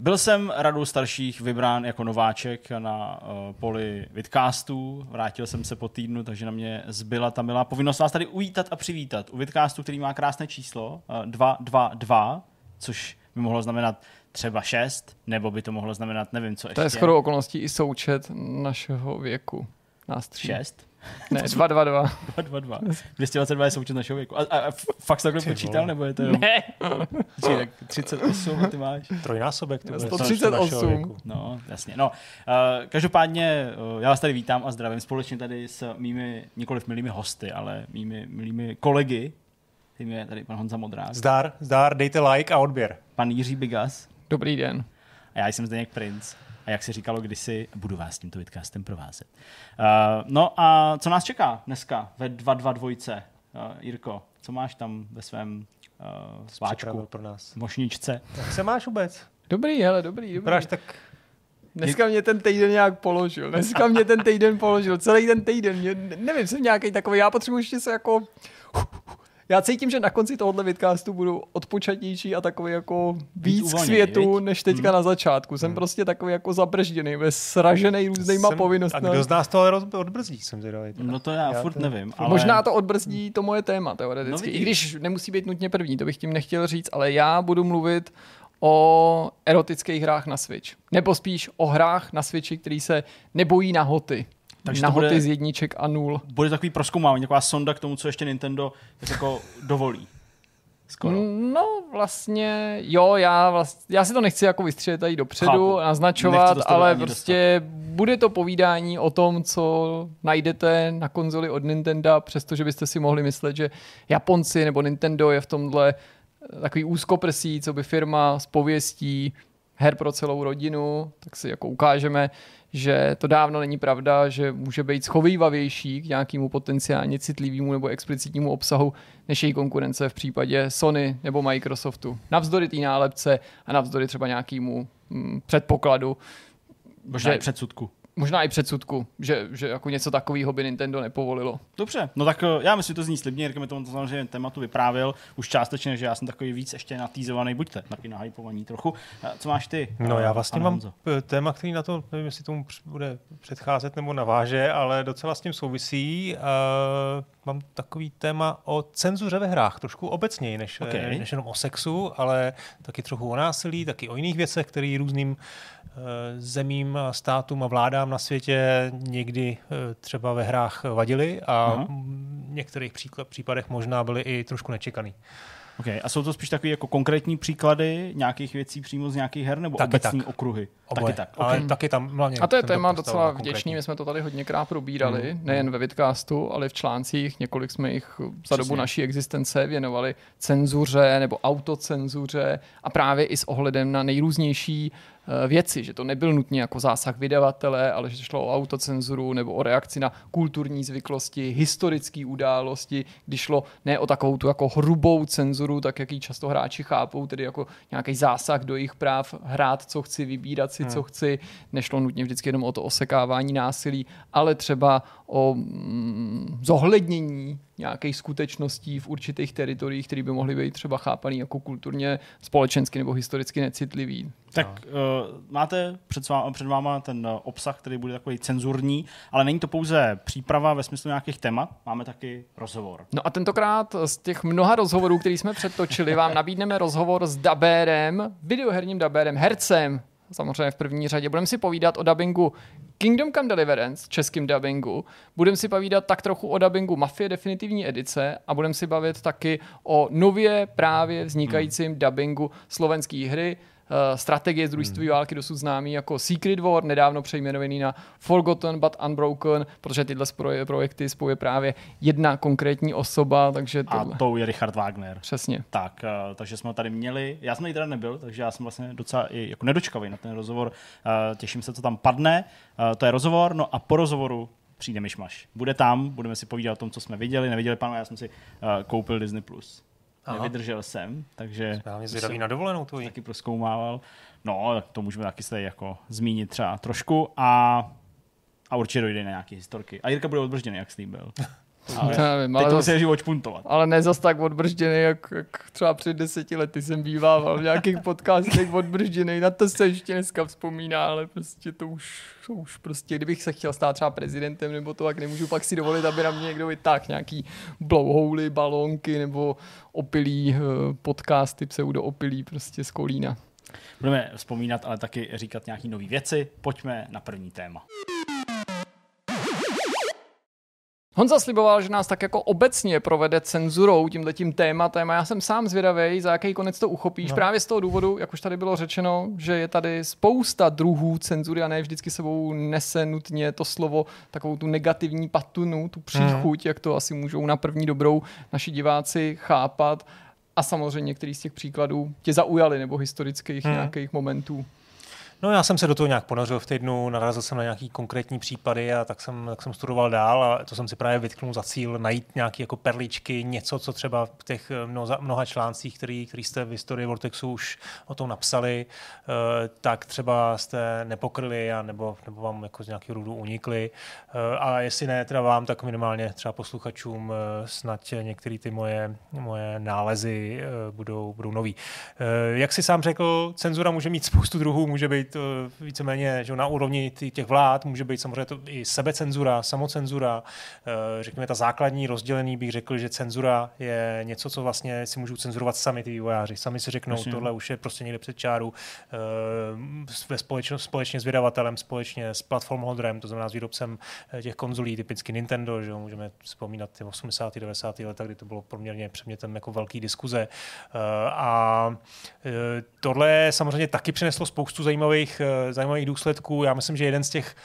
Byl jsem radu starších vybrán jako nováček na uh, poli Vidcastů. Vrátil jsem se po týdnu, takže na mě zbyla ta milá povinnost vás tady uvítat a přivítat. U Vidcastu, který má krásné číslo, uh, 222, což by mohlo znamenat třeba 6, nebo by to mohlo znamenat nevím co ještě. To je skoro okolností i součet našeho věku. Nás tří. 6? Ne, 222. 222. 222 je součet našeho věku. A, a, a fakt takhle počítal, nebo je to jenom... Ne, Či, tak 38 ty máš? Trojnásobek. To bude 138. našeho věku. No, jasně. No, uh, každopádně uh, já vás tady vítám a zdravím společně tady s mými nikoliv milými hosty, ale mými milými kolegy. Tím je tady pan Honza Modrák, Zdar, zdar, dejte like a odběr. pan Jiří Bigas Dobrý den. a já jsem Zdeněk Princ. A jak se říkalo kdysi, budu vás tímto vidcastem provázet. Uh, no a co nás čeká dneska ve 222? Uh, Jirko, co máš tam ve svém uh, Připravil sváčku, pro nás. mošničce? Jak se máš vůbec? Dobrý, hele, dobrý, dobrý. Vypadáš tak... Dneska mě ten týden nějak položil. Dneska mě ten týden položil. Celý ten týden. Mě, nevím, jsem nějaký takový. Já potřebuji ještě se jako... Já cítím, že na konci tohohle vidcastu budu odpočatnější a takový jako víc k uvolněný, světu, viď? než teďka na začátku. Jsem prostě takový jako zabržděný, ve sražený různýma jsem- povinnostmi. A kdo z nás to odbrzdí, jsem zvědavý. No to já, Já furt to- nevím. Ale... Možná to odbrzdí to moje téma teoreticky. No vidíš. I když nemusí být nutně první, to bych tím nechtěl říct, ale já budu mluvit o erotických hrách na Switch. Nebo spíš o hrách na Switchi, který se nebojí nahoty. Takže na to bude- nahoty z jedniček a nul. bude takový proskoumávání, taková sonda k tomu, co ještě Nintendo tak jako dovolí. Skoro. No vlastně, jo, já, vlastně, já si to nechci jako vystřelit tady dopředu, Chápu. Naznačovat, ale prostě bude to povídání o tom, co najdete na konzoli od Nintendo, přestože byste si mohli myslet, že Japonci nebo Nintendo je v tomhle eh, takový úzkoprsí, co by firma s pověstí her pro celou rodinu, tak si jako ukážeme, že to dávno není pravda, že může být schovývavější k nějakému potenciálně citlivému nebo explicitnímu obsahu než její konkurence v případě Sony nebo Microsoftu. Navzdory té nálepce a navzdory třeba nějakému mm, předpokladu, Možná že- i předsudku. Možná i předsudku, že, že jako něco takového by Nintendo nepovolilo. Dobře, no tak eh, já myslím, že to zní slibně, Jirka mi to samozřejmě tématu vyprávěl, už částečně, že já jsem takový víc ještě natýzovaný, buďte taky nahypovaní trochu. A Co máš ty? No eh, já vlastně pane mám Honzo? téma, který na to, nevím, jestli tomu bude předcházet nebo naváže, ale docela s tím souvisí. Uh, mám takový téma o cenzuře ve hrách, trošku obecněji, než, Okay. okay. než jenom o sexu, ale taky trochu o násilí, taky o jiných věcech, které různým uh, zemím, státům a vládám na světě někdy uh, třeba ve hrách vadily a Aha. v některých příklad, případech možná byly i trošku nečekaný. Okay. A jsou to spíš takové jako konkrétní příklady nějakých věcí přímo z nějakých her nebo Taky obecní tak. okruhy? Oboje. Taky tak. Ale Okay. taky tam hlavně A to je téma docela vděčný, my jsme to tady hodněkrát probírali, Mhm. nejen ve vidcastu, ale i v článcích, několik jsme jich za Přesně. dobu naší existence věnovali cenzuře nebo autocenzuře a právě i s ohledem na nejrůznější eh, věci, že to nebyl nutně jako zásah vydavatele, ale že šlo o autocenzuru nebo o reakci na kulturní zvyklosti, historické události, kdy šlo ne o takovou tu jako hrubou cenzuru, tak jak ji často hráči chápou, tedy jako nějaký zásah do jejich práv hrát, co chci, vybírat si, co chci. Nešlo nutně vždycky jenom o to osekávání násilí, ale třeba o mm, zohlednění nějakých skutečností v určitých teritoriích, které by mohly být třeba chápaný jako kulturně, společensky nebo historicky necitlivý. Tak uh, máte před, svá, před váma ten uh, obsah, který bude takový cenzurní, ale není to pouze příprava ve smyslu nějakých témat, máme taky rozhovor. No a tentokrát z těch mnoha rozhovorů, který jsme předtočili, vám nabídneme rozhovor s dabérem, videoherním dabérem, hercem, samozřejmě v první řadě. Budeme si povídat o dubbingu Kingdom Come Deliverance, českým dubbingu. Budeme si povídat tak trochu o dubbingu Mafie definitivní edice a budeme si bavit taky o nově právě vznikajícím dubbingu slovenské hry, strategie z druhé světové války dosud známý jako Secret War, nedávno přejmenovaný na Forgotten but Unbroken, protože tyhle projekty spojuje právě jedna konkrétní osoba, takže A tohle. tou je Richard Wagner. Přesně. Tak, uh, takže jsme ho tady měli. Já jsem tady teda nebyl, takže já jsem vlastně docela i jako nedočkavý na ten rozhovor. Uh, těším se, co tam padne. Uh, to je rozhovor, no a po rozhovoru přijde myšmaš. Bude tam, budeme si povídat o tom, co jsme viděli, neviděli, pánové, já jsem si uh, koupil Disney+. Plus. Aha. Nevydržel jsem, takže to zvědavý jsem na dovolenou tvoji. taky proskoumával. No, tak to můžeme taky se jako zmínit třeba trošku a, a určitě dojde na nějaké historky. A Jirka bude odbržděný, jak slíbil. Ale Já nevím, teď ale to musíš odšpuntovat. ale ne zas tak odbržděný, jak, jak třeba před deseti lety jsem býval v nějakých podcastech odbržděný. Na to se ještě dneska vzpomíná, ale prostě to už, to už prostě, kdybych se chtěl stát třeba prezidentem nebo to, tak nemůžu pak si dovolit, aby na mě někdo vytáhl nějaký blowholy, balónky nebo opilý eh, podcasty, pseudo opilý prostě z kolína. Budeme vzpomínat, ale taky říkat nějaký nové věci. Pojďme na první téma. Honza sliboval, že nás tak jako obecně provede cenzurou tímhletím tématem a já jsem sám zvědavý, za jaký konec to uchopíš. No. Právě z toho důvodu, jak už tady bylo řečeno, že je tady spousta druhů cenzury a ne vždycky sebou nese nutně to slovo takovou tu negativní patunu, tu příchuť, jak to asi můžou na první dobrou naši diváci chápat. A samozřejmě některý z těch příkladů tě zaujaly nebo historických Hmm. nějakých momentů. No já jsem se do toho nějak ponořil v týdnu, narazil jsem na nějaký konkrétní případy a tak jsem, tak jsem studoval dál a to jsem si právě vytknul za cíl najít nějaké jako perličky, něco, co třeba v těch eh, mnoha, mnoha článcích, který, který jste v historii Vortexu už o tom napsali, eh, tak třeba jste nepokryli a nebo, nebo vám jako z nějakého důvodu unikly. Eh, A jestli ne teda vám, tak minimálně třeba posluchačům snad některé ty moje, moje nálezy budou, budou nový. Jak si sám řekl, cenzura může mít spoustu druhů, může být eh, víceméně že na úrovni těch vlád, může být samozřejmě to i sebecenzura, samocenzura. Eh, Řekněme, ta základní rozdělený bych řekl, že cenzura je něco, co vlastně si můžou cenzurovat sami ty vývojáři. Sami si řeknou, Jasně. tohle už je prostě někde před čáru eh, ve společno, společně s vydavatelem, společně s platform holderem, to znamená s výrobcem eh, těch konzolí, typicky Nintendo, že jo, můžeme vzpomínat ty 80. 90. leta, kdy to bylo poměrně předmětem jako velký diskuze. A tohle samozřejmě taky přineslo spoustu zajímavých, eh, zajímavých důsledků. Já myslím, že jeden z těch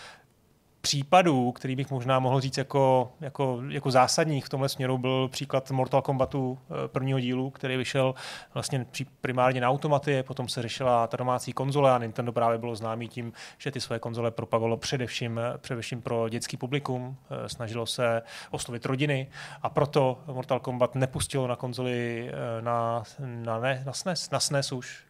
případů, který bych možná mohl říct jako, jako, jako zásadních v tomhle směru, byl příklad Mortal Kombatu eh, prvního dílu, který vyšel vlastně primárně na automaty, potom se řešila ta domácí konzole a Nintendo právě bylo známý tím, že ty své konzole propagovalo především, především pro dětský publikum, eh, snažilo se oslovit rodiny. A proto Mortal Kombat nepustilo na konzoli eh, na, na, ne, na SNES, na SNES už,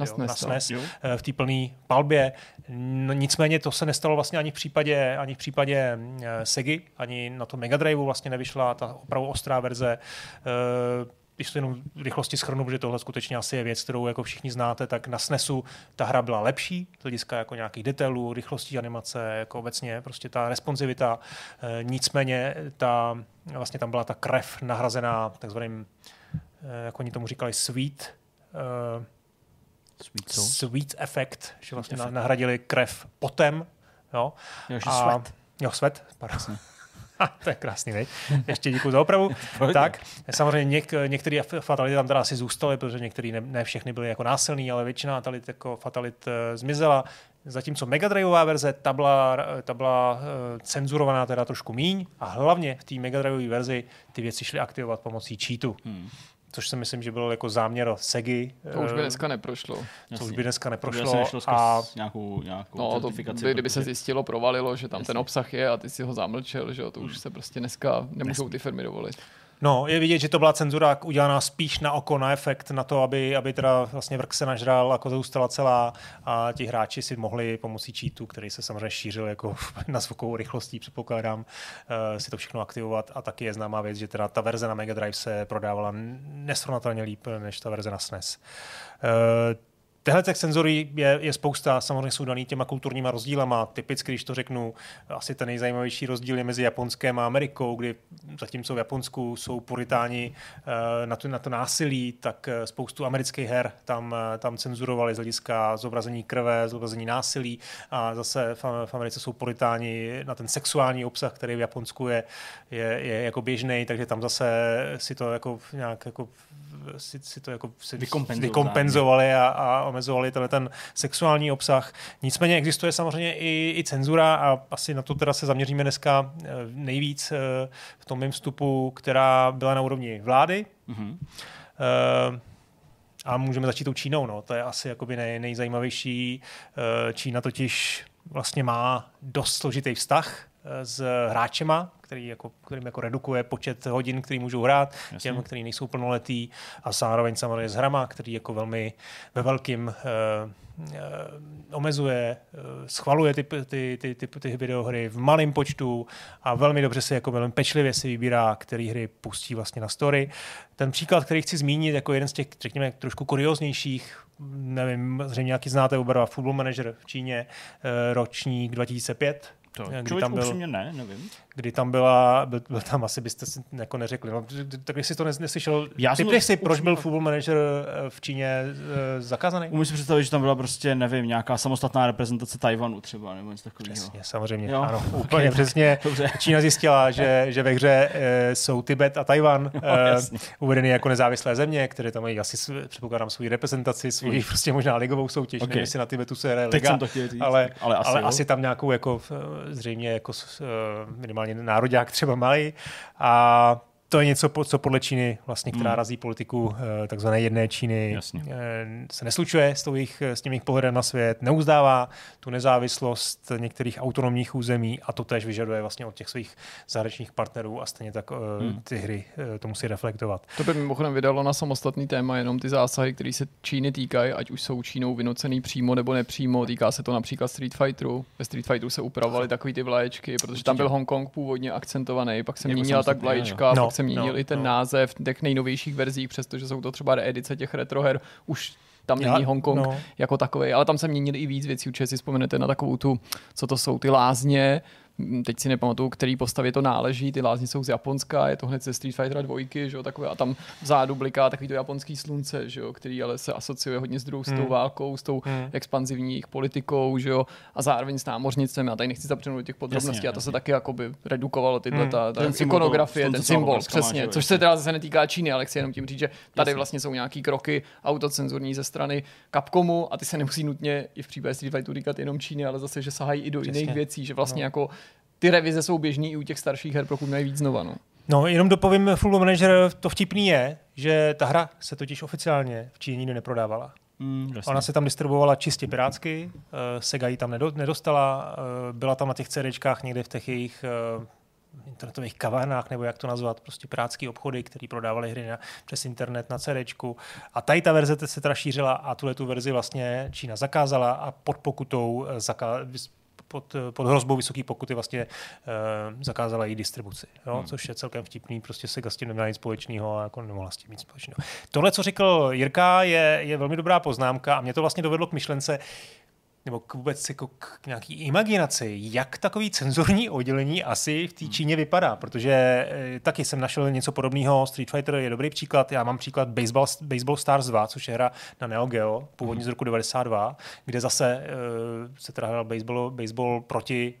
Na jo, SNES, na no. SNES Jo. eh, v té plné palbě. No, nicméně to se nestalo vlastně ani v případě, ani v případě eh, Segy, ani na tom Mega Driveu vlastně nevyšla ta opravdu ostrá verze. Eh, Když to jenom v rychlosti schrnu, protože tohle skutečně asi je věc, kterou jako všichni znáte, tak na SNESu ta hra byla lepší, z hlediska jako nějakých detailů, rychlostí animace, jako obecně prostě ta responsivita. Eh, Nicméně ta, vlastně tam byla ta krev nahrazená takzvaným, eh, jak oni tomu říkali, sweet, eh, Sweet Soul. sweet effect, že vlastně na- effect. nahradili krev potem. Jo. Jo, že A- sweat. Jo, sweat, pardon. Ha, to je krásný, veď? Ještě děkuji za opravu. Tak, samozřejmě něk, některé fatality tam teda asi zůstaly, protože některé ne, ne, všechny byly jako násilný, ale většina fatalit, jako fatalit uh, zmizela. Zatímco Mega Driveová verze, ta byla, ta byla uh, cenzurovaná teda trošku míň a hlavně v té Mega Driveové verzi ty věci šly aktivovat pomocí cheatu. Hmm. Což si myslím, že byl jako záměr Segy. To už by eh, dneska neprošlo. co už by dneska To by neprošlo. nešlo skrz a nějakou, nějakou No, to by, kdyby se zjistilo, provalilo, že tam ten Jasně. obsah je a ty si ho zamlčel, že jo, to už se prostě dneska nemůžou ty firmy dovolit. No, je vidět, že to byla cenzura udělaná spíš na oko, na efekt, na to, aby, aby teda vlastně vrk se nažral, jako zůstala celá a ti hráči si mohli pomocí cheatu, který se samozřejmě šířil jako na zvukovou rychlostí, předpokládám, uh, si to všechno aktivovat a taky je známá věc, že teda ta verze na Mega Drive se prodávala nesrovnatelně líp než ta verze na SNES. Uh, Tehle těch cenzorí je, je spousta, samozřejmě jsou daný těma kulturníma rozdílama. Typicky, když to řeknu, asi ten nejzajímavější rozdíl je mezi Japonskem a Amerikou, kdy zatímco v Japonsku jsou puritáni eh, na to, na to násilí, tak eh, spoustu amerických her tam, eh, tam cenzurovali z hlediska zobrazení krve, zobrazení násilí a zase v, v Americe jsou puritáni na ten sexuální obsah, který v Japonsku je, je, je jako běžný, takže tam zase si to jako nějak jako si, si to jako si Vykompenzovali. vykompenzovali a, a omezovali tenhle ten sexuální obsah. Nicméně existuje samozřejmě i, i cenzura a asi na to teda se zaměříme dneska eh, nejvíc eh, v tom mém vstupu, která byla na úrovni vlády. Mhm. Eh, A můžeme začít tou Čínou. No. To je asi jakoby nej, nejzajímavější. Čína totiž vlastně má dost složitý vztah s hráčema, který jako, kterým jako redukuje počet hodin, který můžou hrát, Jasně. těm, který nejsou plnoletý a zároveň samozřejmě s hrama, který jako velmi ve velkým uh, omezuje, uh, schvaluje ty, ty, ty, ty, ty videohry v malém počtu a velmi dobře si jako velmi pečlivě si vybírá, který hry pustí vlastně na story. Ten příklad, který chci zmínit jako jeden z těch, řekněme, trošku kurioznějších, nevím, zřejmě nějaký znáte oba dva, Football Manager v Číně, uh, ročník 2005, To, kdy člověk tam byl- upřímně ne, nevím. Kdy tam byla, byl, byl tam asi byste si jako neřekli, no, tak jestli to nes- neslyšel, Já jsem si, proč byl Football Manager eh, v Číně eh, zakázaný? Umím si představit, že tam byla prostě, nevím, nějaká samostatná reprezentace Tajvanu třeba, nebo něco takového. Přesně, samozřejmě, Jo, ano, ok, úplně tak- přesně. Dobře. Čína zjistila, že, že ve hře e, jsou Tibet a Tajvan e, jasně. uvedeny jako nezávislé země, které tam mají asi, předpokládám, svou reprezentaci, svou Svůj. prostě možná ligovou soutěž, Ok. okay. nevím, jestli na Tibetu se hraje liga, ale, ale asi ale jo. asi tam nějakou jako zřejmě jako eh, minimálně národák třeba mají a to je něco, co podle Číny, vlastně, která Hmm. razí politiku eh, takzvané jedné Číny, Jasně. eh, se neslučuje s, tou jejich, s tím jejich pohledem na svět, neuzdává tu nezávislost některých autonomních území a to tež vyžaduje vlastně od těch svých zahraničních partnerů a stejně tak eh, Hmm. ty hry to musí reflektovat. To by mimochodem vydalo na samostatný téma jenom ty zásahy, které se Číny týkají, ať už jsou Čínou vynucený přímo nebo nepřímo. Týká se to například Street Fighteru. Ve Street Fighteru se upravovaly takový ty vlaječky, protože tam byl Hongkong původně akcentovaný, pak se měnila tak vlaječka, jo. pak se měnil No, i ten no. název těch nejnovějších verzích, přestože jsou to třeba reedice těch retroher, už tam Já- není Hongkong no. jako takový, ale tam se měnili i víc věcí. Určitě si vzpomenete na takovou tu, co to jsou ty lázně, teď si nepamatuju, který postavě to náleží, ty lázně jsou z Japonska, je to hned ze Street Fighter 2, že jo, takové, a tam vzadu bliká takový to japonský slunce, že jo, který ale se asociuje hodně s druhou, s tou Hmm. válkou, s tou Hmm. expanzivní jejich politikou, že jo, a zároveň s námořnicem, já tady nechci zapřenout těch podrobností, Jasně, a to se jasně. taky jakoby redukovalo tyhle, Hmm. ta, ta Ten symbol, ikonografie, ten se symbol, přesně, což se jasně. teda zase netýká Číny, ale chci jenom tím říct, že tady Jasně. vlastně jsou nějaký kroky autocenzurní ze strany Capcomu a ty se nemusí nutně i v případě Street Fighteru říkat jenom Číny, ale zase, že sahají i do Přesně. jiných věcí, že vlastně No. jako ty revize jsou běžný i u těch starších her, pokud mají víc znova. No. No, jenom dopovím Football Manager, to vtipný je, že ta hra se totiž oficiálně v Číně nikdy neprodávala. Mm. Ona se tam distribuovala čistě pirátsky, uh, Sega ji tam nedo, nedostala, uh, byla tam na těch CDčkách někde v těch jejich uh, internetových kavárnách, nebo jak to nazvat, prostě pirátský obchody, které prodávaly hry na, přes internet na CDčku. A tady ta verze se teda šířila a tuhle tu verzi vlastně Čína zakázala a pod pokutou zaká, vys- pod, pod hrozbou vysoké pokuty vlastně uh, zakázala její distribuci, jo? Hmm. což je celkem vtipný, prostě Sega s tím neměla nic společného a jako nemohla s tím nic společného. Tohle, co říkal Jirka, je, je velmi dobrá poznámka a mě to vlastně dovedlo k myšlence, nebo k vůbec jako k nějaký imaginaci, jak takový cenzurní oddělení asi v té Číně vypadá, protože e, taky jsem našel něco podobného, Street Fighter je dobrý příklad, já mám příklad Baseball, Baseball Stars 2, což je hra na Neo Geo, původně z roku 92, kde zase e, se teda hrál baseball, baseball proti,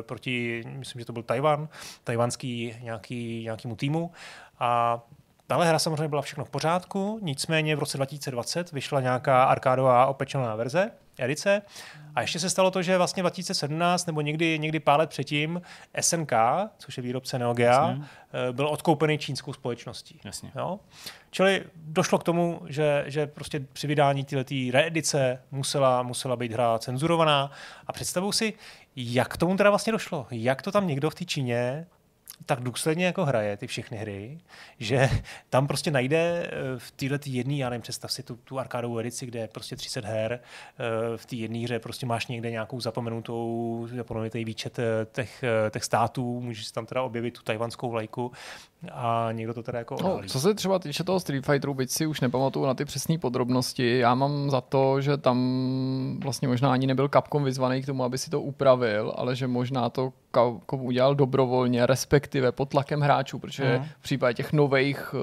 e, proti, myslím, že to byl Tajvan, tajvanský nějaký, nějakýmu týmu. A Tahle hra samozřejmě byla všechno v pořádku, nicméně v roce 2020 vyšla nějaká arkádová opečená verze, edice. A ještě se stalo to, že vlastně 2017 nebo někdy, někdy pár let předtím SNK, což je výrobce Neo Geo, Jasně. eh, byl odkoupený čínskou společností. Jasně. Jo? Čili došlo k tomu, že, že prostě při vydání této reedice musela, musela být hra cenzurovaná. A představuju si, jak tomu teda vlastně došlo. Jak to tam někdo v té Číně tak důsledně jako hraje ty všechny hry, že tam prostě najde eh, v této jedné, já nevím, představ si tu, tu arkádovou edici, kde je prostě 30 her, eh, v té jedné hře prostě máš někde nějakou zapomenutou, zapomenutý výčet eh, těch, těch států, můžeš tam teda objevit tu tajvanskou vlajku a někdo to teda jako No, co se třeba týče toho Street Fighteru, byť si už nepamatuju na ty přesné podrobnosti, já mám za to, že tam vlastně možná ani nebyl Capcom vyzvaný k tomu, aby si to upravil, ale že možná to Capcom udělal dobrovolně, respektive pod tlakem hráčů, protože Mhm. v případě těch nových uh,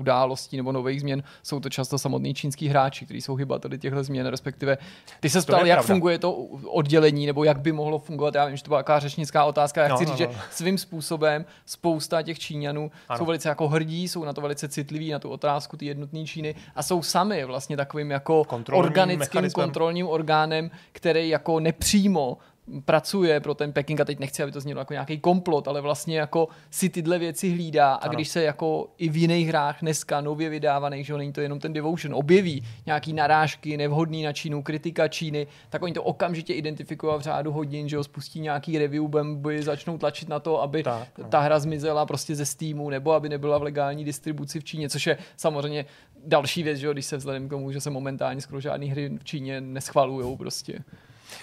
událostí nebo nových změn jsou to často samotní čínský hráči, kteří jsou hybateli těchto změn, respektive ty se ptal, jak pravda. funguje to oddělení, nebo jak by mohlo fungovat. Já vím, že to byla taková řečnická otázka. Já No, chci no, říct, že no. svým způsobem spousta těch Číňanů Ano. jsou velice jako hrdí, jsou na to velice citliví, na tu otázku ty jednotné Číny a jsou sami vlastně takovým jako Kontrolním organickým mechanismem. kontrolním orgánem, který jako nepřímo pracuje pro ten Peking a teď nechci, aby to znělo jako nějaký komplot, ale vlastně jako si tyhle věci hlídá a Ano. když se jako i v jiných hrách dneska nově vydávaných, že jo, není to jenom ten Devotion, objeví nějaký narážky nevhodný na Čínu, kritika Číny, tak oni to okamžitě identifikují v řádu hodin, že jo, spustí nějaký review bomby, začnou tlačit na to, aby Tak, no. ta hra zmizela prostě ze Steamu nebo aby nebyla v legální distribuci v Číně, což je samozřejmě další věc, že jo, když se vzhledem k tomu, že se momentálně skoro žádné hry v Číně neschvalujou prostě.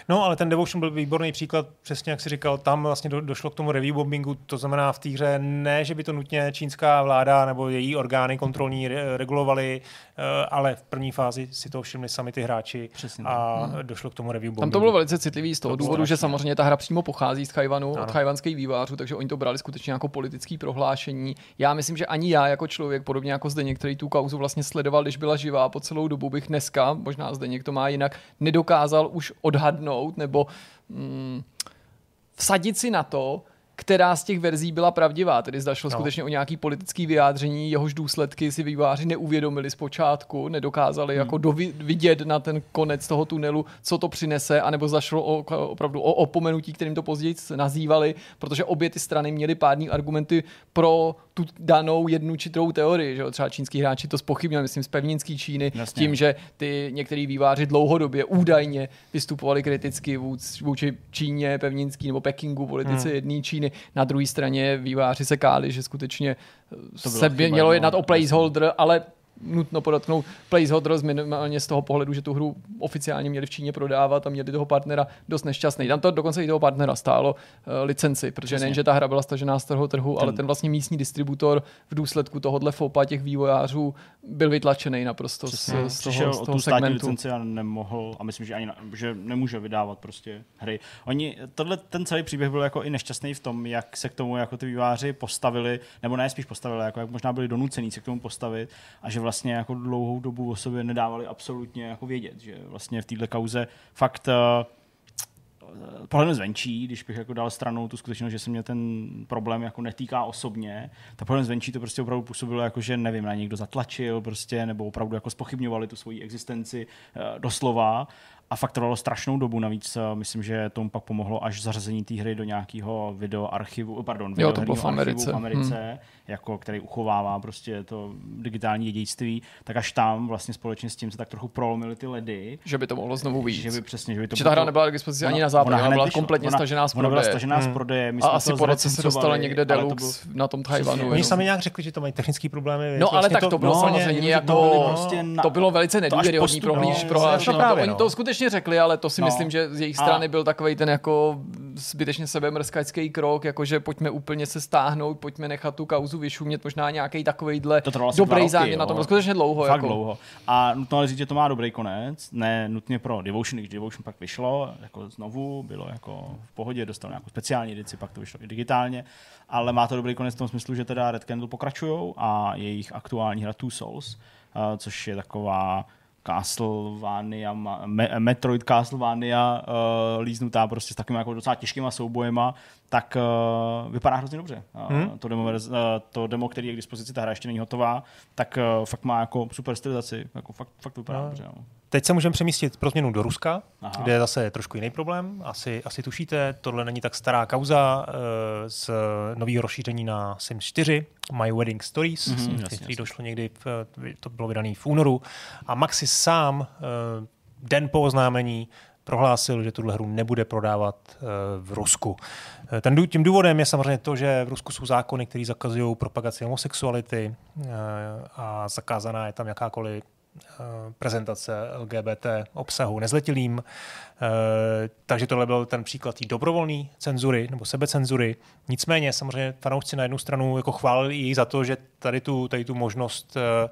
No, ale ten Devotion byl výborný příklad, přesně jak si říkal, tam vlastně do, došlo k tomu review bombingu, to znamená v té hře ne, že by to nutně čínská vláda nebo její orgány kontrolní re, regulovaly, ale v první fázi si to všimli sami ty hráči Přesně a došlo k tomu review bombingu. Tam to bylo velice citlivý z toho To důvodu, že samozřejmě ta hra přímo pochází z Chajvanu, od chajvanských vývářů, takže oni to brali skutečně jako politický prohlášení. Já myslím, že ani já jako člověk, podobně jako zde některý tu kauzu vlastně sledoval, když byla živá po celou dobu, bych dneska, možná zde někdo má jinak, nedokázal už odhadnout nebo mm, vsadit si na to, která z těch verzí byla pravdivá, tedy zda šlo No. skutečně o nějaký politický vyjádření, jehož důsledky si výváři neuvědomili zpočátku, nedokázali hmm. jako vidět na ten konec toho tunelu, co to přinese, anebo zašlo o, opravdu o opomenutí, kterým to později nazývali, protože obě ty strany měly pádný argumenty pro tu danou jednu či druhou teorii. Že? jo. Třeba čínský hráči to spochybnili, myslím z pevninský Číny, Jasně. tím, že ty některý výváři dlouhodobě údajně vystupovali kriticky vůč, vůči Číně, pevninský nebo Pekingu, politice hmm. jedné Číny. Na druhé straně výváři se káli, že skutečně se mělo no, jednat o jasně. placeholder, ale nutno podotknout placeholder z minimálně z toho pohledu, že tu hru oficiálně měli v Číně prodávat a měli toho partnera dost nešťastný. Tam to dokonce i toho partnera stálo uh, licenci, protože Přesně. nejen, že ta hra byla stažená z toho trhu, ale Ten- ten vlastně místní distributor v důsledku tohohle fopa těch vývojářů byl vytlačený naprosto z, Přesně. z Přišel toho, z o toho tu státní segmentu. licenci a nemohl, a myslím, že ani na, že nemůže vydávat prostě hry. Oni, tohle, ten celý příběh byl jako i nešťastný v tom, jak se k tomu jako ty výváři postavili, nebo ne spíš postavili, jako jak možná byli donucení se k tomu postavit a že vlastně jako dlouhou dobu o sobě nedávali absolutně jako vědět, že vlastně v této kauze fakt eh, pohledem zvenčí, když bych jako dal stranou tu skutečnost, že se mě ten problém jako netýká osobně, tak pohledem zvenčí to prostě opravdu působilo jako, že nevím, na někdo zatlačil prostě, nebo opravdu jako spochybňovali tu svoji existenci eh, doslova a fakt trvalo strašnou dobu, navíc eh, myslím, že tomu pak pomohlo až zařazení té hry do nějakého videoarchivu, pardon, Jo, to bylo v Americe. v Americe hmm. jako, který uchovává prostě to digitální dědictví, tak až tam vlastně společně s tím se tak trochu prolomily ty ledy, Že by to mohlo znovu vyjít. že by přesně, že by to Že ta hra nebyla k dispozici ani Ona- na západě, ona, hned byla kompletně Ona- stažená z Ona byla prodeje. stažená z Hmm. prodeje. My A jsme asi to po roce se dostala někde Deluxe bylo- na tom Tajvanu. Oni sami nějak řekli, že to mají technické problémy. No ale Vlastně tak to bylo no, samozřejmě jako, to byli prostě to bylo velice nedůvěryhodný prohlíž no, prohlášení. No, Oni no. to skutečně řekli, ale to si No. myslím, že z jejich A- strany byl takový ten jako zbytečně sebemrskačský krok, jakože pojďme úplně se stáhnout, pojďme nechat tu kauzu vyšumět, možná nějaký takovýhle To dobrý záměr na tom. Bylo skutečně dlouho. Fakt jako. dlouho. A nutno ale říct, že to má dobrý konec, ne nutně pro Devotion, když Devotion pak vyšlo, jako znovu, bylo jako v pohodě, dostal nějakou speciální edici, pak to vyšlo i digitálně, ale má to dobrý konec v tom smyslu, že teda Red Candle pokračují a jejich aktuální hra Two Souls, uh, což je taková Castlevania, Metroid Castlevania uh, líznutá prostě s takovými jako docela těžkýma soubojema, tak uh, vypadá hrozně dobře. Uh, Hmm. to, demo, uh, to demo, který je k dispozici, ta hra ještě není hotová, tak uh, fakt má jako super stylizaci, jako fakt, fakt vypadá No. dobře. No. Teď se můžeme přemístit pro změnu do Ruska, Aha. Kde je zase trošku jiný problém. Asi, asi tušíte, tohle není tak stará kauza uh, z nového rozšíření na Sims 4, My Wedding Stories, Mhm, mm-hmm, který jasně. došlo někdy, v, to bylo vydaný v únoru. A Maxis sám uh, den po oznámení prohlásil, že tuhle hru nebude prodávat uh, v Rusku. Eh, Ten, tím důvodem je samozřejmě to, že v Rusku jsou zákony, které zakazují propagaci homosexuality uh, a zakázaná je tam jakákoliv eh, prezentace LGBT obsahu nezletilým. Eh, Takže tohle byl ten příklad té dobrovolné cenzury nebo sebecenzury. Nicméně samozřejmě fanoušci na jednu stranu jako chválili jej za to, že tady tu, tady tu možnost eh,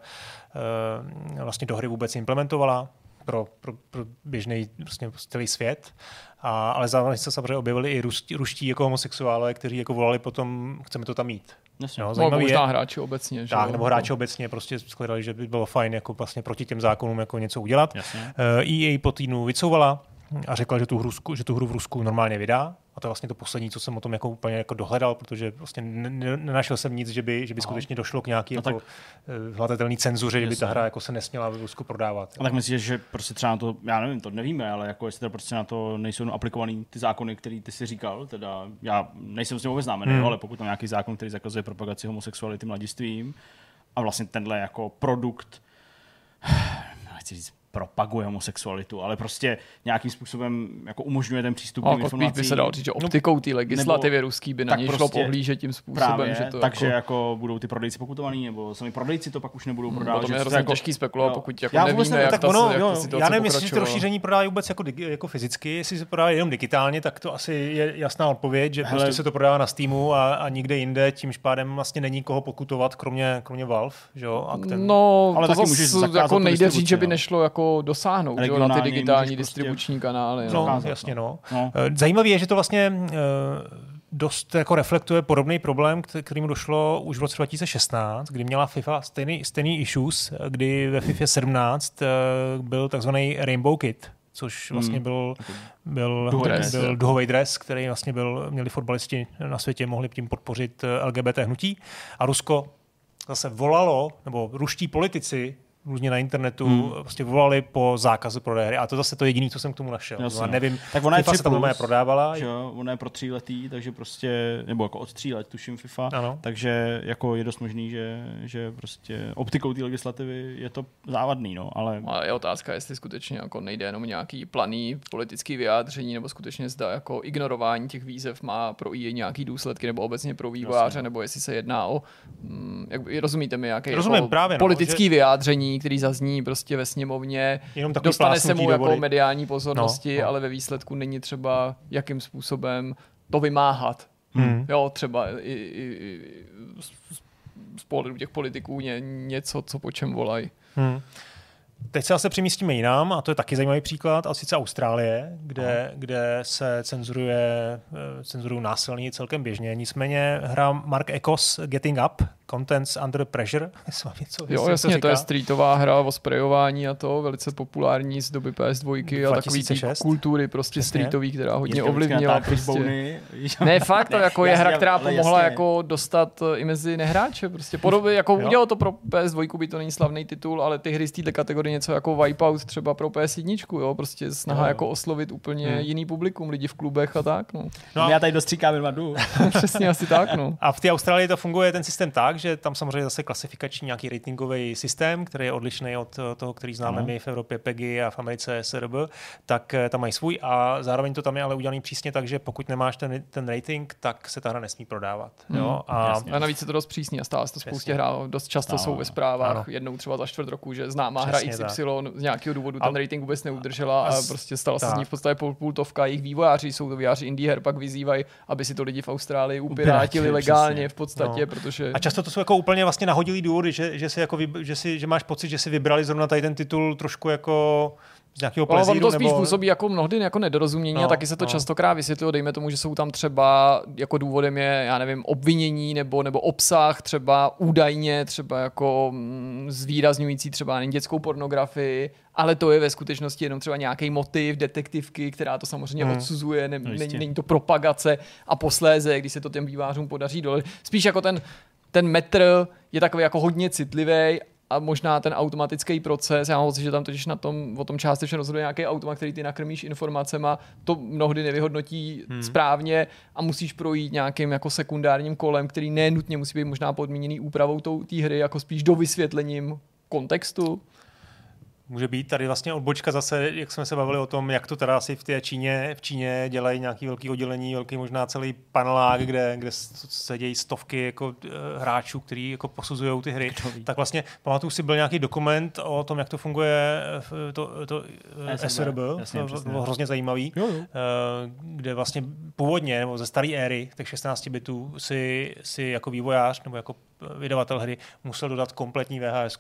eh, vlastně do hry vůbec implementovala pro, pro, pro běžný vlastně celý svět. A, ale zároveň se samozřejmě objevili i ruští, ruští jako homosexuálové, kteří jako volali potom, chceme to tam mít. Jasně. No, zajímavý možná je, hráči obecně. že tak, jo. nebo hráči obecně prostě shledali, že by bylo fajn jako vlastně proti těm zákonům jako něco udělat. Jasně. Eh, EA po týdnu vycouvala a řekla, že tu, hru, že tu hru v Rusku normálně vydá. A to je vlastně to poslední, co jsem o tom jako úplně jako dohledal, protože vlastně nenašel jsem nic, že by, že by skutečně došlo k nějaký no jako, eh, cenzuře, že by ta hra jako se nesměla v Rusku prodávat. A tak myslíš, že prostě třeba na to, já nevím, to nevíme, ale jako jestli prostě na to nejsou aplikovaný ty zákony, který ty si říkal, teda já nejsem s tím vůbec známený, hmm. ale pokud tam nějaký zákon, který zakazuje propagaci homosexuality mladistvím a vlastně tenhle jako produkt, nechci říct propaguje homosexualitu, ale prostě nějakým způsobem jako umožňuje ten přístup k informacím. by se dal říct, že no, optikou té legislativy nebo, ruský by na něj prostě šlo pohlížet tím způsobem. Právě, že to takže jako... jako... budou ty prodejci pokutovaný, nebo sami prodejci to pak už nebudou hmm, prodávat. Hmm, to je hrozně jako, těžký spekulovat, pokud jako já nevíme, ne, jak, tak ta, ono, jak jo, ta Já nevím, jestli to rozšíření prodávají vůbec jako, jako fyzicky, jestli se prodávají jenom digitálně, tak to asi je jasná odpověď, že prostě se to prodává na Steamu a, a nikde jinde, tímž pádem vlastně není koho pokutovat, kromě, kromě Valve. Že jo? No, ale můžeš jako nejde říct, že by nešlo jako dosáhnout jo, na ty digitální prostě distribuční prostě... kanály. No, no jasně, no. no. Eh, zajímavé je, že to vlastně uh, dost jako reflektuje podobný problém, kterým došlo už v roce 2016, kdy měla FIFA stejný, stejný issues, kdy ve FIFA 17 uh, byl takzvaný Rainbow Kit, což vlastně hmm. byl, byl, dres, byl duhový dres, který vlastně byl, měli fotbalisti na světě, mohli tím podpořit LGBT hnutí. A Rusko zase volalo, nebo ruští politici různě na internetu hmm. vlastně volali po zákazu prodeje hry. A to zase to jediné, co jsem k tomu našel. Jasně, no, nevím, tak ona je FIFA se tam plus, prodávala. Že jo, ona je pro tří letý, takže prostě, nebo jako od tří let, tuším FIFA, ano. takže jako je dost možný, že, že prostě optikou té legislativy je to závadný, no, ale... A je otázka, jestli skutečně jako nejde jenom nějaký planý politický vyjádření, nebo skutečně zda jako ignorování těch výzev má pro i nějaký důsledky, nebo obecně pro vývojáře, nebo jestli se jedná o, hm, jak, rozumíte mi, nějaké jako právě, no, politický že... vyjádření, který zazní prostě ve sněmovně, Jenom dostane se mu jako mediální pozornosti, no, no. ale ve výsledku není třeba jakým způsobem to vymáhat. Hmm. Jo, třeba i, i, i z pohledu těch politiků ně, něco, co po čem volají. Hmm. Teď se zase přemístíme jinam, a to je taky zajímavý příklad, a sice Austrálie, kde, kde se cenzuruje, eh, cenzurují násilní celkem běžně. Nicméně hra Mark Ecos Getting Up, Contents Under Pressure. něco, jo, jasně, to, to je streetová hra o sprejování a to velice populární z doby PS2 a takový tý kultury prostě jasně. streetový, která hodně ovlivnila. Prostě. Ne, fakt, to jako je hra, která pomohla jasně. jako dostat i mezi nehráče. Prostě podobně, jako udělalo to pro PS2, by to není slavný titul, ale ty hry z této kategorie něco jako Wipeout třeba pro PS1, jo, prostě snaha no. jako oslovit úplně hmm. jiný publikum, lidi v klubech a tak. No. no já tady dostříkám vadu. Přesně asi tak, no. A v té Austrálii to funguje ten systém tak, že tam samozřejmě zase klasifikační nějaký ratingový systém, který je odlišný od toho, který známe my v Evropě PEGI a v Americe SRB, tak eh, tam mají svůj a zároveň to tam je ale udělaný přísně tak, že pokud nemáš ten, ten rating, tak se ta hra nesmí prodávat. Hmm. Jo? A, a navíc je to dost přísný a stále se to spoustě hrá. Dost často jsou ve zprávách, ano. jednou třeba za čtvrt roku, že známá hra XY tak. z nějakého důvodu ten a, rating vůbec neudržela a, a prostě stala se z ní v podstatě půl, půltovka. Jejich vývojáři jsou to vývojáři indie her, pak vyzývají, aby si to lidi v Austrálii upirátili legálně v podstatě, no. protože... A často to jsou jako úplně vlastně nahodilý důvody, že, že, si jako že, si, že máš pocit, že si vybrali zrovna tady ten titul trošku jako z nějakého plezíru, no, on to spíš nebo... působí jako mnohdy jako nedorozumění no, a taky se to no. častokrát vysvětlilo, dejme tomu, že jsou tam třeba jako důvodem je, já nevím, obvinění nebo, nebo obsah třeba údajně třeba jako mm, zvýrazňující třeba dětskou pornografii, ale to je ve skutečnosti jenom třeba nějaký motiv detektivky, která to samozřejmě hmm. odsuzuje, ne, no, není, není to propagace a posléze, když se to těm vývářům podaří dole. Spíš jako ten ten metr je takový jako hodně citlivý a možná ten automatický proces, já mám pocit, že tam totiž na tom, o tom částečně rozhoduje nějaký automat, který ty nakrmíš informacemi, to mnohdy nevyhodnotí hmm. správně a musíš projít nějakým jako sekundárním kolem, který nenutně musí být možná podmíněný úpravou té hry, jako spíš do vysvětlením kontextu. Může být tady vlastně odbočka zase, jak jsme se bavili o tom, jak to teda asi v té Číně, v Číně dělají nějaký velký oddělení, velký možná celý panelák, kde, kde se dějí stovky jako uh, hráčů, kteří jako posuzují ty hry. Tak vlastně pamatuju si byl nějaký dokument o tom, jak to funguje to, to SRB, to bylo hrozně zajímavý, jo, jo. Kde vlastně původně, nebo ze staré éry, těch 16 bitů, si, si jako vývojář nebo jako vydavatel hry musel dodat kompletní VHS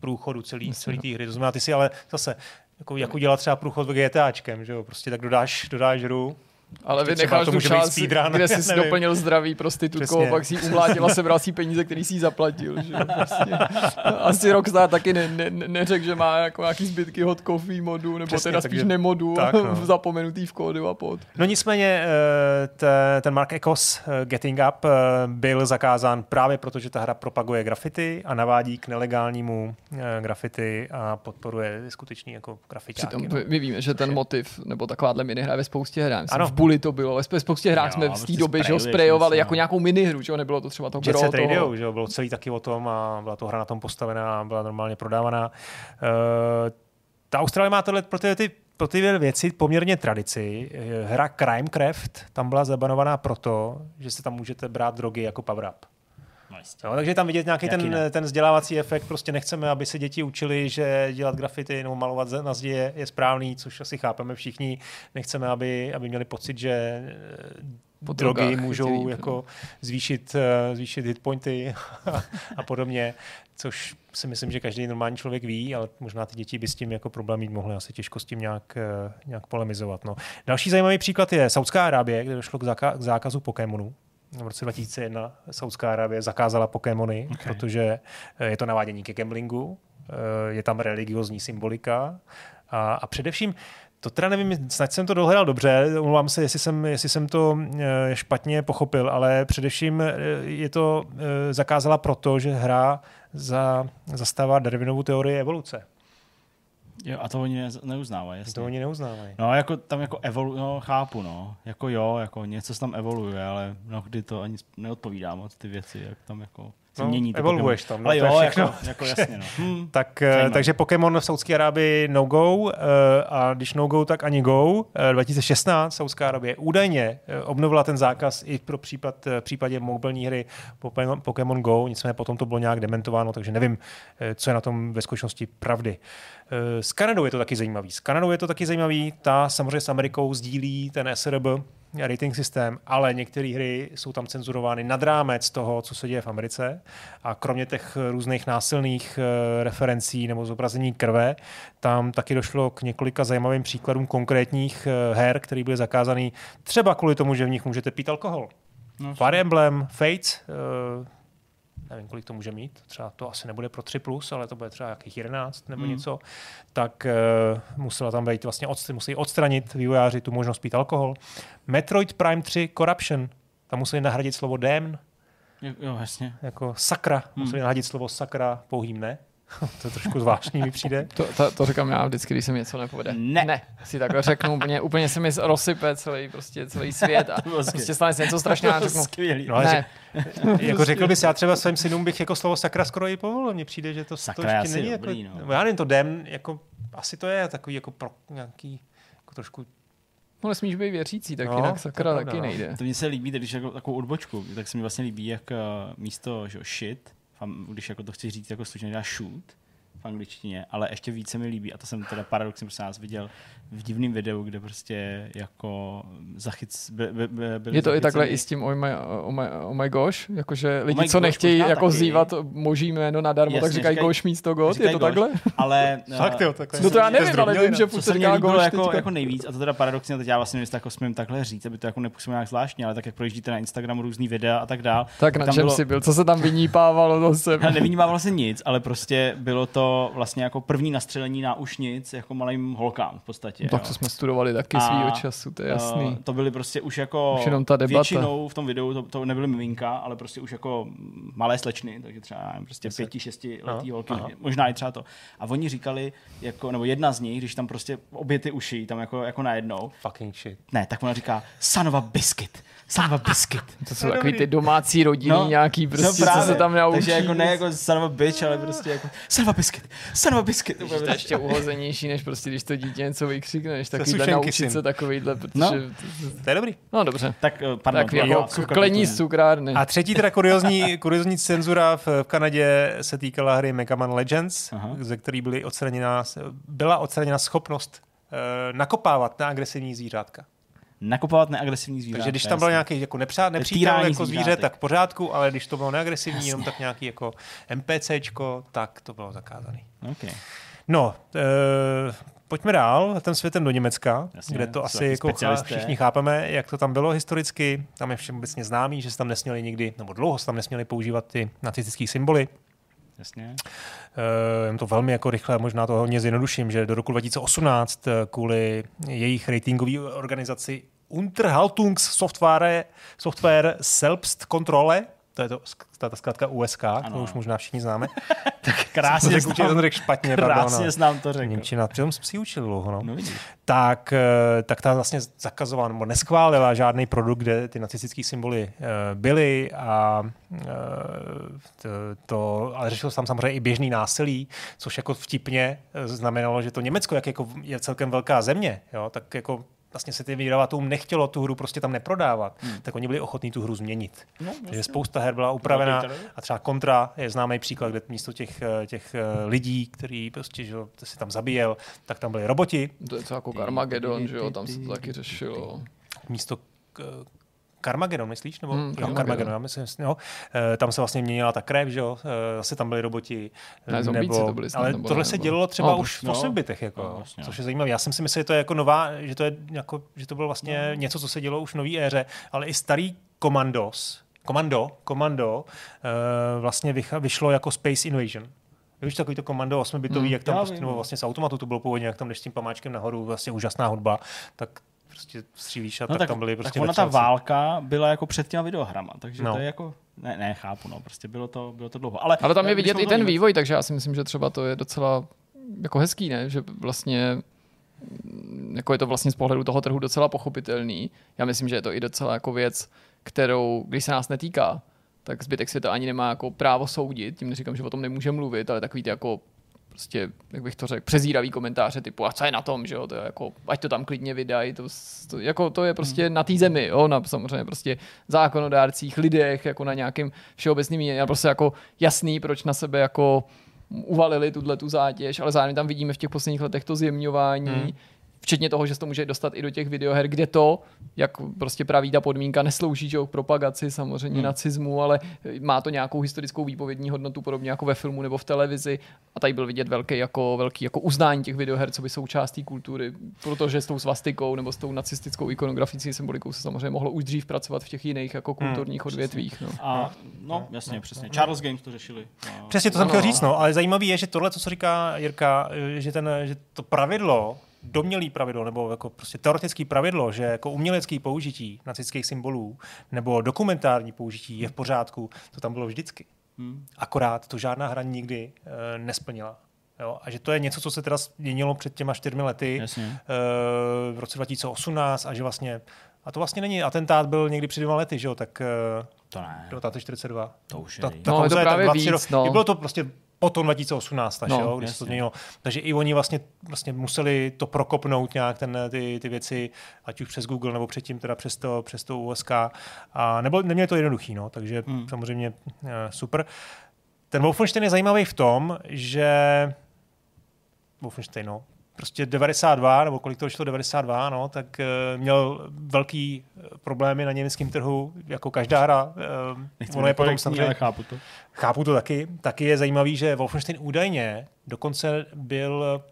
průchodu celý, celý té hry. To znamená, ty si ale zase, jako, jak udělat třeba průchod v GTAčkem, že jo? Prostě tak dodáš, dodáš hru, Ale vy třeba necháš to tu část, kde jsi nevím. doplnil zdraví prostitutkou, Přesně. pak si umlátila, sebral si peníze, který si zaplatil. Že? Prostě. Asi Rockstar taky ne, ne, ne, neřekl, že má jako nějaký zbytky hot coffee modu, nebo Přesně, teda spíš takže- nemodu, tak, no. zapomenutý v kódu a pod. No nicméně eh, te- ten Mark Ecos eh, Getting Up eh, byl zakázán právě proto, že ta hra propaguje grafity a navádí k nelegálnímu grafity a podporuje skutečný jako grafitáky. Přitom no. my, víme, že ten motiv, nebo takováhle minihra ve spoustě. Myslím, Ano. Bully to bylo, ve spoustě hrách Jo, jsme v té prostě době že ho něco, jako no. nějakou minihru, že jo, nebylo to třeba to Jet Set toho. Radio, že jo, bylo celý taky o tom a byla to hra na tom postavená a byla normálně prodávaná. Uh, ta Austrálie má tohle pro ty, ty pro ty věci poměrně tradici. Eh, Hra Crimecraft tam byla zabanovaná proto, že se tam můžete brát drogy jako power up. No, jistě. No, takže tam vidět nějaký Jak ten, jinak? ten vzdělávací efekt. Prostě nechceme, aby se děti učili, že dělat grafity nebo malovat na zdi je, je správný, což asi chápeme všichni. Nechceme, aby, aby měli pocit, že eh, Po drogy můžou chtějí, jako zvýšit, eh, zvýšit hitpointy a podobně, což si myslím, že každý normální člověk ví, ale možná ty děti by s tím jako problém mít mohly asi těžko s tím nějak, eh, nějak polemizovat. No. Další zajímavý příklad je Saudská Arábie, kde došlo k zákazu Pokémonů. V roce 2001 Saudská Arábie zakázala Pokémony, okay. protože eh, je to navádění ke gamblingu, eh, je tam religiozní symbolika a, a především to teda nevím, snad jsem to dohledal dobře, omlouvám se, jestli jsem, jestli jsem to eh, špatně pochopil, ale především je to zakázala proto, že hra za, zastává Darwinovou teorii evoluce. Jo, a to oni ne, neuznávají, jasně. To oni neuznávají. No, jako tam jako evolu, no, chápu, no. Jako jo, jako něco se tam evoluje, ale mnohdy to ani neodpovídá moc ty věci, jak tam jako se No, mění. ty evolvuješ Pokémony. tam, no, ale to je jo, všechno. jako, jako jasně, no. Hm. Tak, eh, Zajímavé. takže Pokémon v Saudské Arábii no go eh, a když no go, tak ani go. Eh, 2016 Saudská Arábie údajně obnovila ten zákaz i pro případ, v případě mobilní hry Pokémon- Pokémon Go, nicméně potom to bylo nějak dementováno, takže nevím, co je na tom ve skutečnosti pravdy. S Kanadou je to taky zajímavý. S Kanadou je to taky zajímavý, ta samozřejmě s Amerikou sdílí ten SRB, rating systém, ale některé hry jsou tam cenzurovány nad rámec toho, co se děje v Americe. A kromě těch různých násilných eh, referencí nebo zobrazení krve, tam taky došlo k několika zajímavým příkladům konkrétních eh, her, které byly zakázané třeba kvůli tomu, že v nich můžete pít alkohol. No, Fire Emblem, Fates, uh, nevím, kolik to může mít, třeba to asi nebude pro 3+, plus, ale to bude třeba jakých 11 nebo Hmm. něco, tak uh, musela tam být vlastně, odst- musí odstranit vývojáři tu možnost pít alkohol. Metroid Prime 3 Corruption, tam museli nahradit slovo damn, jo, jo, jasně. jako sakra, Hmm. museli nahradit slovo sakra pouhým ne. to je trošku zvláštní, mi přijde. To, to, to, říkám já vždycky, když se mi něco nepovede. Ne. ne. Si takhle řeknu, úplně, úplně se mi rozsype celý, prostě celý svět a To prostě stane se něco strašného a řeknu, Skvělý. No, ne, jako řekl bys, já třeba svým synům bych jako slovo sakra skoro i povolil. Mně přijde, že to, Sakra to je ještě není dobrý, jako, no. já nevím, to dem, jako, asi to je takový jako pro nějaký, jako trošku, no nesmíš být věřící, tak No, jinak to sakra je taky no. nejde. To mně se líbí, když jako takovou odbočku, tak se mi vlastně líbí, jak uh, místo že, shit, když jako to chci říct jako slušně, dá shoot v angličtině, ale ještě více mi líbí, a to jsem teda paradoxně prostě nás viděl v divném videu, kde prostě jako zachyc, by, by, by, byli Je to i takhle i s tím oh my, oh my, oh my gosh, jakože lidi, my co gosh nechtějí jako taky. zývat boží jméno nadarmo, tak Jasně, říkají říkají- gosh místo god, je to gosh, takhle? Ale Fakt jo, takhle. No to já nevím, ale vím, že se se říká gosh jako, jako nejvíc, a to teda paradoxně, teď já vlastně nevím, jako smím takhle říct, aby to jako nepůsobilo nějak zvláštně, ale tak jak projíždíte na Instagramu různý videa a tak dál. Tak na tam čem bylo- jsi byl, co se tam vynípávalo zase? Vlastně nic, ale prostě bylo to vlastně jako první nastřelení náušnic jako malým holkám v podstatě. No, tak jo. to jsme studovali taky A, svýho času, to je jasný. Uh, to byly prostě už jako Už jenom ta debata. většinou v tom videu, to, to nebyly miminka, ale prostě už jako malé slečny, takže třeba nevím, prostě pěti, šesti letý Aha, holky, aha. možná i třeba to. A oni říkali, jako, nebo jedna z nich, když tam prostě obě ty uši, tam jako, jako najednou, Fucking shit. ne, tak ona říká, sanova biscuit, sanova biscuit. To jsou takový ty domácí rodiny No, nějaký, prostě, no co se tam naučí. Takže jako ne jako sanova bitch, ale prostě jako sanova biscuit, sanova biscuit. To je ještě uhozenější, než prostě, když to dítě něco vykřikne, než takovýhle naučit syn. se takovýhle, protože... No. No, To je dobrý. no dobře. Tak, eh, pardon, Tak jako klení z cukrárny. A třetí teda kuriozní, kuriozní cenzura v, v Kanadě se týkala hry Mega Man Legends, Aha. Aha. ze který byly odstraněna, byla odstraněna schopnost uh, nakopávat na agresivní zvířátka. Nakupovat neagresivní zvířata. Takže když tam byl jasný. nějaký jako nepřát, nepřítel jako zvíře, zvířátek. tak v pořádku, ale když to bylo neagresivní, jenom tak nějaký jako NPCčko, tak to bylo zakázané. Okay. No, uh, pojďme dál, ten světem do Německa, Jasně, kde to asi jako všichni chápeme, jak to tam bylo historicky. Tam je všem obecně známý, že se tam nesměli nikdy, nebo dlouho se tam nesměli používat ty nacistické symboly. Jasně. Uh, jen to velmi jako rychle, možná to hodně zjednoduším, že do roku 2018 eh, kvůli jejich ratingové organizaci Unterhaltungssoftware Software Selbstkontrolle, to je to, ta, zkrátka USK, ano. to už možná všichni známe. Tak krásně to řekl, jsem to řekl špatně, krásně pardon, znám to řekl. Němčina, přitom jsem si učil dlouho. No. No vidíš. tak, eh, tak ta vlastně zakazovala nebo neschválila žádný produkt, kde ty nacistické symboly uh, byly a uh, to, to, ale řešilo se tam samozřejmě i běžný násilí, což jako vtipně eh, znamenalo, že to Německo, jak jako je celkem velká země, jo, tak jako vlastně se ty vydavatelům nechtělo tu hru prostě tam neprodávat, hmm. tak oni byli ochotní tu hru změnit. No, Takže spousta her byla upravena a třeba Contra je známý příklad, kde místo těch, eh, těch eh, lidí, který prostě že, si tam zabíjel, tak tam byli roboti, To je jako Carmageddon, že jo, tam se to taky řešilo. místo k- Carmageddon, myslíš? Nebo, Hmm, jo, Carmageddon. Já myslím, jo. Eh, Tam se vlastně měnila ta krev, že jo? Eh, Zase tam byli roboti. Ne, zombíci to byli snad, ale nebo tohle ne, se nebo- dělo třeba No, už v no. 8 bitech, jako, No, vlastně, což je zajímavé. Já jsem si myslel, že to je jako nová, že to, je jako, že to bylo vlastně No. něco, co se dělo už v nové éře, ale i starý Commandos, Komando, Komando uh, vlastně vycha, vyšlo jako Space Invasion. Víš, takový to komando 8 bitový, Hmm, jak tam prostě, nebo no. vlastně z automatu to bylo původně, jak tam jdeš s tím pamáčkem nahoru, vlastně úžasná hudba, tak prostě střílíš a No tak, tak, tam byly prostě tak ona ta válka byla jako před těma videohrama, takže No. to je jako, ne, ne, chápu, no, prostě bylo to, bylo to dlouho. Ale, Ale tam je vidět i ten vývoj, takže já si myslím, že třeba to je docela jako hezký, ne? Že vlastně jako je to vlastně z pohledu toho trhu docela pochopitelný. Já myslím, že je to i docela jako věc, kterou, když se nás netýká, tak zbytek světa ani nemá jako právo soudit. Tím neříkám, že o tom nemůže mluvit, ale takový ty jako prostě, jak bych to řekl, přezíravý komentáře typu, a co je na tom, že jo, to je jako, ať to tam klidně vydají, to, to, jako, to je prostě na té zemi, jo, na samozřejmě prostě zákonodárcích, lidech, jako na nějakém všeobecným, je prostě jako jasný, proč na sebe jako uvalili tuhle tu zátěž, ale zároveň tam vidíme v těch posledních letech to zjemňování, Hmm. Včetně toho, že se to může dostat i do těch videoher, kde to, jak prostě praví ta podmínka, neslouží že jo, k propagaci samozřejmě Hmm. nacismu, ale má to nějakou historickou výpovědní hodnotu, podobně jako ve filmu nebo v televizi. A tady byl vidět velký jako, velký jako uznání těch videoher, co by součástí kultury, protože s tou svastikou nebo s tou nacistickou ikonograficí symbolikou se samozřejmě mohlo už dřív pracovat v těch jiných jako kulturních odvětvích. No. A, no, jasně, přesně. Charles Games to řešili. No. Přesně to jsem No, chtěl no. říct, no, ale zajímavé je, že tohle, co říká Jirka, že, ten, že to pravidlo, domělý pravidlo, nebo jako prostě teoretický pravidlo, že jako umělecký použití nacistických symbolů nebo dokumentární použití je v pořádku, to tam bylo vždycky. Hmm. Akorát to žádná hra nikdy e, nesplnila. Jo? A že to je něco, co se teda změnilo před těma čtyřmi lety Jasně. e, v roce 2018 a že vlastně a to vlastně není, atentát byl někdy před dvěma lety, že jo, tak e, To ne. 1942. To už je Ta, ta No, je to je právě 20 víc, no. Bylo to prostě potom 2018 až, No, jo, když se to změnilo. Takže i oni vlastně, vlastně museli to prokopnout nějak ten, ty, ty věci, ať už přes Google nebo předtím teda přes to, přes to USK. A nebo neměli to jednoduchý, no, takže Hmm. hmm. samozřejmě uh, super. Ten Wolfenstein je zajímavý v tom, že Wolfenstein, no, prostě 92, nebo kolik to šlo 92, no, tak uh, měl velký eh, problémy na německém trhu, jako každá hra. Uh, Nechci ono je potom samozřejmě ale chápu to. Chápu to taky. Taky je zajímavý, že Wolfenstein údajně dokonce byl,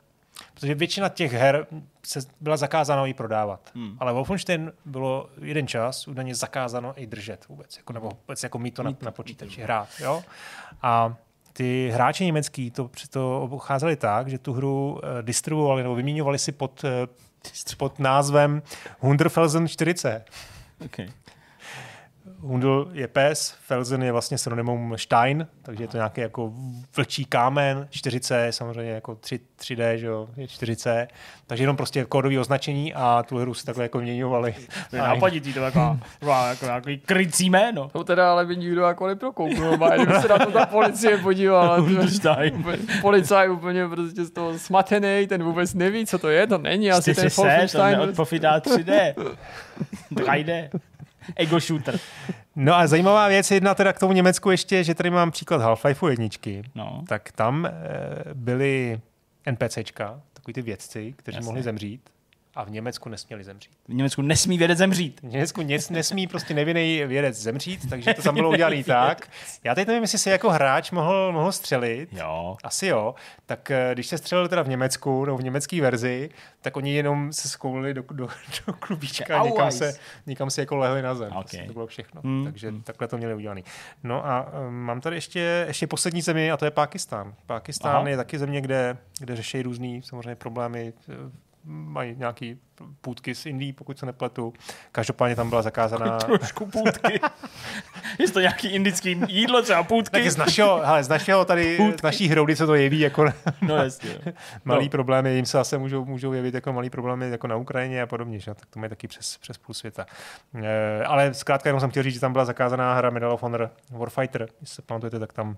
protože většina těch her se byla zakázáno i prodávat. Hmm. Hmm. Ale Wolfenstein bylo jeden čas údajně zakázáno i držet vůbec, jako, nebo vůbec jako mít to na, na počítači, hrát. Jo? A ty hráči německý to, to obcházeli tak, že tu hru eh, distribuovali nebo vyměňovali si pod, eh, pod názvem Hunderfelsen 40. Okay. Hundl je pes, Felsen je vlastně synonymum Stein, takže je to nějaký jako vlčí kámen, 4C je samozřejmě jako 3, 3D, že jo, je 4C, takže jenom prostě kódové označení a tu hru si takhle jako měňovali. To je nápaditý, to je taková, jako nějaký krycí jméno. To teda ale by nikdo jako neprokoukl, normálně, kdyby se na to ta policie podívala. Policaj úplně prostě z toho smatený, ten vůbec neví, co to je, to není asi ten Ty se, to Wolfenstein. neodpofidá 3D. 3D. Ego shooter. No a zajímavá věc je jedna teda k tomu Německu ještě, že tady mám příklad Half-Life jedničky, No. tak tam e, byli NPCčka, takový ty vědci, kteří Jasně. mohli zemřít A v Německu nesměli zemřít. V Německu nesmí vědec zemřít. V Německu nic nesmí prostě nevinný vědec zemřít, takže to tam bylo udělané tak. Já teď nevím, jestli si jako hráč mohl, mohl střelit. Jo. Asi jo. Tak eh, když se střelil teda v Německu, nebo v německé verzi, tak oni jenom se skoulili do, do, do klubíčka a někam se, někam se jako lehli na zem. Okay. Prostě to bylo všechno. Hmm. Takže takhle to měli udělané. No a um, mám tady ještě, ještě poslední zemi a to je Pákistán. Pákistán Aha. je taky země, kde, kde řeší různý samozřejmě problémy eh, mají nějaký půdky z Indií, pokud se nepletu. Každopádně tam byla zakázaná... Trošku půdky. je to nějaký indický jídlo, třeba půdky? Tak z našeho, hele, z našeho tady, Půdky. z naší hroudy se to jeví jako No jasně. malý No. problémy, jim se zase můžou, můžou jevit jako malý problémy jako na Ukrajině a podobně, že? tak to mají taky přes, přes půl světa. E, ale zkrátka jenom jsem chtěl říct, že tam byla zakázaná hra Medal of Honor Warfighter, jestli se pamatujete, tak tam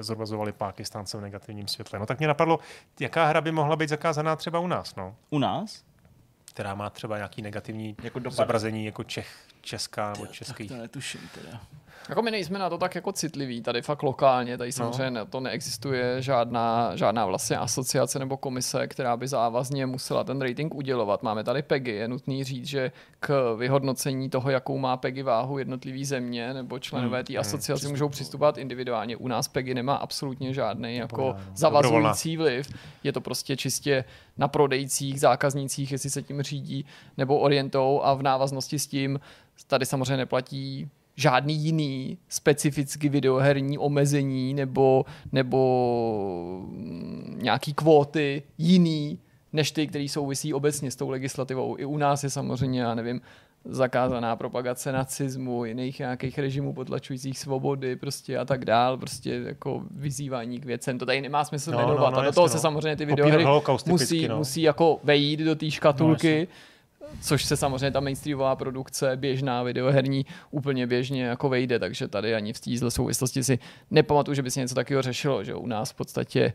zobrazovali Pákistánce v negativním světle. No tak mě napadlo, jaká hra by mohla být zakázaná třeba u nás, no? U nás? která má třeba nějaký negativní Jako dopad. zobrazení jako Čech, Česká nebo český. To netuším teda. Jako my nejsme na to tak jako citliví, tady fakt lokálně, tady samozřejmě no. to neexistuje žádná, žádná vlastně asociace nebo komise, která by závazně musela ten rating udělovat. Máme tady PEGI, je nutný říct, že k vyhodnocení toho, jakou má PEGI váhu jednotlivý země nebo členové té asociace můžou přistupovat individuálně. U nás PEGI nemá absolutně žádný jako zavazující vliv. Je to prostě čistě na prodejcích, zákaznících, jestli se tím řídí nebo orientou a v návaznosti s tím tady samozřejmě neplatí žádný jiný specificky videoherní omezení nebo, nebo mm, nějaký kvóty jiný, než ty, které souvisí obecně s tou legislativou. I u nás je samozřejmě, já nevím, zakázaná propagace nacismu, jiných nějakých režimů potlačujících svobody prostě a tak dál, prostě jako vyzývání k věcem. To tady nemá smysl No, no, no, jmenovat. no, No, a do jasně, toho no. se samozřejmě ty videohry musí, no. musí jako vejít do té No, škatulky, což se samozřejmě ta mainstreamová produkce, běžná videoherní, úplně běžně jako vejde, takže tady ani v téhle souvislosti si nepamatuju, že by se něco takového řešilo, že u nás v podstatě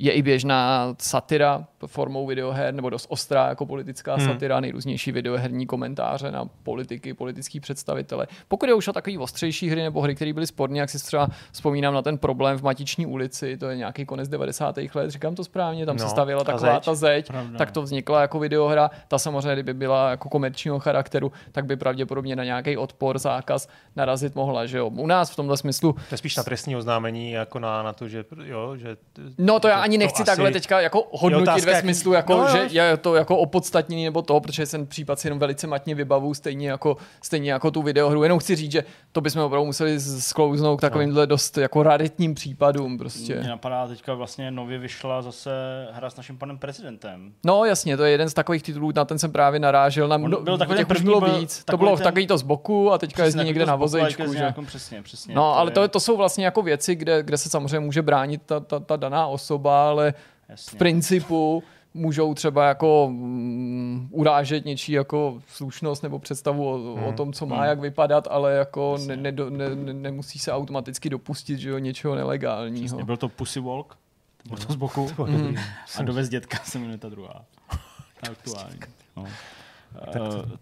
je i běžná satira formou videoher, nebo dost ostrá jako politická Hmm. satira, nejrůznější videoherní komentáře na politiky, politický představitele. Pokud je už o takový ostřejší hry nebo hry, které byly sporné, jak si třeba vzpomínám na ten problém v Matiční ulici, to je nějaký konec 90. let, říkám to správně, tam no, se stavěla ta taková zeď. ta zeď, Pravda, tak to vznikla jako videohra, ta samozřejmě, kdyby byla jako komerčního charakteru, tak by pravděpodobně na nějaký odpor, zákaz narazit mohla, že jo. U nás v tomhle smyslu To je spíš na trestní oznámení, jako na, na to, že jo, že... No to já ani nechci asi- takhle teďka jako hodnotit otázka, ve jaký- smyslu, jako, No, jo. že je to jako opodstatnění nebo to, protože ten případ si jenom velice matně vybavu, stejně jako, stejně jako tu videohru. Jenom chci říct, že to bychom opravdu museli sklouznout k takovýmhle dost jako raritním případům prostě. Mě napadá teďka vlastně nově vyšla zase hra s naším panem prezidentem. No jasně, to je jeden z takových titulů, na ten jsem právě narážel. Na On mno, byl takový těch první, bylo byl víc. To bylo ten- takový to z boku a teďka jezdí Přesně, někde na to vozejčku. Že? nějakou- Přesně, přesně. No, ale je- to, to jsou vlastně jako věci, kde, kde se samozřejmě může bránit ta, ta, ta daná osoba, ale v Jasně. principu můžou třeba jako mm, urážet něčí jako slušnost nebo představu o, Hmm. o tom, co má jak vypadat, ale jako Jasně. ne, ne, ne, ne, nemusí se automaticky dopustit že jo, něčeho nelegálního. Přesně, byl to Pussy Walk, to bylo to z boku. Mm. A dovez dětka se jmenuje ta druhá. Ta aktuální. No. Uh,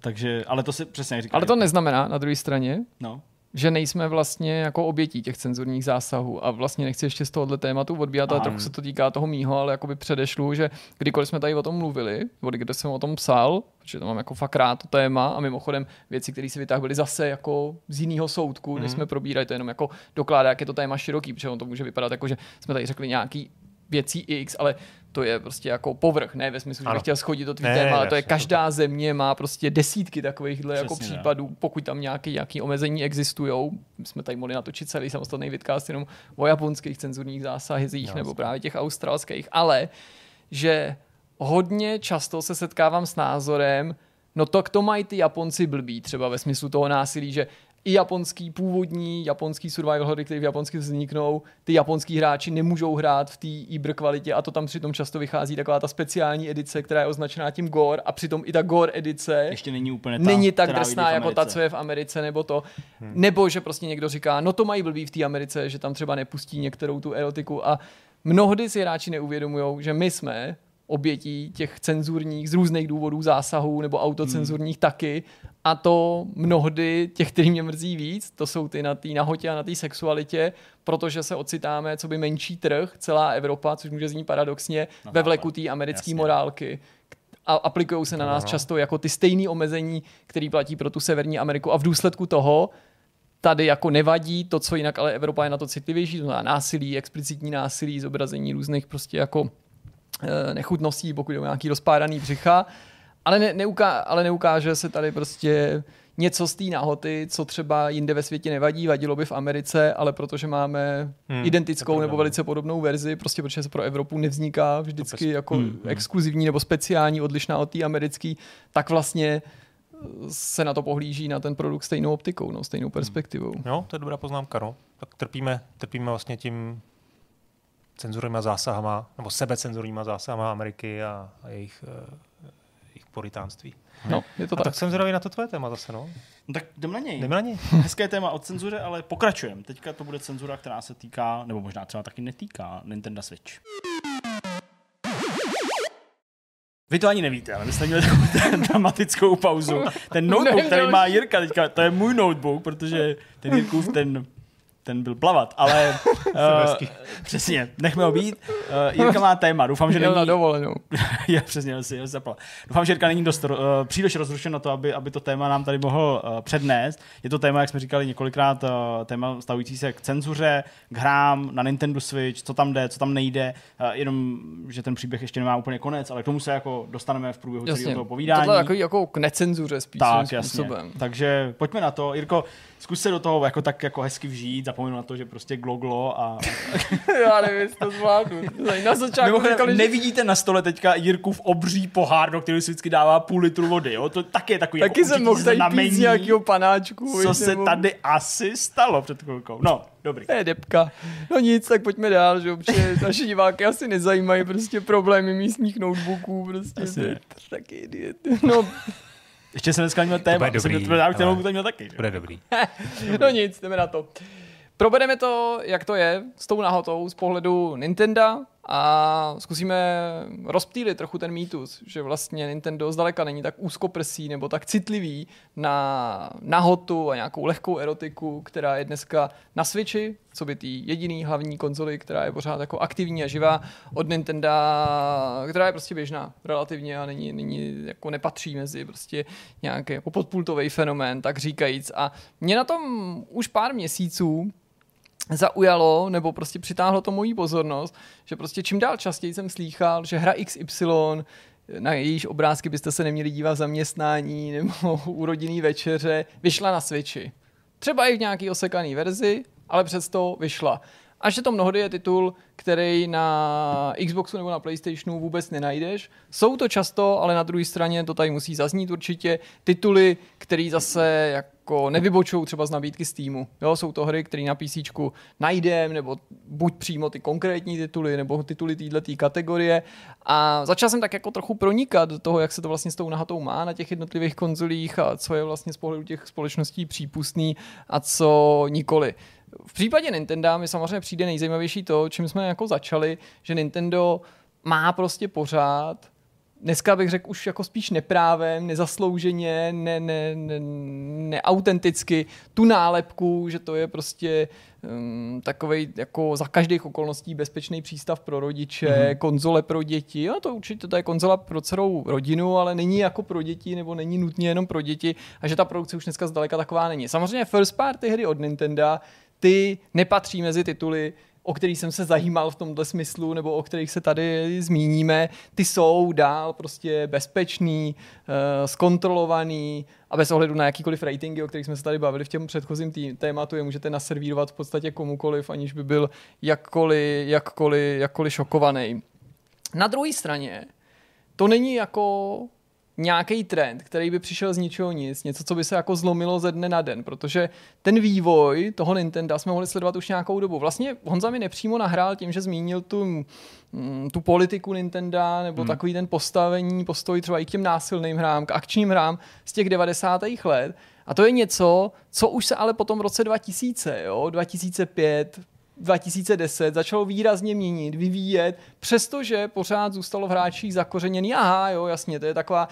takže, ale to si přesně jak říkáš. Ale to neznamená na druhé straně, No, že nejsme vlastně jako obětí těch cenzurních zásahů a vlastně nechci ještě z tohohle tématu odbíhat, ale Aha. trochu se to týká toho mýho, ale jakoby předešlu, že kdykoliv jsme tady o tom mluvili, nebo když jsem o tom psal, protože to mám jako fakt rád to téma a mimochodem věci, které si vytáhl, byly zase jako z jiného soudku, Mhm. než jsme probírali, to jenom jako dokládá, jak je to téma široký, protože on to může vypadat jako, že jsme tady řekli nějaký věcí X, ale to je prostě jako povrch, ne ve smyslu, že Ano. bych chtěl schodit Ne, téma, ale to je jasně, to každá země má prostě desítky takovýchhle jako Přesně, ne. případů, pokud tam nějaké, nějaké omezení existují. My jsme tady mohli natočit celý samostatný vidcast jenom o japonských cenzurních zásahích nebo právě těch australských, ale že hodně často se setkávám s názorem, no to, to mají ty Japonci blbý, třeba ve smyslu toho násilí, že i japonský původní, japonský survival hry, které v Japonsku vzniknou, ty japonský hráči nemůžou hrát v té IBR kvalitě a to tam přitom často vychází taková ta speciální edice, která je označená tím gore a přitom i ta gore edice ještě není úplně ta, není tak drsná jako ta, co je v Americe, nebo to. Hmm. Nebo že prostě někdo říká, no to mají blbý v té Americe, že tam třeba nepustí některou tu erotiku a mnohdy si hráči neuvědomují, že my jsme obětí těch cenzurních z různých důvodů zásahů nebo autocenzurních hmm. taky a to mnohdy těch, který mě mrzí víc, to jsou ty na té nahotě a na té sexualitě, protože se ocitáme, co by menší trh, celá Evropa, což může znít paradoxně, ve chápem. vleku té americké morálky. A aplikují se na nás často jako ty stejné omezení, které platí pro tu Severní Ameriku. A v důsledku toho tady jako nevadí to, co jinak, ale Evropa je na to citlivější, to znamená násilí, explicitní násilí, zobrazení různých prostě jako eh, nechutností, pokud je o nějaký rozpáraný břicha, ale, ne, neuká, ale neukáže se tady prostě něco z té nahoty, co třeba jinde ve světě nevadí, vadilo by v Americe, ale protože máme hmm, identickou nebo velice podobnou verzi, prostě protože se pro Evropu nevzniká vždycky jako hmm, hmm. exkluzivní nebo speciální, odlišná od té americké, tak vlastně se na to pohlíží na ten produkt stejnou optikou, no, stejnou perspektivou. Jo, to je dobrá poznámka, no. Tak trpíme, trpíme vlastně tím cenzurníma zásahama, nebo sebecenzurníma zásahama Ameriky a, a jejich, uh, jejich poritánství. No, je to a tak. tak jsem zvědavý na to tvoje téma zase, no. No tak jdem na něj. Jdeme na něj. Hezké téma o cenzuře, ale pokračujeme. Teďka to bude cenzura, která se týká, nebo možná třeba taky netýká Nintendo Switch. Vy to ani nevíte, ale my jsme měli takovou dramatickou pauzu. Ten notebook, který má Jirka teďka, to je můj notebook, protože ten Jirkův, ten ten byl plavat, ale uh, přesně, nechme ho být. Uh, Jirka má téma, doufám, že Měl není... na dovolenou. Já přesně, si zapal. Doufám, že Jirka není dost, uh, příliš rozrušen na to, aby, aby to téma nám tady mohl uh, přednést. Je to téma, jak jsme říkali několikrát, uh, téma stavující se k cenzuře, k hrám na Nintendo Switch, co tam jde, co tam nejde, uh, jenom, že ten příběh ještě nemá úplně konec, ale k tomu se jako dostaneme v průběhu celého toho povídání. Tohle jako, jako k necenzuře spíš tak, jasně. způsobem. Takže pojďme na to. Jirko, zkus se do toho jako tak jako hezky vžít, zapomenu na to, že prostě gloglo a... Já nevím, jestli to zvládnu. Na začátku Mimochodem, říkali, že- nevidíte na stole teďka Jirkův obří pohár, do kterého si vždycky dává půl litru vody, jo? To taky je takový Taky jako jsem mohl tady pít nějakého panáčku. co se nebo- tady asi stalo před chvilkou. No, dobrý. To je depka. No nic, tak pojďme dál, že protože naše diváky asi nezajímají prostě problémy místních notebooků, prostě Asi ne. taky idiot. No, Ještě jsem dneska měl téma. bude jsem dobrý, měl- já notebook tady měl taky. že? Bude dobrý. no nic, jdeme na to. Probereme to, jak to je s tou nahotou z pohledu Nintendo a zkusíme rozptýlit trochu ten mýtus, že vlastně Nintendo zdaleka není tak úzkoprsý nebo tak citlivý na nahotu a nějakou lehkou erotiku, která je dneska na Switchi, co by tý jediný hlavní konzoli, která je pořád jako aktivní a živá od Nintendo, která je prostě běžná relativně a není, není jako nepatří mezi prostě nějaký jako podpultový fenomén, tak říkajíc. A mě na tom už pár měsíců zaujalo, nebo prostě přitáhlo to moji pozornost, že prostě čím dál častěji jsem slýchal, že hra XY, na jejíž obrázky byste se neměli dívat v zaměstnání nebo u rodinný večeře, vyšla na Switchi. Třeba i v nějaký osekaný verzi, ale přesto vyšla. A že to mnohdy je titul, který na Xboxu nebo na PlayStationu vůbec nenajdeš. Jsou to často, ale na druhé straně to tady musí zaznít určitě, tituly, které zase jako nevybočou třeba z nabídky Steamu. Jo, jsou to hry, které na PC najdem, nebo buď přímo ty konkrétní tituly, nebo tituly této kategorie. A začal jsem tak jako trochu pronikat do toho, jak se to vlastně s tou nahatou má na těch jednotlivých konzolích a co je vlastně z pohledu těch společností přípustný a co nikoli. V případě Nintendo mi samozřejmě přijde nejzajímavější to, čím jsme jako začali, že Nintendo má prostě pořád dneska bych řekl už jako spíš neprávem, nezaslouženě, ne, ne, ne, neautenticky tu nálepku, že to je prostě um, takovej jako za každých okolností bezpečný přístav pro rodiče, mm-hmm. konzole pro děti. No to určitě to je konzola pro celou rodinu, ale není jako pro děti nebo není nutně jenom pro děti a že ta produkce už dneska zdaleka taková není. Samozřejmě first party hry od Nintendo ty nepatří mezi tituly, o který jsem se zajímal v tomhle smyslu, nebo o kterých se tady zmíníme, ty jsou dál prostě bezpečný, uh, zkontrolovaný a bez ohledu na jakýkoliv ratingy, o kterých jsme se tady bavili v těm předchozím tématu, je můžete naservírovat v podstatě komukoliv, aniž by byl jakkoliv, jakkoliv, jakkoliv šokovaný. Na druhé straně, to není jako nějaký trend, který by přišel z ničeho nic, něco, co by se jako zlomilo ze dne na den, protože ten vývoj toho Nintendo jsme mohli sledovat už nějakou dobu. Vlastně Honza mi nepřímo nahrál tím, že zmínil tu, mm, tu politiku Nintendo nebo hmm. takový ten postavení, postoj třeba i k těm násilným hrám, k akčním hrám z těch 90. let. A to je něco, co už se ale potom v roce 2000, jo, 2005, 2010 začalo výrazně měnit, vyvíjet, přestože pořád zůstalo v hráčích zakořeněný, aha, jo, jasně, to je taková,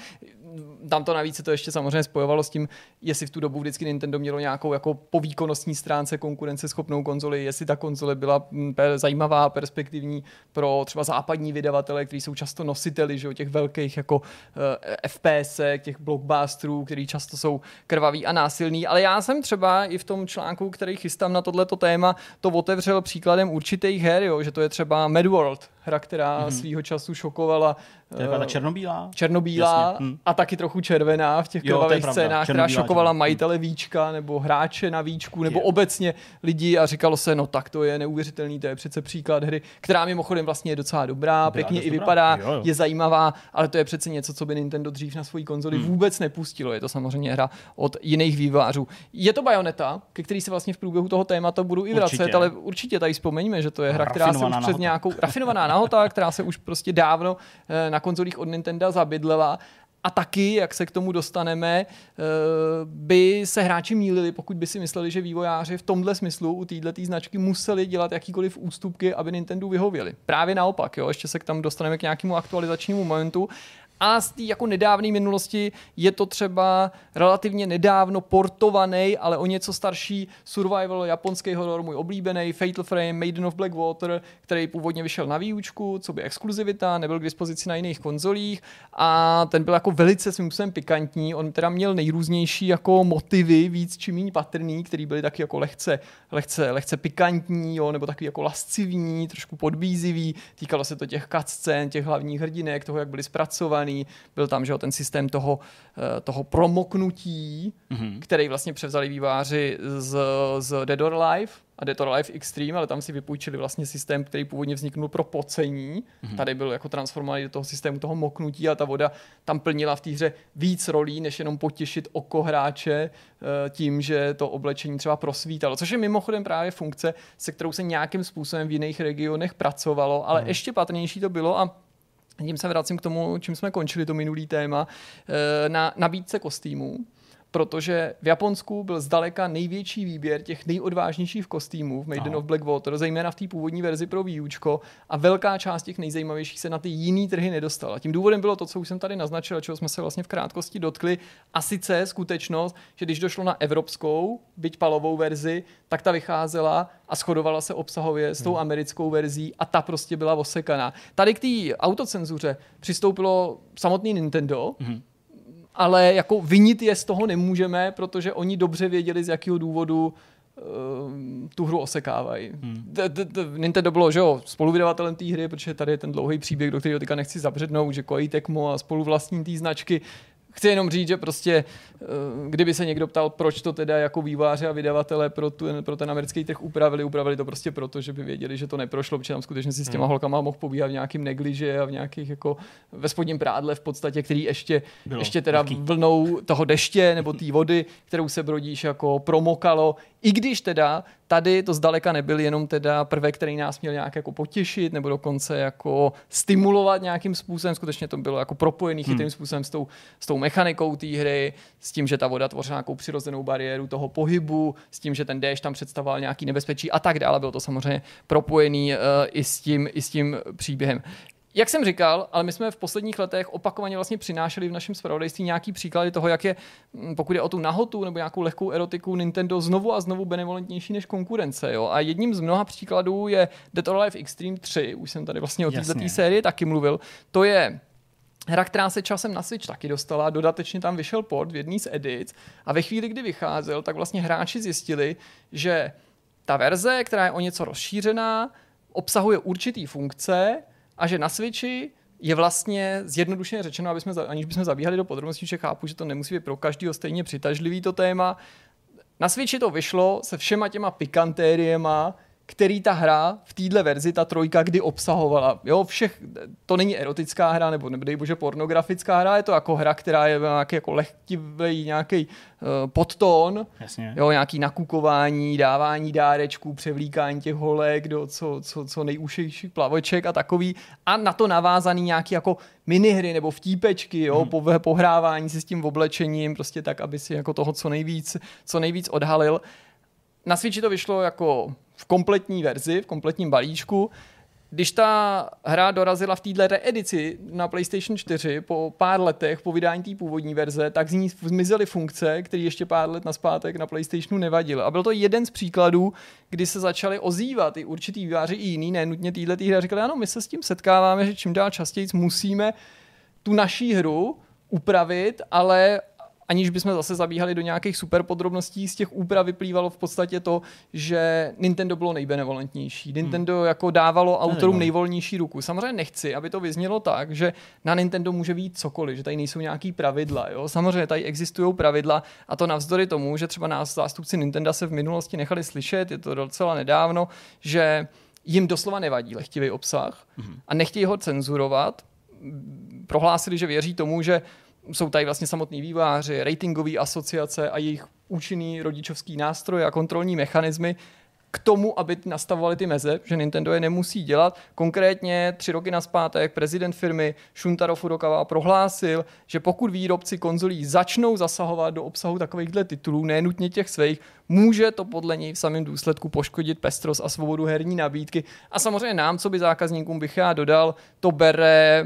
tam to navíc se to ještě samozřejmě spojovalo s tím, jestli v tu dobu vždycky Nintendo mělo nějakou jako po výkonnostní stránce konkurenceschopnou konzoli, jestli ta konzole byla mm, zajímavá, perspektivní pro třeba západní vydavatele, kteří jsou často nositeli že, těch velkých jako uh, eh, FPS, těch blockbusterů, který často jsou krvavý a násilný. Ale já jsem třeba i v tom článku, který chystám na tohleto téma, to otevřel příkladem určitých her, jo, že to je třeba Medworld, hra, která mm-hmm. svýho času šokovala. To je ta eh, černobílá? Černobílá hm. a taky trochu červená v těch krvavých scénách, která šokovala červená. majitele víčka nebo hráče na víčku nebo je. obecně lidi a říkalo se, no tak to je neuvěřitelný, to je přece příklad hry, která mimochodem vlastně je docela dobrá, Byla pěkně i vypadá, jo, jo. je zajímavá, ale to je přece něco, co by Nintendo dřív na svoji konzoli hmm. vůbec nepustilo. Je to samozřejmě hra od jiných vývářů. Je to Bayonetta, ke který se vlastně v průběhu toho tématu budu i vracet, určitě. ale určitě tady vzpomeňme, že to je hra, která se už před nějakou rafinovaná nahota, která se už prostě dávno eh, na konzolích od Nintendo zabydlela a taky, jak se k tomu dostaneme, eh, by se hráči mýlili, pokud by si mysleli, že vývojáři v tomhle smyslu u této značky museli dělat jakýkoliv ústupky, aby Nintendo vyhověli. Právě naopak, jo, ještě se k tam dostaneme k nějakému aktualizačnímu momentu a z té jako nedávné minulosti je to třeba relativně nedávno portovaný, ale o něco starší survival japonský horor, můj oblíbený Fatal Frame, Maiden of Blackwater, který původně vyšel na výučku, co by exkluzivita, nebyl k dispozici na jiných konzolích a ten byl jako velice svým způsobem pikantní. On teda měl nejrůznější jako motivy, víc či méně patrný, který byly taky jako lehce, lehce, lehce pikantní, jo, nebo taky jako lascivní, trošku podbízivý. Týkalo se to těch cutscén, těch hlavních hrdinek, toho, jak byly zpracovaný byl tam že ten systém toho, eh, toho promoknutí, mm-hmm. který vlastně převzali výváři z, z Dead or Alive a Dead or Alive Extreme, ale tam si vypůjčili vlastně systém, který původně vzniknul pro pocení. Mm-hmm. Tady byl jako transformovaný do toho systému toho moknutí a ta voda tam plnila v té hře víc rolí, než jenom potěšit oko hráče eh, tím, že to oblečení třeba prosvítalo. Což je mimochodem právě funkce, se kterou se nějakým způsobem v jiných regionech pracovalo, ale mm. ještě patrnější to bylo a tím se vracím k tomu, čím jsme končili to minulý téma, eh, na nabídce kostýmů protože v Japonsku byl zdaleka největší výběr těch nejodvážnějších kostýmů v Maiden no. of Blackwater, zejména v té původní verzi pro výučko a velká část těch nejzajímavějších se na ty jiný trhy nedostala. Tím důvodem bylo to, co už jsem tady naznačil, čeho jsme se vlastně v krátkosti dotkli, a sice skutečnost, že když došlo na evropskou, byť palovou verzi, tak ta vycházela a shodovala se obsahově s tou hmm. americkou verzí a ta prostě byla osekaná. Tady k té autocenzuře přistoupilo samotný Nintendo, hmm ale jako vinit je z toho nemůžeme, protože oni dobře věděli, z jakého důvodu uh, tu hru osekávají. Hmm. Nintendo bylo, že jo, spoluvydavatelem té hry, protože tady je ten dlouhý příběh, do kterého teďka nechci zabřednout, že Koei Tecmo a spoluvlastní té značky Chci jenom říct, že prostě, eh, kdyby se někdo ptal, proč to teda jako výváře a vydavatele pro, tu, pro ten americký trh upravili, upravili to prostě proto, že by věděli, že to neprošlo, protože tam skutečně si s těma hmm. holkama mohl pobíhat v nějakým negliže a v nějakých jako ve spodním prádle v podstatě, který ještě, Bylo. ještě teda vlnou toho deště nebo té vody, kterou se brodíš jako promokalo, i když teda tady to zdaleka nebyl jenom teda prvek, který nás měl nějak jako potěšit nebo dokonce jako stimulovat nějakým způsobem, skutečně to bylo jako propojený hmm. chytrým způsobem s tou, s tou mechanikou té hry, s tím, že ta voda tvořila nějakou přirozenou bariéru toho pohybu, s tím, že ten déšť tam představoval nějaký nebezpečí a tak dále. Bylo to samozřejmě propojený uh, i, s tím, i s tím příběhem. Jak jsem říkal, ale my jsme v posledních letech opakovaně vlastně přinášeli v našem zpravodajství nějaký příklady toho, jak je, mm, pokud je o tu nahotu nebo nějakou lehkou erotiku, Nintendo znovu a znovu benevolentnější než konkurence. Jo? A jedním z mnoha příkladů je Dead or Alive Extreme 3, už jsem tady vlastně o této sérii taky mluvil. To je Hra, která se časem na Switch taky dostala, dodatečně tam vyšel port v jedný z edic a ve chvíli, kdy vycházel, tak vlastně hráči zjistili, že ta verze, která je o něco rozšířená, obsahuje určitý funkce, a že na Switchi je vlastně zjednodušeně řečeno, aby jsme, aniž bychom zabíhali do podrobností, že chápu, že to nemusí být pro každého stejně přitažlivý to téma. Na Switchi to vyšlo se všema těma pikantériema, který ta hra v téhle verzi, ta trojka, kdy obsahovala. Jo, všech, to není erotická hra, nebo nebudej bože pornografická hra, je to jako hra, která je nějaký jako lehtivý nějaký uh, podtón, Jasně. jo, nějaký nakukování, dávání dárečků, převlíkání těch holek do co, co, co nejušejších plavoček a takový. A na to navázaný nějaký jako minihry nebo vtípečky, jo, hmm. po, pohrávání si s tím oblečením, prostě tak, aby si jako toho co nejvíc, co nejvíc odhalil. Na Switchi to vyšlo jako v kompletní verzi, v kompletním balíčku. když ta hra dorazila v této reedici na PlayStation 4 po pár letech po vydání té původní verze, tak z ní zmizely funkce, které ještě pár let naspátek na PlayStationu nevadily. A byl to jeden z příkladů, kdy se začaly ozývat i určitý výváři i jiný, ne nutně téhle hry, říkali, ano, my se s tím setkáváme, že čím dál častěji musíme tu naší hru upravit, ale aniž bychom zase zabíhali do nějakých super podrobností, z těch úprav vyplývalo v podstatě to, že Nintendo bylo nejbenevolentnější. Hmm. Nintendo hmm. jako dávalo autorům nejvolnější ruku. Samozřejmě nechci, aby to vyznělo tak, že na Nintendo může být cokoliv, že tady nejsou nějaký pravidla. Jo? Samozřejmě tady existují pravidla a to navzdory tomu, že třeba nás zástupci Nintendo se v minulosti nechali slyšet, je to docela nedávno, že jim doslova nevadí lehtivý obsah hmm. a nechtějí ho cenzurovat, prohlásili, že věří tomu, že jsou tady vlastně samotní výváři, ratingové asociace a jejich účinný rodičovský nástroj a kontrolní mechanismy k tomu, aby nastavovali ty meze, že Nintendo je nemusí dělat. Konkrétně tři roky naspátek prezident firmy Shuntaro Furukawa prohlásil, že pokud výrobci konzolí začnou zasahovat do obsahu takovýchhle titulů, nenutně těch svých, může to podle něj v samém důsledku poškodit pestrost a svobodu herní nabídky. A samozřejmě nám, co by zákazníkům bych já dodal, to bere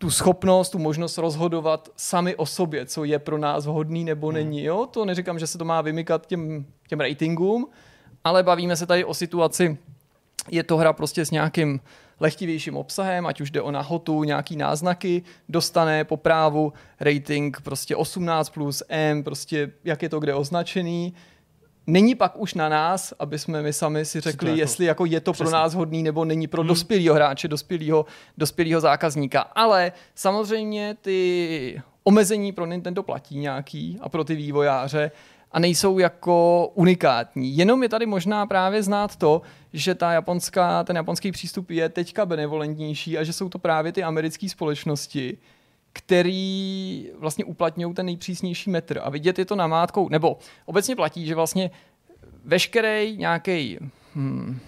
tu schopnost, tu možnost rozhodovat sami o sobě, co je pro nás vhodný nebo hmm. není. Jo? To neříkám, že se to má vymykat těm, těm ratingům, ale bavíme se tady o situaci, je to hra prostě s nějakým lehtivějším obsahem, ať už jde o nahotu, nějaký náznaky, dostane po právu rating prostě 18+, plus M, prostě jak je to kde označený, Není pak už na nás, aby jsme my sami si řekli, jako, jestli jako je to přesně. pro nás hodný nebo není pro hmm. dospělého hráče, dospělého, dospělého zákazníka. Ale samozřejmě ty omezení pro Nintendo platí nějaký a pro ty vývojáře a nejsou jako unikátní. Jenom je tady možná právě znát to, že ta japonská, ten japonský přístup je teďka benevolentnější a že jsou to právě ty americké společnosti, který vlastně uplatňují ten nejpřísnější metr. A vidět je to namátkou, nebo obecně platí, že vlastně veškerý nějaký hmm,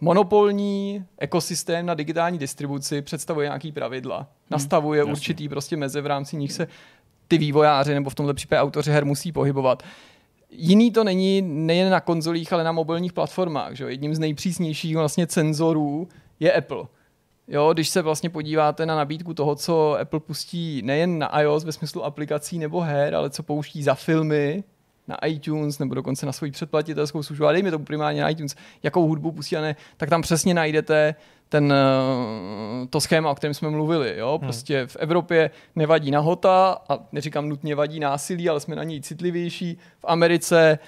monopolní ekosystém na digitální distribuci představuje nějaký pravidla. Hmm, Nastavuje hmm, určitý prostě meze, v rámci nich se ty vývojáři nebo v tomto případě autoři her musí pohybovat. Jiný to není nejen na konzolích, ale na mobilních platformách. Že? Jedním z nejpřísnějších vlastně cenzorů je Apple. Jo, když se vlastně podíváte na nabídku toho, co Apple pustí nejen na iOS ve smyslu aplikací nebo her, ale co pouští za filmy, na iTunes nebo dokonce na svoji předplatitelskou službu, a dejme to primárně na iTunes, jakou hudbu pustí a ne, tak tam přesně najdete ten, eh, to schéma, o kterém jsme mluvili. Jo? Hmm. Prostě v Evropě nevadí nahota a neříkám nutně vadí násilí, ale jsme na něj citlivější. V Americe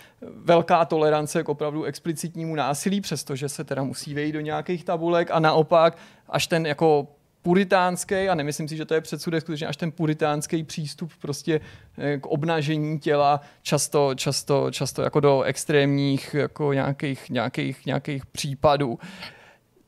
velká tolerance k opravdu explicitnímu násilí, přestože se teda musí vejít do nějakých tabulek a naopak až ten jako puritánský, a nemyslím si, že to je předsudek, skutečně až ten puritánský přístup prostě eh, k obnažení těla často, často, často jako do extrémních jako nějakých, nějakých, nějakých případů.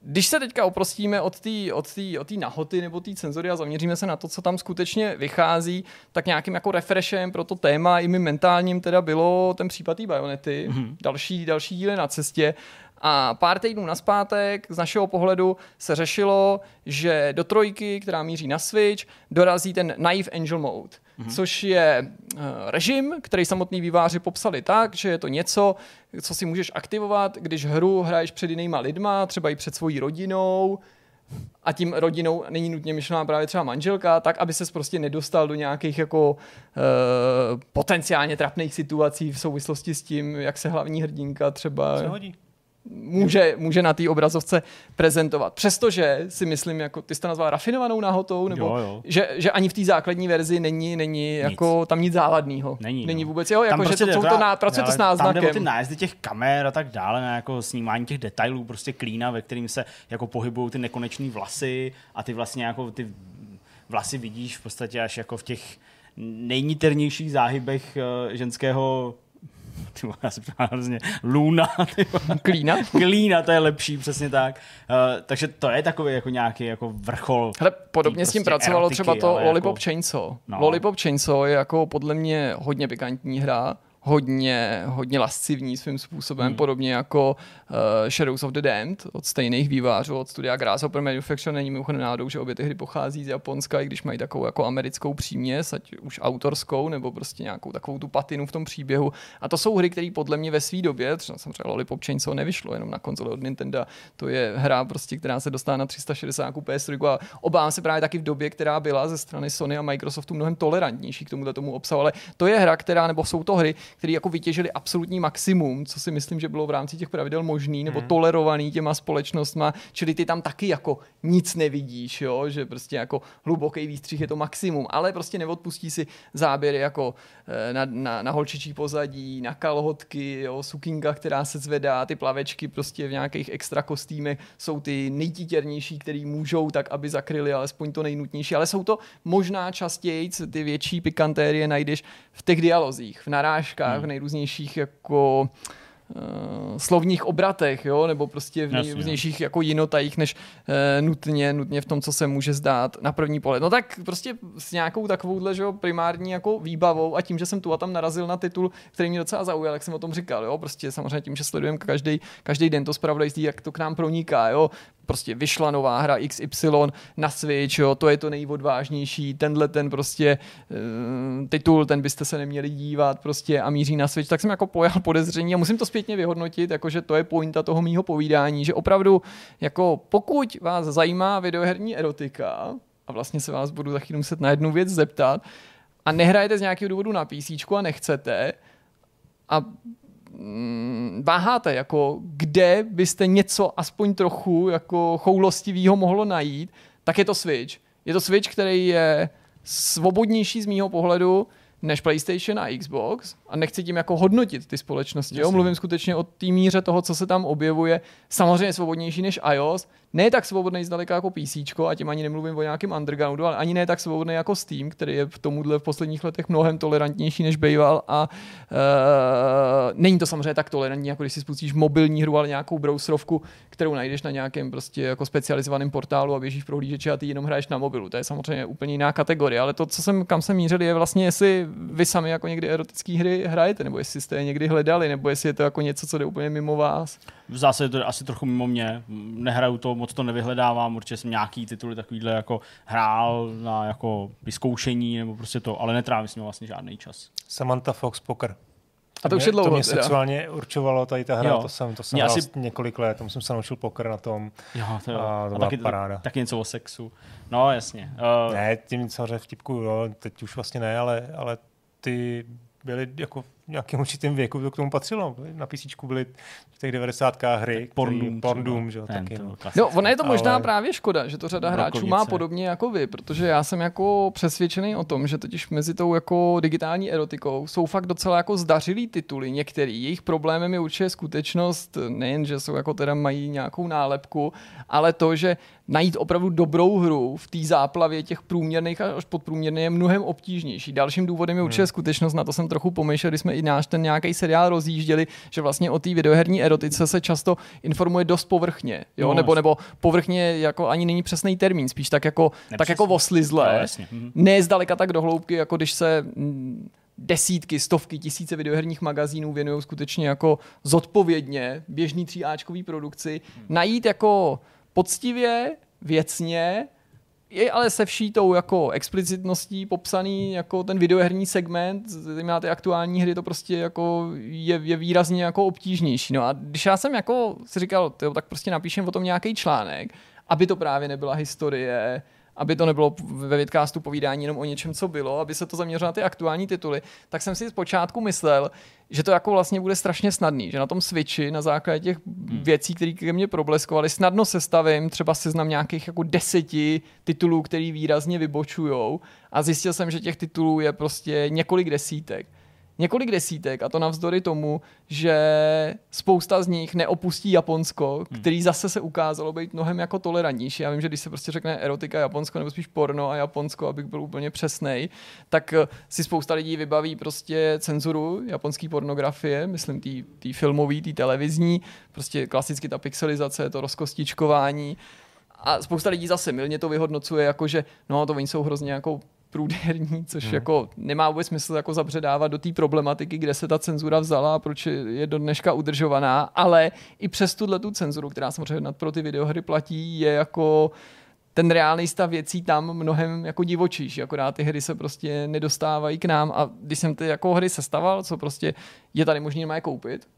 Když se teďka oprostíme od té od tý, od tý nahoty nebo té cenzory a zaměříme se na to, co tam skutečně vychází, tak nějakým jako refreshem pro to téma i mi mentálním teda bylo ten případ té bajonety, mm-hmm. další, další díly na cestě. A pár týdnů naspátek z našeho pohledu se řešilo, že do trojky, která míří na Switch, dorazí ten Naive Angel Mode, mm-hmm. což je uh, režim, který samotní výváři popsali tak, že je to něco, co si můžeš aktivovat, když hru hraješ před jinýma lidma, třeba i před svojí rodinou, a tím rodinou není nutně myšlená právě třeba manželka, tak aby se prostě nedostal do nějakých jako uh, potenciálně trapných situací v souvislosti s tím, jak se hlavní hrdinka třeba... Se hodí může, může na té obrazovce prezentovat. Přestože si myslím, jako ty jsi to nazval rafinovanou nahotou, nebo jo, jo. Že, že ani v té základní verzi není, není nic. jako tam nic závadného. Není, není no. vůbec, jo, jako, prostě že to, to, to ná, pracuje to s náznakem. Tam ty nájezdy těch kamer a tak dále, na jako snímání těch detailů, prostě klína, ve kterým se jako pohybují ty nekonečné vlasy a ty vlastně jako ty vlasy vidíš v podstatě až jako v těch nejniternějších záhybech uh, ženského ty já si hrozně, Luna. Klína? Klína, to je lepší, přesně tak. Uh, takže to je takový jako nějaký jako vrchol. Hele, podobně s tím prostě pracovalo erotiky, třeba to Lollipop jako... Chainsaw. No. Lollipop Chainsaw je jako podle mě hodně pikantní hra, hodně, hodně lascivní svým způsobem, hmm. podobně jako uh, Shadows of the Damned od stejných vývářů, od studia Grasshopper Manufacture. Není mimochodem nádou, že obě ty hry pochází z Japonska, i když mají takovou jako americkou příměs, ať už autorskou, nebo prostě nějakou takovou tu patinu v tom příběhu. A to jsou hry, které podle mě ve své době, třeba jsem třeba Lollipop Chainsaw nevyšlo jenom na konzole od Nintendo, to je hra, prostě, která se dostala na 360 PS3 a obávám se právě taky v době, která byla ze strany Sony a Microsoftu mnohem tolerantnější k tomuto tomu obsahu, ale to je hra, která, nebo jsou to hry, které jako vytěžili absolutní maximum, co si myslím, že bylo v rámci těch pravidel možný nebo hmm. tolerovaný těma společnostma, čili ty tam taky jako nic nevidíš, jo? že prostě jako hluboký výstřih je to maximum, ale prostě neodpustí si záběry jako eh, na, na, na holčičí pozadí, na kalhotky, jo? sukinka, která se zvedá, ty plavečky prostě v nějakých extra kostýmech jsou ty nejtítěrnější, který můžou tak, aby zakryli alespoň to nejnutnější, ale jsou to možná častěji ty větší pikantérie najdeš v těch dialozích, v narážkách, hmm. v nejrůznějších jako uh, slovních obratech, jo, nebo prostě v nejrůznějších jako jinotajích, než uh, nutně, nutně v tom, co se může zdát na první pohled. No tak prostě s nějakou takovouhle, že jo, primární jako výbavou a tím, že jsem tu a tam narazil na titul, který mě docela zaujal, jak jsem o tom říkal, jo, prostě samozřejmě tím, že sledujeme každý, každý den to zpravodajství, jak to k nám proniká, jo, prostě vyšla nová hra XY na Switch, jo, to je to nejodvážnější, tenhle ten prostě uh, titul, ten byste se neměli dívat prostě a míří na Switch, tak jsem jako pojal podezření a musím to zpětně vyhodnotit, jakože to je pointa toho mýho povídání, že opravdu jako pokud vás zajímá videoherní erotika a vlastně se vás budu za chvíli muset na jednu věc zeptat a nehrajete z nějakého důvodu na PC a nechcete a váháte, jako kde byste něco aspoň trochu jako choulostivého mohlo najít, tak je to Switch. Je to Switch, který je svobodnější z mýho pohledu než PlayStation a Xbox a nechci tím jako hodnotit ty společnosti. Jo? Mluvím skutečně o té míře toho, co se tam objevuje. Samozřejmě svobodnější než iOS, ne tak svobodný zdaleka jako PC, a tím ani nemluvím o nějakém undergroundu, ale ani ne tak svobodný jako Steam, který je v tomuhle v posledních letech mnohem tolerantnější než býval a uh, není to samozřejmě tak tolerantní, jako když si spustíš mobilní hru, ale nějakou browserovku, kterou najdeš na nějakém prostě jako specializovaném portálu a běžíš v prohlížeči a ty jenom hraješ na mobilu. To je samozřejmě úplně jiná kategorie, ale to, co jsem, kam jsem mířil, je vlastně, jestli vy sami jako někdy erotické hry hrajete, nebo jestli jste je někdy hledali, nebo jestli je to jako něco, co jde úplně mimo vás. V zásadě to je asi trochu mimo mě. Nehraju to, moc to nevyhledávám. Určitě jsem nějaký tituly takovýhle jako hrál na jako vyzkoušení nebo prostě to, ale netrávím s ním vlastně žádný čas. Samantha Fox Poker. A to už je dlouho. To mě teda. sexuálně určovalo tady ta hra, jo. to jsem, to jsem asi... několik let, tomu jsem se naučil poker na tom. Jo, to, jo. A to a taky, paráda. Taky něco o sexu. No, jasně. Uh... Ne, tím samozřejmě vtipku, jo, teď už vlastně ne, ale, ale ty byly jako v nějakém určitém věku, to k tomu patřilo. Na PC byly v těch 90. hry, Porn, Porn Doom, že jo, taky. No. no, ono je to možná ale... právě škoda, že to řada hráčů má podobně jako vy, protože já jsem jako přesvědčený o tom, že totiž mezi tou jako digitální erotikou jsou fakt docela jako zdařilý tituly některý. Jejich problémem je určitě skutečnost nejen, že jsou jako teda mají nějakou nálepku, ale to, že najít opravdu dobrou hru v té záplavě těch průměrných až podprůměrných je mnohem obtížnější. Dalším důvodem je určitě hmm. skutečnost, na to jsem trochu pomýšlel, když jsme i náš ten nějaký seriál rozjížděli, že vlastně o té videoherní erotice se často informuje dost povrchně, jo? No, nebo, nebo povrchně jako ani není přesný termín, spíš tak jako, tak jako oslizlé. No, mhm. Ne zdaleka tak do hloubky, jako když se mm, desítky, stovky, tisíce videoherních magazínů věnují skutečně jako zodpovědně běžný tříáčkový produkci. Hmm. Najít jako poctivě, věcně, je ale se vší tou jako explicitností popsaný jako ten videoherní segment, zejména ty aktuální hry, to prostě jako je, je výrazně jako obtížnější. No a když já jsem jako si říkal, tyjo, tak prostě napíšem o tom nějaký článek, aby to právě nebyla historie, aby to nebylo ve vidcastu povídání jenom o něčem, co bylo, aby se to zaměřilo na ty aktuální tituly, tak jsem si zpočátku myslel, že to jako vlastně bude strašně snadný, že na tom Switchi na základě těch hmm. věcí, které ke mně probleskovaly, snadno sestavím třeba seznam nějakých jako deseti titulů, který výrazně vybočujou a zjistil jsem, že těch titulů je prostě několik desítek několik desítek a to navzdory tomu, že spousta z nich neopustí Japonsko, hmm. který zase se ukázalo být mnohem jako tolerantnější. Já vím, že když se prostě řekne erotika Japonsko nebo spíš porno a Japonsko, abych byl úplně přesnej, tak eh, si spousta lidí vybaví prostě cenzuru japonské pornografie, myslím tý, filmový, tý televizní, prostě klasicky ta pixelizace, to rozkostičkování a spousta lidí zase milně to vyhodnocuje jako, že no to oni jsou hrozně jako průderní, což hmm. jako nemá vůbec smysl jako zabředávat do té problematiky, kde se ta cenzura vzala a proč je do dneška udržovaná, ale i přes tuhle tu cenzuru, která samozřejmě nad pro ty videohry platí, je jako ten reálný stav věcí tam mnohem jako divočíš, akorát ty hry se prostě nedostávají k nám a když jsem ty jako hry sestaval, co prostě je tady možný je koupit,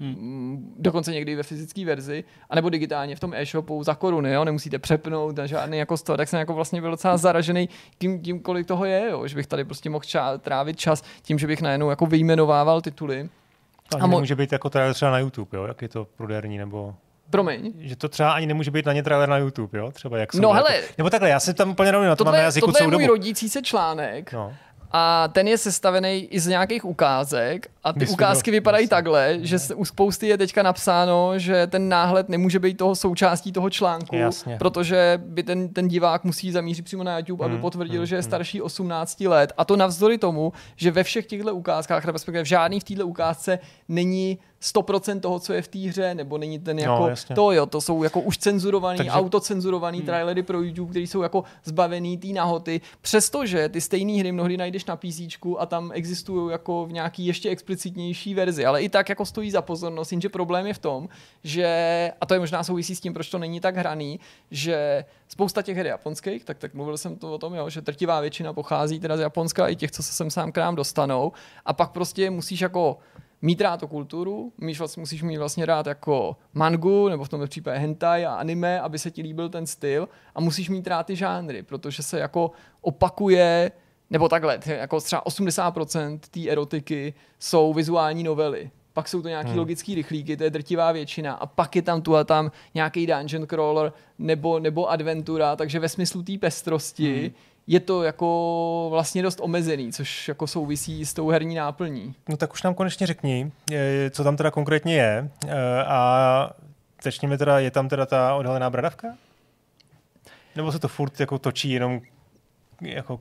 Hmm. Dokonce někdy ve fyzické verzi, anebo digitálně v tom e-shopu za koruny, jo? nemusíte přepnout na žádný jako toho, tak jsem jako vlastně byl docela zaražený tím, tím kolik toho je, jo? že bych tady prostě mohl ča- trávit čas tím, že bych najednou jako vyjmenovával tituly. To ani a mo- může být jako trailer třeba na YouTube, jo? jak je to pruderní, nebo... Promiň. Že to třeba ani nemůže být na ně trailer na YouTube, jo? Třeba jak No hele. Jako... Nebo takhle, já si tam úplně rovně na to mám na jazyku tohle celou je můj dobu. rodící se článek. No a ten je sestavený i z nějakých ukázek a ty Myslím, ukázky vypadají jasný. takhle, že u spousty je teďka napsáno, že ten náhled nemůže být toho součástí toho článku, jasně. protože by ten, ten divák musí zamířit přímo na YouTube, hmm, aby potvrdil, hmm, že je hmm. starší 18 let. A to navzdory tomu, že ve všech těchto ukázkách, respektive v žádný v této ukázce není 100% toho, co je v té hře, nebo není ten no, jako no, to, jo, to jsou jako už cenzurovaný, Takže... autocenzurovaný hmm. trailery pro YouTube, které jsou jako zbavený té nahoty, přestože ty stejné hry mnohdy najdeš na PC a tam existují jako v nějaký ještě explicitnější verzi, ale i tak jako stojí za pozornost, jenže problém je v tom, že, a to je možná souvisí s tím, proč to není tak hraný, že spousta těch her japonských, tak, tak mluvil jsem to o tom, jo, že trtivá většina pochází teda z Japonska, i těch, co se sem sám k nám dostanou, a pak prostě musíš jako mít rád tu kulturu, míš vlastně, musíš mít vlastně rád jako mangu, nebo v tomto případě hentai a anime, aby se ti líbil ten styl. A musíš mít rád ty žánry, protože se jako opakuje, nebo takhle, jako třeba 80% té erotiky jsou vizuální novely. Pak jsou to nějaký hmm. logický rychlíky, to je drtivá většina. A pak je tam tu a tam nějaký dungeon crawler nebo, nebo adventura, takže ve smyslu té pestrosti hmm je to jako vlastně dost omezený, což jako souvisí s tou herní náplní. No tak už nám konečně řekni, co tam teda konkrétně je e, a začněme teda, je tam teda ta odhalená bradavka? Nebo se to furt jako točí jenom jako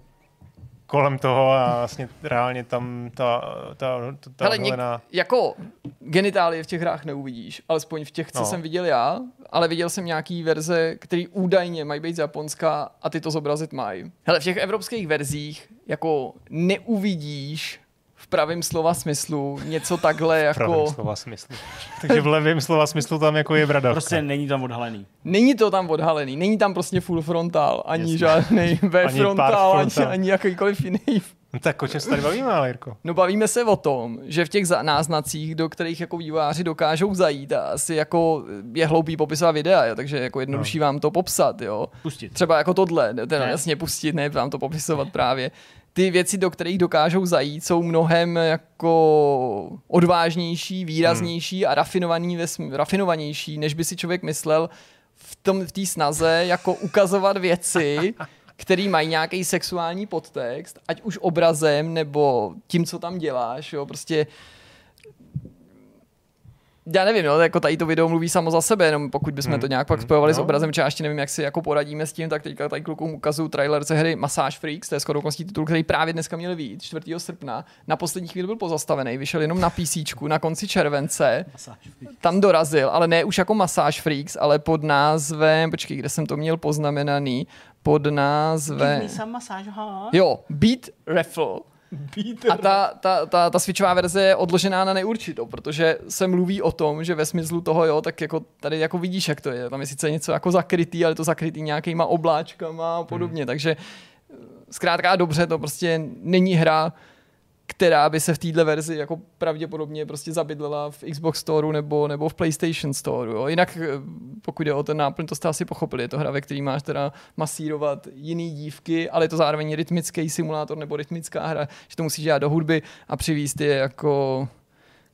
kolem toho a vlastně reálně tam ta, ta, ta, ta Hele, něk, jako genitálie v těch hrách neuvidíš, alespoň v těch, co no. jsem viděl já, ale viděl jsem nějaký verze, které údajně mají být z Japonska a ty to zobrazit mají. Hele, v těch evropských verzích jako neuvidíš pravém slova smyslu něco takhle jako... V pravém slova smyslu. Takže v levém slova smyslu tam jako je bradavka. Prostě není tam odhalený. Není to tam odhalený, není tam prostě full frontal, ani Jasně. žádný V frontal, ani, ani jakýkoliv jiný No tak o čem se tady bavíme, ale Jirko? No bavíme se o tom, že v těch náznacích, do kterých jako výváři dokážou zajít a asi jako je hloupý popisovat videa, jo, takže jako jednodušší no. vám to popsat, jo. Pustit. Třeba jako tohle, teda ne. jasně pustit, ne vám to popisovat právě ty věci, do kterých dokážou zajít, jsou mnohem jako odvážnější, výraznější a rafinovaný, rafinovanější, než by si člověk myslel v tom v té snaze jako ukazovat věci, který mají nějaký sexuální podtext, ať už obrazem nebo tím, co tam děláš, jo, prostě já nevím, no, jako tady to video mluví samo za sebe, jenom pokud bychom hmm. to nějak pak spojovali no. s obrazem, či já ještě nevím, jak si jako poradíme s tím, tak teďka tady klukům ukazuju trailer ze hry Massage Freaks, to je skoro titul, který právě dneska měl být 4. srpna. Na poslední chvíli byl pozastavený, vyšel jenom na PC na konci července. Tam dorazil, ale ne už jako Massage Freaks, ale pod názvem, počkej, kde jsem to měl poznamenaný, pod názvem... Jo, Beat Raffle a ta, ta, ta, ta switchová verze je odložená na neurčitou, protože se mluví o tom, že ve smyslu toho, jo, tak jako tady jako vidíš, jak to je. Tam je sice něco jako zakrytý, ale to zakrytý nějakýma obláčkama a podobně, hmm. takže zkrátka dobře, to prostě není hra, která by se v této verzi jako pravděpodobně prostě zabydlela v Xbox Store nebo, nebo v PlayStation Store. Jo. Jinak eh, pokud jde o ten náplň, to jste asi pochopili. Je to hra, ve který máš teda masírovat jiný dívky, ale je to zároveň rytmický simulátor nebo rytmická hra, že to musíš dělat do hudby a přivízt je jako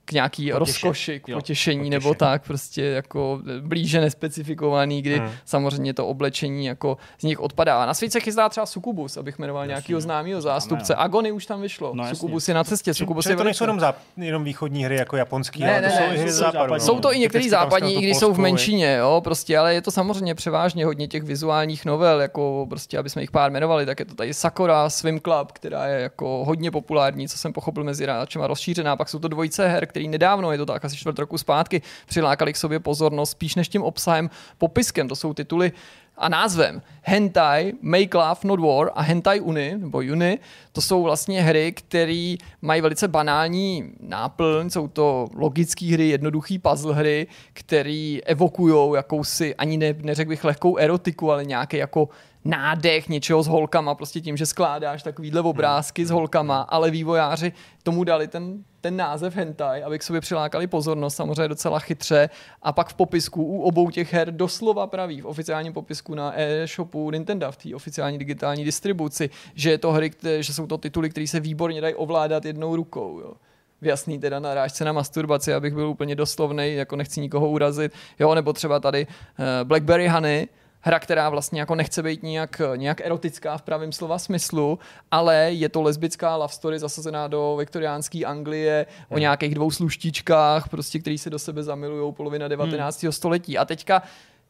k nějaký Potěšen. rozkoši, k jo, potěšení potěšen. nebo tak, prostě jako blíže nespecifikovaný, kdy hmm. samozřejmě to oblečení jako z nich odpadá. Na světě se chystá třeba Sukubus, abych jmenoval nějakého známého zástupce. Agony už tam vyšlo. No, Sukubus je na cestě. Sukubus je to nejsou jenom, záp- jenom východní hry jako japonský, ne, ale ne, to ne, jsou hry západu. Jsou to i některé západní, i když jsou v menšině, jo, prostě, ale je to samozřejmě převážně hodně těch vizuálních novel, jako prostě, aby jsme jich pár jmenovali, tak je to tady Sakura Swim Club, která je jako hodně populární, co jsem pochopil mezi hráčem a rozšířená. Pak jsou to dvojice her, který nedávno, je to tak asi čtvrt roku zpátky, přilákali k sobě pozornost spíš než tím obsahem, popiskem. To jsou tituly a názvem. Hentai, Make Love Not War a Hentai Uni, nebo Uni, to jsou vlastně hry, které mají velice banální náplň, jsou to logické hry, jednoduché puzzle hry, které evokují jakousi, ani ne, neřekl bych lehkou erotiku, ale nějaký jako nádech něčeho s holkama, prostě tím, že skládáš takovýhle obrázky s holkama, ale vývojáři tomu dali ten, ten název hentai, aby k sobě přilákali pozornost, samozřejmě docela chytře. A pak v popisku u obou těch her doslova praví, v oficiálním popisku na e-shopu Nintendo, v té oficiální digitální distribuci, že, je to hry, které, že jsou to tituly, které se výborně dají ovládat jednou rukou. Jo jasný teda narážce na masturbaci, abych byl úplně doslovný, jako nechci nikoho urazit. Jo, nebo třeba tady uh, Blackberry Honey, hra, která vlastně jako nechce být nějak, nějak erotická v pravém slova smyslu, ale je to lesbická love story zasazená do viktoriánské Anglie hmm. o nějakých dvou sluštičkách, prostě, který se do sebe zamilují polovina 19. Hmm. století. A teďka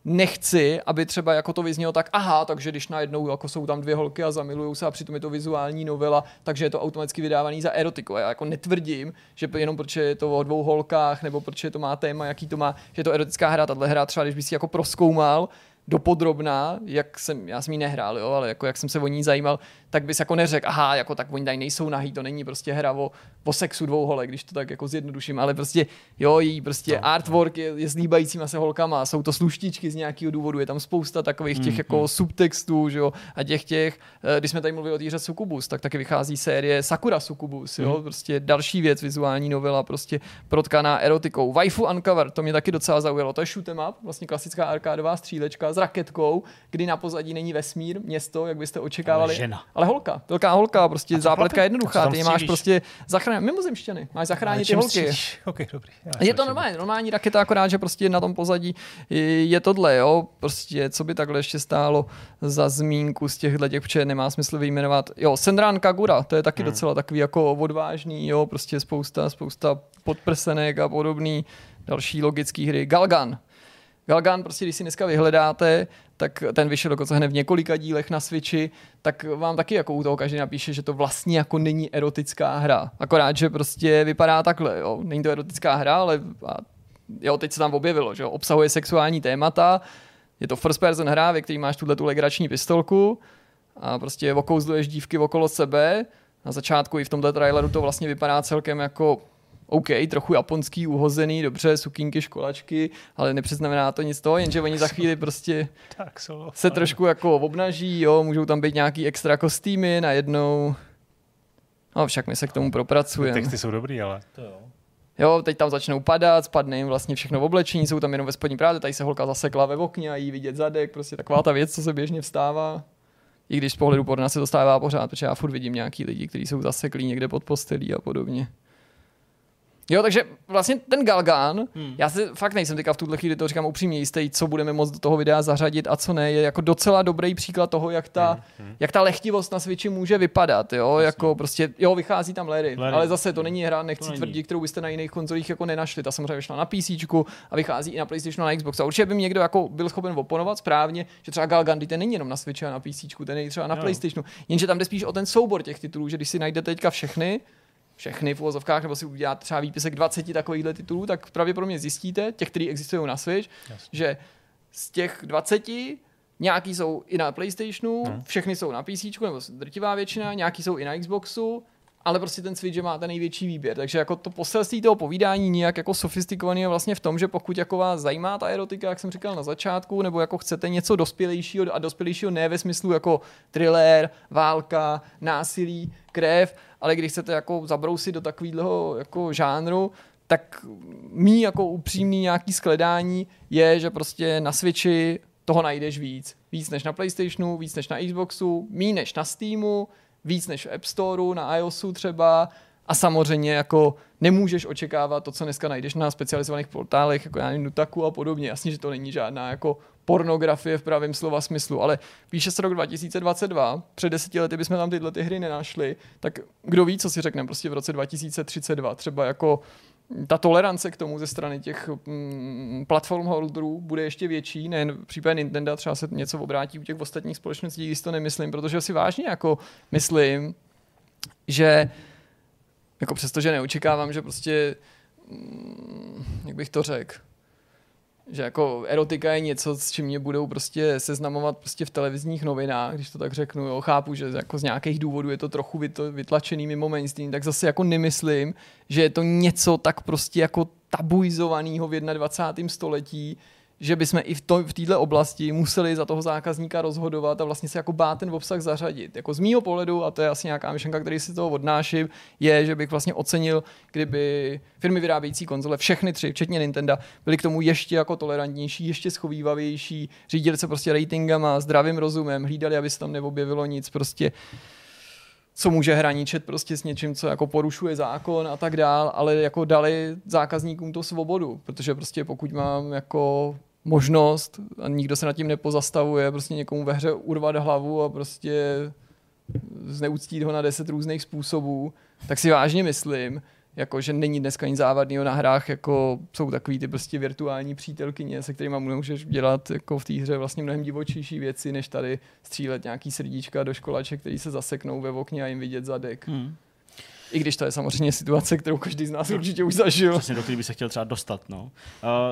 nechci, aby třeba jako to vyznělo tak, aha, takže když najednou jako jsou tam dvě holky a zamilují se a přitom je to vizuální novela, takže je to automaticky vydávaný za erotiku. A já jako netvrdím, že jenom protože je to o dvou holkách, nebo protože to má téma, jaký to má, že je to erotická hra. Tahle hra třeba, když by si jako proskoumal, dopodrobná, jak jsem, já jsem ji nehrál, jo, ale jako jak jsem se o ní zajímal, tak bys jako neřekl, aha, jako tak oni tady nejsou nahý, to není prostě hra o, o sexu dvou holek, když to tak jako zjednoduším, ale prostě jo, její prostě no. artwork je, je s líbajícíma se holkama, jsou to sluštičky z nějakého důvodu, je tam spousta takových těch mm, jako mm. subtextů, že jo, a těch těch, eh, když jsme tady mluvili o té hře Sukubus, tak taky vychází série Sakura Sukubus, jo, mm. prostě další věc, vizuální novela, prostě protkaná erotikou. Waifu Uncover, to mě taky docela zaujalo, to je shoot up, vlastně klasická arkádová střílečka s raketkou, kdy na pozadí není vesmír, město, jak byste očekávali. Ale žena. Ale holka, velká holka, prostě zápletka jednoduchá, ty máš prostě zachránit, mimozemštěny, máš zachránit ty holky. Okay, dobrý. je to normální, normální raketa, akorát, že prostě na tom pozadí je tohle, jo, prostě co by takhle ještě stálo za zmínku z těchhle těch, protože nemá smysl vyjmenovat. Jo, Sendran Kagura, to je taky hmm. docela takový jako odvážný, jo, prostě spousta, spousta podprsenek a podobný další logický hry. Galgan, Galgan, prostě když si dneska vyhledáte, tak ten vyšel dokonce hned v několika dílech na Switchi, tak vám taky jako u toho každý napíše, že to vlastně jako není erotická hra. Akorát, že prostě vypadá takhle, jo. Není to erotická hra, ale jo, teď se tam objevilo, že jo. Obsahuje sexuální témata, je to first person hra, ve který máš tuhle tu legrační pistolku a prostě okouzluješ dívky okolo sebe. Na začátku i v tomto traileru to vlastně vypadá celkem jako OK, trochu japonský, uhozený, dobře, sukínky, školačky, ale nepřeznamená to nic toho, jenže oni za chvíli prostě tak so, se trošku jako obnaží, jo, můžou tam být nějaký extra kostýmy najednou. No však my se k tomu propracujeme. Texty jsou dobrý, ale. To jo. Jo, teď tam začnou padat, spadne jim vlastně všechno v oblečení, jsou tam jenom ve spodní právě, tady se holka zasekla ve okně a jí vidět zadek, prostě taková ta věc, co se běžně vstává. I když z pohledu porna se dostává pořád, protože já furt vidím nějaký lidi, kteří jsou zaseklí někde pod postelí a podobně. Jo, takže vlastně ten Galgan, hmm. já si fakt nejsem teďka v tuhle chvíli, to říkám upřímně jistý, co budeme moct do toho videa zařadit a co ne, je jako docela dobrý příklad toho, jak ta, hmm. hmm. jak ta lehtivost na Switchi může vypadat, jo, Jasně. jako prostě, jo, vychází tam Larry, Larry. ale zase to není hra, nechci tvrdit, kterou byste na jiných konzolích jako nenašli, ta samozřejmě vyšla na PC a vychází i na PlayStation a na Xbox. A určitě by mi někdo jako byl schopen oponovat správně, že třeba Galgan, ten není jenom na Switchi a na PC, ten je třeba na jo. PlayStationu, jenže tam jde spíš o ten soubor těch titulů, že když si najdete teďka všechny, všechny v uvozovkách, nebo si uděláte třeba výpisek 20 takovýchhle titulů, tak pravděpodobně zjistíte, těch, který existují na Switch, Jasně. že z těch 20 nějaký jsou i na PlayStationu, hmm. všechny jsou na PC, nebo drtivá většina, nějaký jsou i na Xboxu, ale prostě ten Switch má ten největší výběr. Takže jako to poselství toho povídání nějak jako sofistikovaný je vlastně v tom, že pokud jako vás zajímá ta erotika, jak jsem říkal na začátku, nebo jako chcete něco dospělejšího a dospělejšího ne ve smyslu jako thriller, válka, násilí, krev, ale když chcete jako zabrousit do takového jako žánru, tak mý jako upřímný nějaký skledání je, že prostě na Switchi toho najdeš víc. Víc než na PlayStationu, víc než na Xboxu, mí než na Steamu, víc než v App Storeu, na iOSu třeba a samozřejmě jako nemůžeš očekávat to, co dneska najdeš na specializovaných portálech, jako já nevím, Nutaku a podobně. Jasně, že to není žádná jako pornografie v pravém slova smyslu, ale píše se rok 2022, před deseti lety bychom tam tyhle ty hry nenašli, tak kdo ví, co si řekneme prostě v roce 2032, třeba jako ta tolerance k tomu ze strany těch mm, platform holderů bude ještě větší, nejen v případě Nintendo, třeba se něco obrátí u těch ostatních společností, když to nemyslím, protože si vážně jako myslím, že jako přesto, že neočekávám, že prostě, mm, jak bych to řekl, že jako erotika je něco, s čím mě budou prostě seznamovat prostě v televizních novinách, když to tak řeknu, jo, chápu, že jako z nějakých důvodů je to trochu vytlačený mimo mainstream, tak zase jako nemyslím, že je to něco tak prostě jako tabuizovaného v 21. století, že bychom i v, to, v této oblasti museli za toho zákazníka rozhodovat a vlastně se jako bát ten obsah zařadit. Jako z mýho pohledu, a to je asi nějaká myšlenka, který si toho odnáším, je, že bych vlastně ocenil, kdyby firmy vyrábějící konzole, všechny tři, včetně Nintendo, byly k tomu ještě jako tolerantnější, ještě schovývavější, řídili se prostě ratingama, zdravým rozumem, hlídali, aby se tam neobjevilo nic, prostě co může hraničit prostě s něčím, co jako porušuje zákon a tak dál, ale jako dali zákazníkům tu svobodu, protože prostě pokud mám jako možnost a nikdo se nad tím nepozastavuje, prostě někomu ve hře urvat hlavu a prostě zneuctít ho na deset různých způsobů, tak si vážně myslím, jako, že není dneska nic závadného na hrách, jako jsou takový ty prostě virtuální přítelkyně, se kterými můžeš dělat jako v té hře vlastně mnohem divočejší věci, než tady střílet nějaký srdíčka do školaček, který se zaseknou ve okně a jim vidět zadek. Hmm. I když to je samozřejmě situace, kterou každý z nás určitě už zažil. Přesně, do který by se chtěl třeba dostat. No. Uh,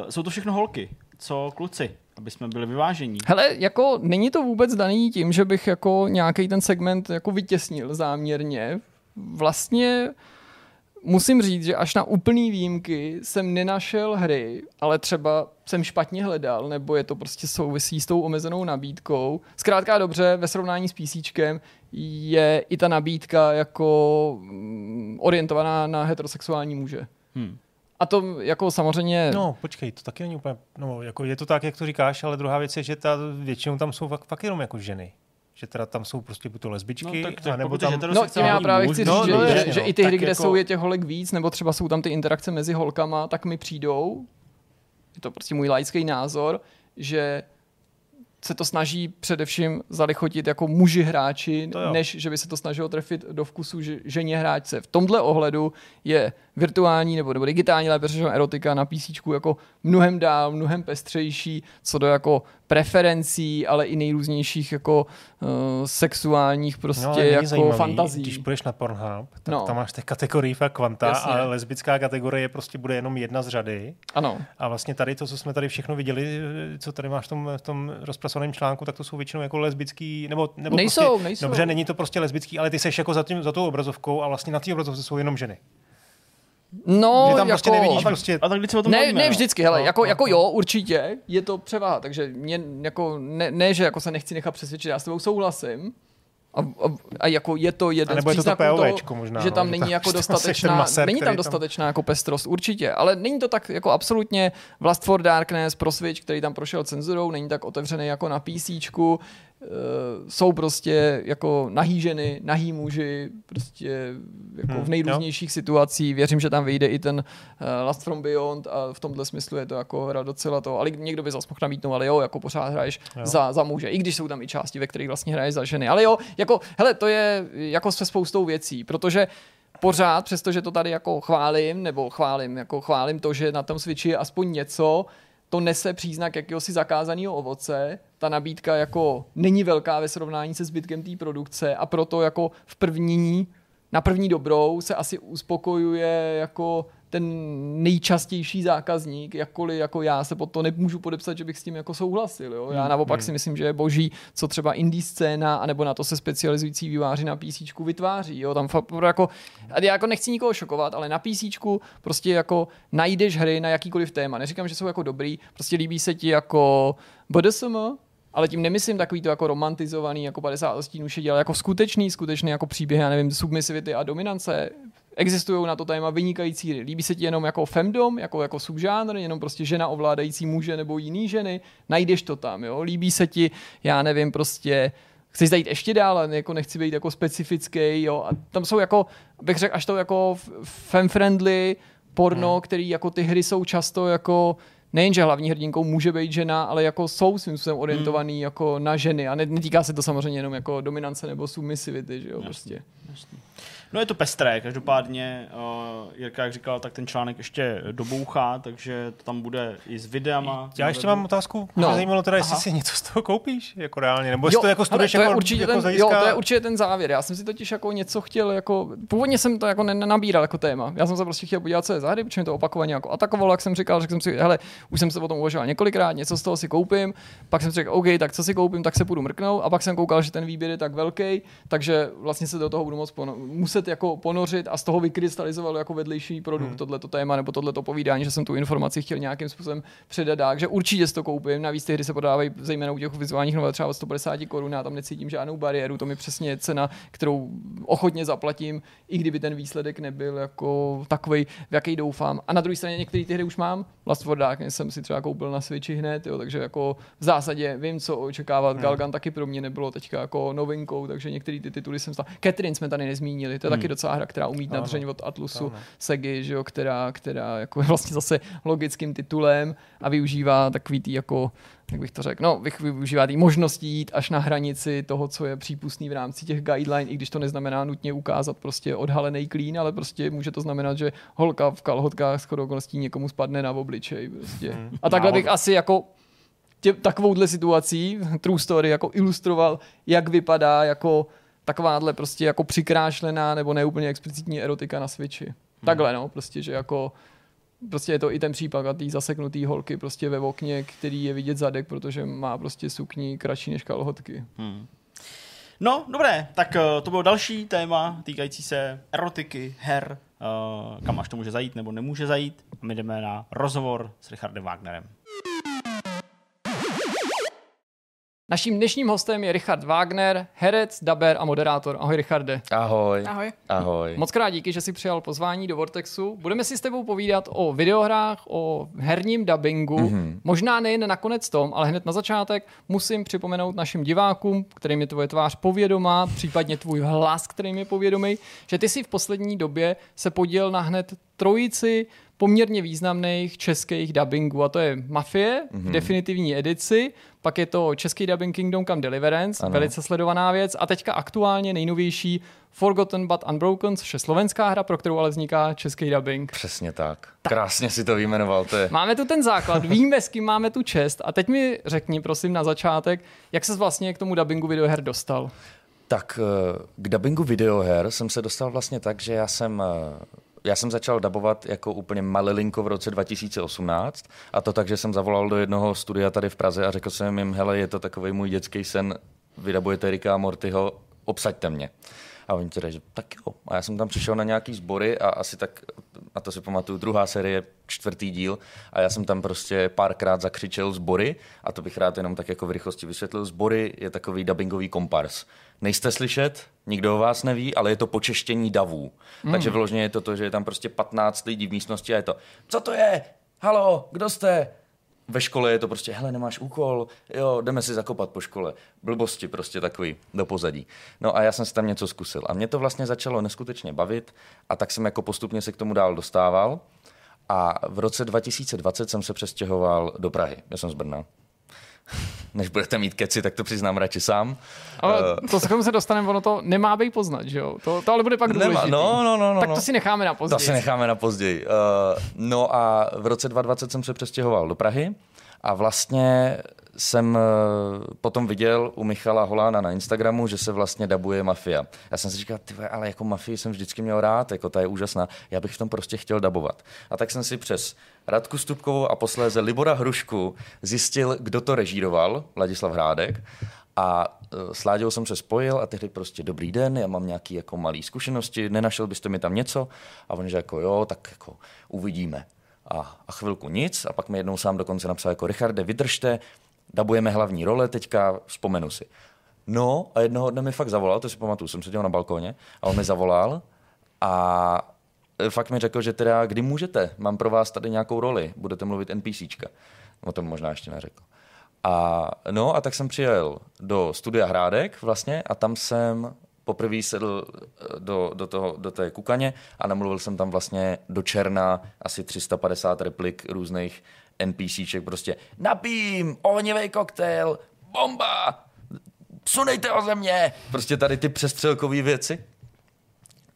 jsou to všechno holky. Co kluci? Aby jsme byli vyvážení. Hele, jako není to vůbec daný tím, že bych jako nějaký ten segment jako vytěsnil záměrně. Vlastně musím říct, že až na úplný výjimky jsem nenašel hry, ale třeba jsem špatně hledal, nebo je to prostě souvisí s tou omezenou nabídkou. Zkrátka dobře, ve srovnání s PC je i ta nabídka jako mm, orientovaná na heterosexuální muže. Hmm. A to jako samozřejmě... No, počkej, to taky není úplně... No, jako je to tak, jak to říkáš, ale druhá věc je, že ta, většinou tam jsou fakt, fakt jenom jako ženy že teda tam jsou prostě buď to lesbičky, no, tak, tak nebo tam... No, tím já právě chci říct, no, že, no, že, že, i ty hry, kde jako... jsou je těch holek víc, nebo třeba jsou tam ty interakce mezi holkama, tak mi přijdou, je to prostě můj laický názor, že se to snaží především zalichotit jako muži hráči, než že by se to snažilo trefit do vkusu ženě hráčce. V tomhle ohledu je virtuální nebo, nebo digitální, řečeno erotika na PC jako mnohem dál, mnohem pestřejší, co do jako preferencí, ale i nejrůznějších jako uh, sexuálních prostě no, jako zajímavý, fantazí. Když půjdeš na Pornhub, tak no. tam máš těch kategorií fakt kvanta Jasně. a lesbická kategorie prostě bude jenom jedna z řady. Ano. A vlastně tady to, co jsme tady všechno viděli, co tady máš v tom, v tom rozpracovaném článku, tak to jsou většinou jako lesbický, nebo, nebo nejsou, prostě, nejsou. Dobře, není to prostě lesbický, ale ty seš jako za, tím, za tou obrazovkou a vlastně na té obrazovce jsou jenom ženy. No, že tam prostě jako, nevidíš a tak, prostě... A tak když se o tom ne, bavíme, ne vždycky, hele, no, jako, no, jako jo, určitě, je to převaha, takže mě, jako, ne, ne, že jako se nechci nechat přesvědčit, já s tebou souhlasím, a, a, a jako je to jeden z příznaků to toho, možná, že tam no, není jako dostatečná, maser, není tam dostatečná tam... jako pestrost, určitě, ale není to tak jako absolutně Vlast for Darkness pro Switch, který tam prošel cenzurou, není tak otevřený jako na PC, jsou prostě jako nahý ženy, nahý muži, prostě jako hmm, v nejrůznějších jo. situacích. Věřím, že tam vyjde i ten uh, Last from Beyond a v tomhle smyslu je to jako hra docela to. Ale někdo by zase mohl namítnout, ale jo, jako pořád hraješ za, za muže, i když jsou tam i části, ve kterých vlastně hraješ za ženy. Ale jo, jako, hele, to je jako se spoustou věcí, protože pořád, přestože to tady jako chválím, nebo chválím, jako chválím to, že na tom Switchi je aspoň něco, to nese příznak jakéhosi zakázaného ovoce, ta nabídka jako není velká ve srovnání se zbytkem té produkce a proto jako v první, na první dobrou se asi uspokojuje jako ten nejčastější zákazník, jakkoliv jako já se pod to nemůžu podepsat, že bych s tím jako souhlasil. Jo? Já hmm, naopak hmm. si myslím, že je boží, co třeba indie scéna, anebo na to se specializující výváři na PC vytváří. Jo? Tam fakt jako, já jako nechci nikoho šokovat, ale na PC prostě jako najdeš hry na jakýkoliv téma. Neříkám, že jsou jako dobrý, prostě líbí se ti jako BDSM, ale tím nemyslím takový to jako romantizovaný, jako 50 stínů dělal jako skutečný, skutečný jako příběh, já nevím, submisivity a dominance. Existují na to téma vynikající. Líbí se ti jenom jako femdom, jako, jako subžánr, jenom prostě žena ovládající muže nebo jiný ženy, najdeš to tam, jo. Líbí se ti, já nevím, prostě chceš zajít ještě dál, ale jako nechci být jako specifický, jo. A tam jsou jako, bych řekl, až to jako fem-friendly porno, hmm. který jako ty hry jsou často jako nejenže hlavní hrdinkou může být žena, ale jako jsou svým způsobem orientovaný hmm. jako na ženy a netýká se to samozřejmě jenom jako dominance nebo submisivity, že jo, prostě. No je to pestré, každopádně uh, Jirka, jak říkal, tak ten článek ještě dobouchá, takže to tam bude i s videama. Já ještě mám otázku, no. mě zajímalo teda, jestli Aha. si něco z toho koupíš, jako reálně, nebo jestli Jo, to jako studuješ to je jako, určitě jako ten, z hlediska... Jo, to je určitě ten závěr. Já jsem si totiž jako něco chtěl, jako, původně jsem to jako ne- nenabíral jako téma. Já jsem se prostě chtěl podívat, co je za hry, protože mě to opakovaně jako atakovalo, jak jsem říkal, řekl jsem si, hele, už jsem se o tom uvažoval několikrát, něco z toho si koupím, pak jsem si řekl, OK, tak co si koupím, tak se půjdu mrknout, a pak jsem koukal, že ten výběr je tak velký, takže vlastně se do toho budu moc pono- muset jako ponořit a z toho vykrystalizovalo jako vedlejší produkt hmm. tohleto téma nebo tohleto povídání, že jsem tu informaci chtěl nějakým způsobem předat dál, že určitě si to koupím. Navíc ty hry se podávají zejména u těch vizuálních novel třeba od 150 korun, já tam necítím žádnou bariéru, to mi přesně je cena, kterou ochotně zaplatím, i kdyby ten výsledek nebyl jako takový, v jaký doufám. A na druhé straně některé ty hry už mám. Last of Darkness jsem si třeba koupil na Switchi hned, jo, takže jako v zásadě vím, co očekávat. Galgan taky pro mě nebylo teďka jako novinkou, takže některé ty tituly jsem stál. Catherine jsme tady nezmínili, to je taky docela hra, která umí nadřeň od Atlusu, Ano. Segy, že jo, která, která jako je vlastně zase logickým titulem a využívá takový tý jako jak bych to řekl, no, využívá té možnosti jít až na hranici toho, co je přípustný v rámci těch guideline, i když to neznamená nutně ukázat prostě odhalený klín, ale prostě může to znamenat, že holka v kalhotkách s okolností někomu spadne na obličej. Prostě. A takhle bych asi jako tě, takovouhle situací, true story, jako ilustroval, jak vypadá jako takováhle prostě jako přikrášlená nebo neúplně explicitní erotika na Switchi. Takhle no, prostě, že jako prostě je to i ten případ a tý zaseknutý holky prostě ve okně, který je vidět zadek, protože má prostě sukni kratší než kalhotky. Hmm. No, dobré, tak uh, to bylo další téma týkající se erotiky, her, uh, kam až to může zajít nebo nemůže zajít. A my jdeme na rozhovor s Richardem Wagnerem. Naším dnešním hostem je Richard Wagner, herec, daber a moderátor. Ahoj Richarde. Ahoj. Ahoj. Ahoj. Moc krát díky, že jsi přijal pozvání do Vortexu. Budeme si s tebou povídat o videohrách, o herním dubbingu. Mm-hmm. Možná nejen nakonec tom, ale hned na začátek musím připomenout našim divákům, kterým je tvoje tvář povědomá, případně tvůj hlas, kterým je povědomý, že ty si v poslední době se podíl na hned trojici poměrně významných českých dubbingů. A to je Mafie v definitivní edici, pak je to český dubbing Kingdom Come Deliverance, Ano. velice sledovaná věc, a teďka aktuálně nejnovější Forgotten but Unbroken, což je slovenská hra, pro kterou ale vzniká český dubbing. Přesně tak. Krásně si to vyjmenoval, to je... Máme tu ten základ, víme, s kým máme tu čest. A teď mi řekni, prosím, na začátek, jak se vlastně k tomu dubbingu videoher dostal? Tak eh, k dubbingu videoher jsem se dostal vlastně tak, že já jsem eh, já jsem začal dabovat jako úplně malilinko v roce 2018 a to tak, že jsem zavolal do jednoho studia tady v Praze a řekl jsem jim, hele, je to takový můj dětský sen, vydabujete Rika a Mortyho, obsaďte mě. A oni teda, že tak jo. A já jsem tam přišel na nějaký sbory a asi tak, a to si pamatuju, druhá série, čtvrtý díl a já jsem tam prostě párkrát zakřičel sbory a to bych rád jenom tak jako v rychlosti vysvětlil. Sbory je takový dubbingový kompars. Nejste slyšet, nikdo o vás neví, ale je to počeštění davů. Mm. Takže vyloženě je to to, že je tam prostě 15 lidí v místnosti a je to, co to je? Halo, kdo jste? Ve škole je to prostě, hele, nemáš úkol, jo, jdeme si zakopat po škole. Blbosti prostě takový do pozadí. No a já jsem si tam něco zkusil. A mě to vlastně začalo neskutečně bavit a tak jsem jako postupně se k tomu dál dostával. A v roce 2020 jsem se přestěhoval do Prahy. Já jsem z Brna. Než budete mít keci, tak to přiznám radši sám. Ale Eh, to, se se dostaneme, ono to nemá být poznat, že jo? To, to ale bude pak Nemá- no, no, no, no, tak to no. si necháme na později. To si necháme na později. Uh, no a v roce 2020 jsem se přestěhoval do Prahy a vlastně jsem uh, potom viděl u Michala Holána na Instagramu, že se vlastně dabuje Mafia. Já jsem si říkal, ty ale jako Mafii jsem vždycky měl rád, jako ta je úžasná, já bych v tom prostě chtěl dabovat. A tak jsem si přes Radku Stupkovou a posléze Libora Hrušku zjistil, kdo to režíroval, Ladislav Hrádek. A eh, s Láďou jsem se spojil a tehdy prostě dobrý den, já mám nějaký jako malý zkušenosti, nenašel byste mi tam něco? A on že jako jo, tak jako uvidíme. A, a chvilku nic a pak mi jednou sám dokonce napsal jako Richarde, vydržte, dabujeme hlavní role, teďka vzpomenu si. No a jednoho dne mi fakt zavolal, to si pamatuju, jsem seděl na balkóně a on mi zavolal a e, fakt mi řekl, že teda kdy můžete, mám pro vás tady nějakou roli, budete mluvit NPCčka. O tom možná ještě neřekl. A no a tak jsem přijel do studia Hrádek vlastně a tam jsem poprvé sedl eh, do, do, toho, do té kukaně a namluvil jsem tam vlastně do černa asi 350 replik různých NPCček, prostě napím, ohnivý koktejl, bomba, sunejte o země, prostě tady ty přestřelkové věci.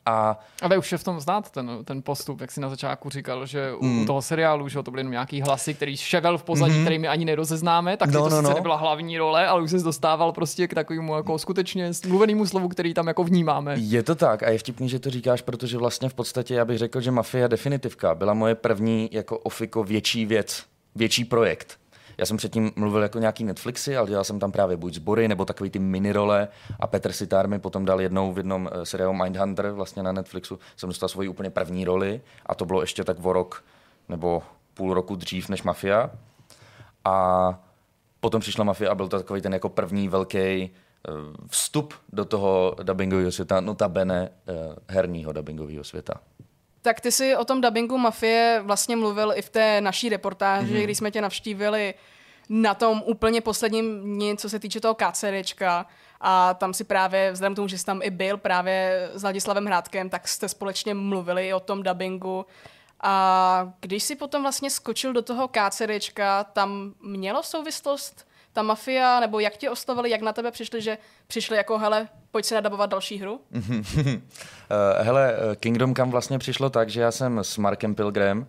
A Ale už je v tom znát ten, ten postup, jak si na začátku říkal, že u, mm. u toho seriálu, že to byly jenom nějaký hlasy, který ševel v pozadí, mm-hmm. který my ani nerozeznáme, tak no, to no, sice no. nebyla hlavní role, ale už se dostával prostě k takovému jako skutečně mluvenému slovu, který tam jako vnímáme. Je to tak a je vtipný, že to říkáš, protože vlastně v podstatě já bych řekl, že Mafia Definitivka byla moje první jako ofiko větší věc, větší projekt. Já jsem předtím mluvil jako nějaký Netflixy, ale dělal jsem tam právě buď sbory nebo takový ty minirole a Petr Sitár mi potom dal jednou v jednom eh, seriálu Mindhunter vlastně na Netflixu. Jsem dostal svoji úplně první roli a to bylo ještě tak o rok nebo půl roku dřív než Mafia. A potom přišla Mafia a byl to takový ten jako první velký eh, vstup do toho dubbingového světa, notabene eh, herního dubbingového světa. Tak ty si o tom dubbingu Mafie vlastně mluvil i v té naší reportáži, Mhm. mm-hmm. když jsme tě navštívili na tom úplně posledním dni, co se týče toho KCDčka. A tam si právě, vzhledem k tomu, že jsi tam i byl právě s Ladislavem Hrádkem, tak jste společně mluvili o tom dubbingu. A když si potom vlastně skočil do toho KCDčka, tam mělo souvislost ta mafia, nebo jak tě oslovili, jak na tebe přišli, že přišli jako, hele, pojď si nadabovat další hru? Uh, hele, eh, Kingdom Come vlastně přišlo tak, že já jsem s Markem Pilgrem uh,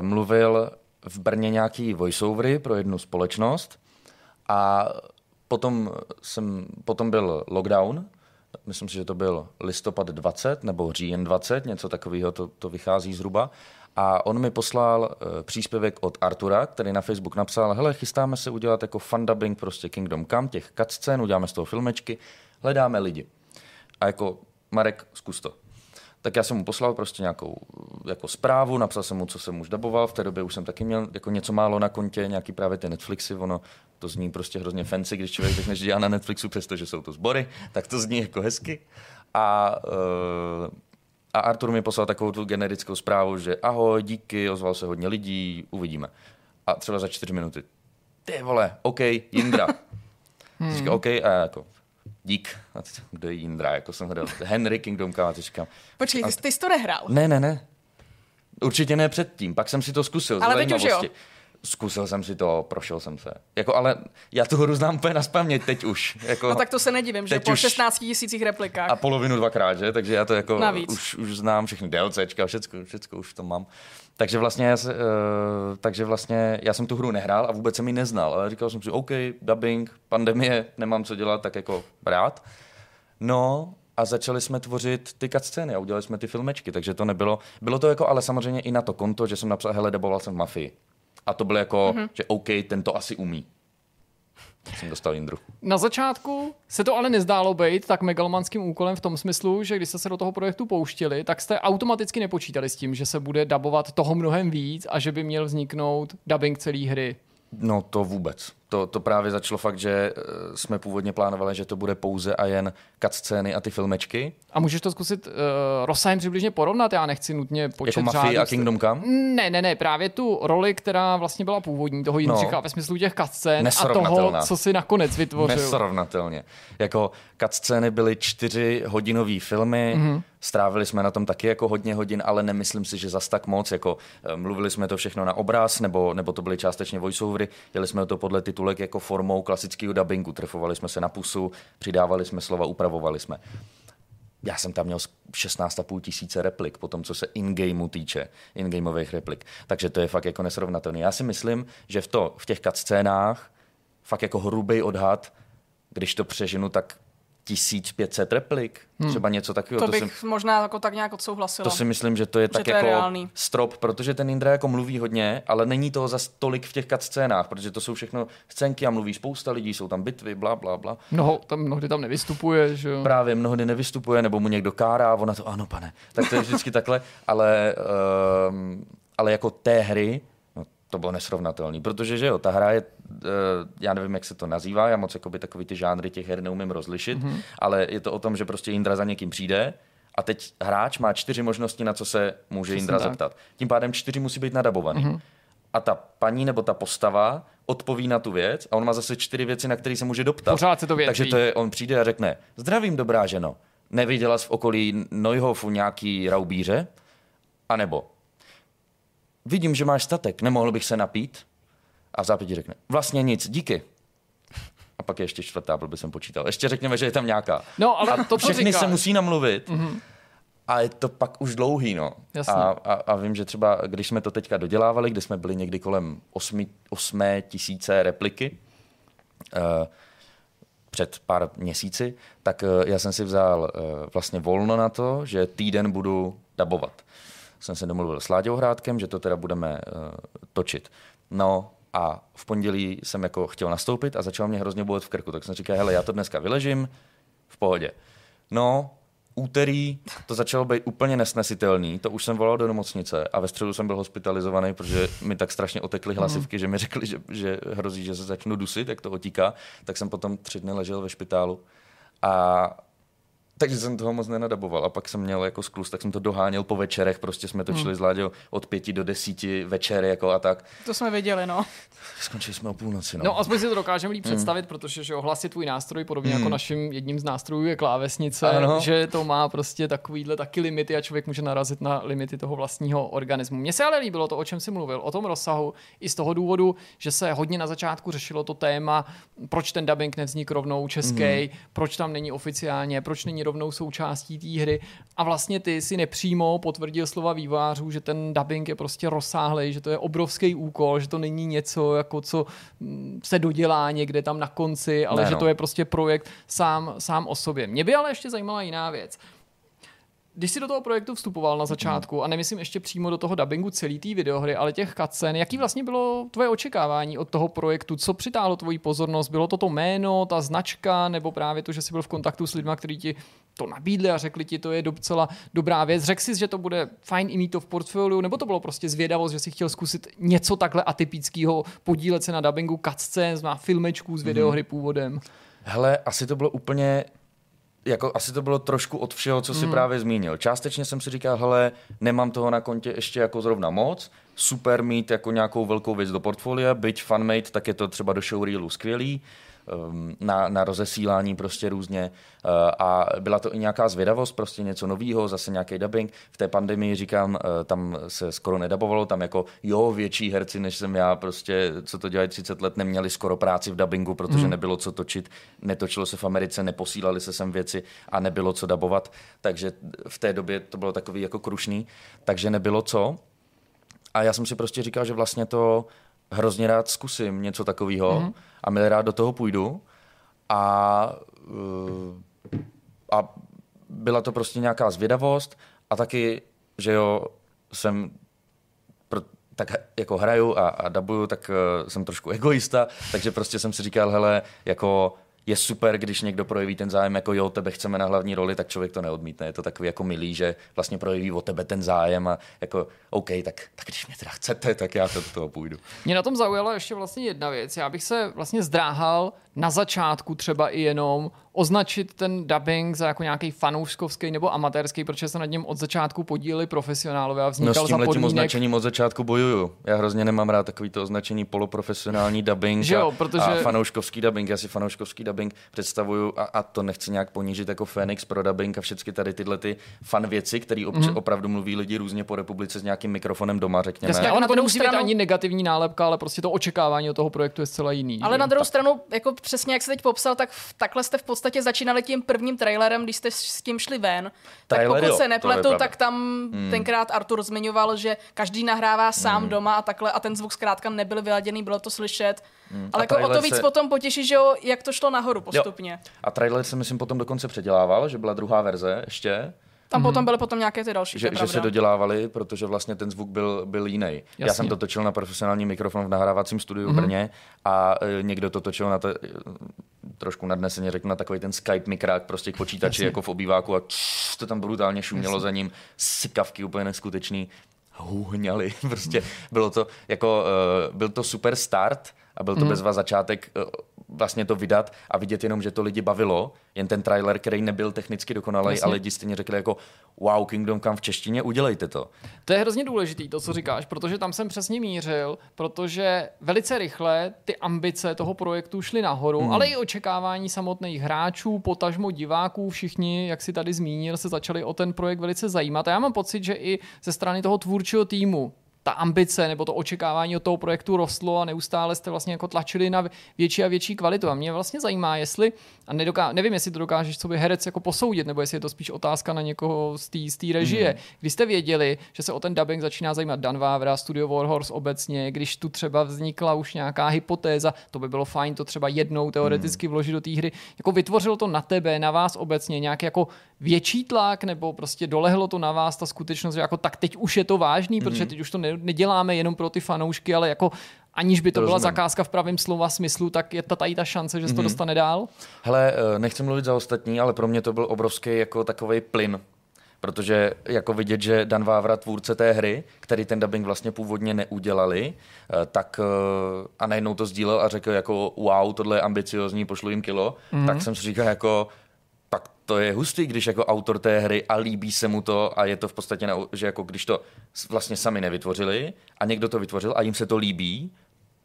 mluvil v Brně nějaký voiceovery pro jednu společnost a potom, jsem, potom byl lockdown, myslím si, že to byl listopad 20 nebo říjen 20, něco takového to, to vychází zhruba. A on mi poslal uh, příspěvek od Artura, který na Facebook napsal, hele, chystáme se udělat jako fun dubbing prostě Kingdom Come, těch cutscén, uděláme z toho filmečky, hledáme lidi. A jako, Marek, zkus to. Tak já jsem mu poslal prostě nějakou jako zprávu, napsal jsem mu, co jsem už daboval, v té době už jsem taky měl jako něco málo na kontě, nějaký právě ty Netflixy, ono to zní prostě hrozně fancy, když člověk řekne, že dělá na Netflixu, přestože jsou to sbory, tak to zní jako hezky. A, uh, a Artur mi poslal takovou tu generickou zprávu, že ahoj, díky, ozval se hodně lidí, uvidíme. A třeba za čtyři minuty. Ty vole, OK, Jindra. Hmm. Říká, OK, a já jako, dík. A teď, kdo je Jindra, jako jsem hledal. Henry Kingdom Come, a teď říkám, Počkej, ty, ty jsi to nehrál. ne, ne, ne. Určitě ne předtím, pak jsem si to zkusil. Ale teď už jo. Zkusil jsem si to, prošel jsem se. Jako, ale já tu hru znám úplně na spaměť teď už. Jako, No tak to se nedivím, že po už- 16 tisících replikách. a polovinu dvakrát, že? Takže já to jako Navíc. už, už znám všechny DLCčka, všecko, všecko už to mám. Takže vlastně, já se, uh, takže vlastně já jsem tu hru nehrál a vůbec jsem ji neznal, ale říkal jsem si, OK, dubbing, pandemie, nemám co dělat, tak jako rád. No a začali jsme tvořit ty cutscény a udělali jsme ty filmečky, takže to nebylo, bylo to jako ale samozřejmě i na to konto, že jsem napsal, hele, daboval jsem v Mafii. A to bylo jako, mm-hmm. že OK, ten to asi umí. Jsem dostal Jindru. Na začátku se to ale nezdálo být tak megalomanským úkolem v tom smyslu, že když jste se do toho projektu pouštili, tak jste automaticky nepočítali s tím, že se bude dabovat toho mnohem víc a že by měl vzniknout dubbing celé hry. No to vůbec. To, to právě začalo fakt, že eh, jsme původně plánovali, že to bude pouze a jen cutscény a ty filmečky, A můžeš to zkusit uh, rozsahem přibližně porovnat? Já nechci nutně počet jako Mafii a Kingdom Come. Ne, ne, ne, právě tu roli, která vlastně byla původní, toho Jindřicha No. ve smyslu těch cutscén a toho, co si nakonec vytvořil. Nesrovnatelně. Jako cutscény byly čtyři hodinové filmy, Mhm. mm-hmm. strávili jsme na tom taky jako hodně hodin, ale nemyslím si, že zas tak moc. Jako, eh, mluvili jsme to všechno na obraz, nebo, nebo to byly částečně voiceovery, jeli jsme to podle titulek jako formou klasického dubbingu, trefovali jsme se na pusu, přidávali jsme slova, upravovali jsme. Já jsem tam měl 16,5 tisíce replik, po tom, co se in-gameu týče, in-gameových replik. Takže to je fakt jako nesrovnatelné. Já si myslím, že v, to, v těch cutscénách fakt jako hrubý odhad, když to přeženu, tak 1500 replik, hmm. třeba něco takového. to to bych si, možná jako tak nějak odsouhlasila. to si myslím, že to je tak to je jako reálný. strop, protože ten Indra jako mluví hodně, ale není toho zas tolik v těch cutscénách, protože to jsou všechno scénky a mluví spousta lidí, jsou tam bitvy, bla, bla, bla. Mnoho, tam, mnohdy tam nevystupuje, že jo. Právě mnohdy nevystupuje, nebo mu někdo kárá, a ona to, ano pane, tak to je vždycky takhle, ale, um, ale jako té hry, to bylo nesrovnatelný, protože že jo, ta hra je, uh, já nevím, jak se to nazývá, já moc jakoby takový ty žánry těch her neumím rozlišit, mm-hmm. ale je to o tom, že prostě Indra za někým přijde a teď hráč má čtyři možnosti, na co se může Přesně Indra tak. zeptat. Tím pádem čtyři musí být nadabovaný. Mm-hmm. A ta paní nebo ta postava odpoví na tu věc a on má zase čtyři věci, na které se může doptat. Pořád se to. Takže to je, on přijde a řekne, zdravím, dobrá ženo, neviděla jsi v okolí Neuhofu nějaký raubíře? A nebo, vidím, že máš statek, nemohl bych se napít? A v zápěti řekne, vlastně nic, díky. A pak je ještě čtvrtá, byl by jsem počítal. Ještě řekněme, že je tam nějaká. No, ale to, co Všechny říkáš, se musí namluvit. Mm-hmm. a je to pak už dlouhý, no. Jasně. A, a, a, vím, že třeba, když jsme to teďka dodělávali, kdy jsme byli někdy kolem 8, 8 tisíce repliky, uh, před pár měsíci, tak uh, já jsem si vzal uh, vlastně volno na to, že týden budu dabovat. Jsem se domluvil s Láďou Hrádkem, že to teda budeme uh, točit. No a v pondělí jsem jako chtěl nastoupit a začal mě hrozně bolet v krku, tak jsem říkal, hele, já to dneska vyležím, v pohodě. No, úterý to začalo být úplně nesnesitelný, to už jsem volal do nemocnice a ve středu jsem byl hospitalizovaný, protože mi tak strašně otekly Mhm. hlasivky, že mi řekli, že, že hrozí, že se začnu dusit, jak to otíká, tak jsem potom tři dny ležel ve špitálu a takže jsem toho moc nenadaboval a pak jsem měl jako sklus, tak jsem to doháněl po večerech, prostě jsme točili Mhm. s Láďou od pěti do desíti večery jako a tak. To jsme viděli, no. Skončili jsme o půlnoci, no. No, aspoň si to dokážeme líp Hmm. představit, protože že jo, hlas je tvůj nástroj, podobně jako naším jedním z nástrojů je klávesnice, Ano. že to má prostě takovýhle taky limity a člověk může narazit na limity toho vlastního organismu. Mně se ale líbilo to, o čem jsi mluvil, o tom rozsahu, i z toho důvodu, že se hodně na začátku řešilo to téma, proč ten dubbing nevznik rovnou český, Hmm. proč tam není oficiálně, proč není rovnou součástí té hry. A vlastně ty si nepřímo potvrdil slova vývářů, že ten dubbing je prostě rozsáhlý, že to je obrovský úkol, že to není něco, jako co mm, se dodělá někde tam na konci, ale Ne, že no. to je prostě projekt sám, sám o sobě. Mě by ale ještě zajímala jiná věc. Když jsi do toho projektu vstupoval na začátku, a nemyslím ještě přímo do toho dubbingu celý té videohry, ale těch cutscén, jaký vlastně bylo tvoje očekávání od toho projektu? Co přitáhlo tvoji pozornost? Bylo to to jméno, ta značka, nebo právě to, že jsi byl v kontaktu s lidmi, kteří ti to nabídli a řekli ti, to je docela dobrá věc. Řekl jsi, že to bude fajn i mít to v portfoliu, nebo to bylo prostě zvědavost, že si chtěl zkusit něco takhle atypického, podílet se na dubbingu cutscén, na filmečků z videohry původem? Hele, asi to bylo úplně jako asi to bylo trošku od všeho, co si Hmm. právě zmínil. Částečně jsem si říkal, hele, nemám toho na kontě ještě jako zrovna moc, super mít jako nějakou velkou věc do portfolia, byť fanmade, tak je to třeba do showreelu skvělý, na, na rozesílání prostě různě uh, a byla to i nějaká zvědavost, prostě něco nového, zase nějaký dubbing. V té pandemii říkám, uh, tam se skoro nedabovalo, tam jako jo, větší herci, než jsem já, prostě, co to dělají 30 let, neměli skoro práci v dubbingu, protože Mhm. nebylo co točit, netočilo se v Americe, neposílali se sem věci a nebylo co dabovat, takže v té době to bylo takový jako krušný, takže nebylo co. A já jsem si prostě říkal, že vlastně to hrozně rád zkusím něco takového Mhm. mm-hmm. a milé rád do toho půjdu. A, uh, a byla to prostě nějaká zvědavost a taky, že jo, jsem pro, tak jako hraju a, a dabuju, tak uh, jsem trošku egoista, takže prostě jsem si říkal, hele, jako je super, když někdo projeví ten zájem, jako jo, tebe chceme na hlavní roli, tak člověk to neodmítne. Je to takový jako milý, že vlastně projeví o tebe ten zájem a jako OK, tak, tak když mě teda chcete, tak já to do toho půjdu. Mě na tom zaujala ještě vlastně jedna věc. Já bych se vlastně zdráhal na začátku třeba i jenom označit ten dubbing za jako nějaký fanouškovský nebo amatérský, protože se nad něm od začátku podíleli profesionálové a No vznikal s za tím letím podmínek, označením od začátku bojuju. Já hrozně nemám rád takový to označení poloprofesionální dubbing Že jo, a, protože- a fanouškovský dubbing. Já si fanouškovský dubbing představuju a, a to nechci nějak ponížit jako Phoenix pro dubbing a všechny tady tyhle ty fan věci, které obč- mm-hmm. opravdu mluví lidi různě po republice s nějakým mikrofonem doma, řekněme. Jasně, ono to druhou nemusí být stranu- ani negativní nálepka, ale prostě to očekávání od toho projektu je zcela jiný. Ale že? na druhou stranu, jako přesně jak se teď popsal, tak v, takhle jste v podstatě začínali tím prvním trailerem, když jste s tím šli ven. Tak Trailer, pokud jo, se nepletu, tak tam hmm. tenkrát Artur zmiňoval, že každý nahrává sám hmm. doma a takhle a ten zvuk zkrátka nebyl vyladěný, bylo to slyšet. Hmm. Ale A jako o to víc se- potom potěší, že jo, jak to šlo nahoru postupně. A trailer se myslím potom dokonce předělával, že byla druhá verze ještě. Tam potom byly potom nějaké ty další, že, že se dodělávali, protože vlastně ten zvuk byl, byl jiný. Já Jasně. jsem to točil na profesionální mikrofon v nahrávacím studiu v Brně a e, někdo to točil na to, e, trošku nadneseně řeknu, na takový ten Skype mikrák prostě k počítači jako v obýváku a čš, to tam brutálně šumělo za ním, sykavky úplně neskutečný, hůhňali, prostě. Bylo to jako, uh, byl to super start a byl to Mhm. bezva začátek uh, vlastně to vydat a vidět jenom, že to lidi bavilo, jen ten trailer, který nebyl technicky dokonalý, Jasně. ale lidi stejně řekli jako wow, Kingdom Come v češtině, udělejte to. To je hrozně důležitý, to, co říkáš, protože tam jsem přesně mířil, protože velice rychle ty ambice toho projektu šly nahoru, hmm. ale i očekávání samotných hráčů, potažmo diváků, všichni, jak si tady zmínil, se začali o ten projekt velice zajímat. A já mám pocit, že i ze strany toho tvůrčího týmu ta ambice nebo to očekávání od toho projektu rostlo a neustále jste vlastně jako tlačili na větší a větší kvalitu. A mě vlastně zajímá, jestli, a nedoká, nevím, jestli to dokážeš sobě herec jako posoudit, nebo jestli je to spíš otázka na někoho z té režie. Mm. Když jste věděli, že se o ten dubbing začíná zajímat Dan Vávra, Studio Warhorse obecně, když tu třeba vznikla už nějaká hypotéza, to by bylo fajn to třeba jednou teoreticky vložit do té hry. Jako vytvořilo to na tebe, na vás obecně nějaký jako větší tlak, nebo prostě dolehlo to na vás ta skutečnost, že jako tak teď už je to vážný, mm-hmm. protože teď už to ne, neděláme jenom pro ty fanoušky, ale jako aniž by to Rozumím. byla zakázka v pravém slova smyslu, tak je ta tady ta šance, že se mm-hmm. to mhm. dostane dál? Hele, eh, nechci mluvit za ostatní, ale pro mě to byl obrovský jako takový plyn, protože jako vidět, že Dan Vávra, tvůrce té hry, který ten dubbing vlastně původně neudělali, eh, tak eh, a najednou to sdílel a řekl jako wow, tohle je ambiciozní, pošlu jim kilo, mm-hmm. tak jsem si říkal jako pak to je hustý, když jako autor té hry a líbí se mu to a je to v podstatě, že jako když to vlastně sami nevytvořili a někdo to vytvořil a jim se to líbí,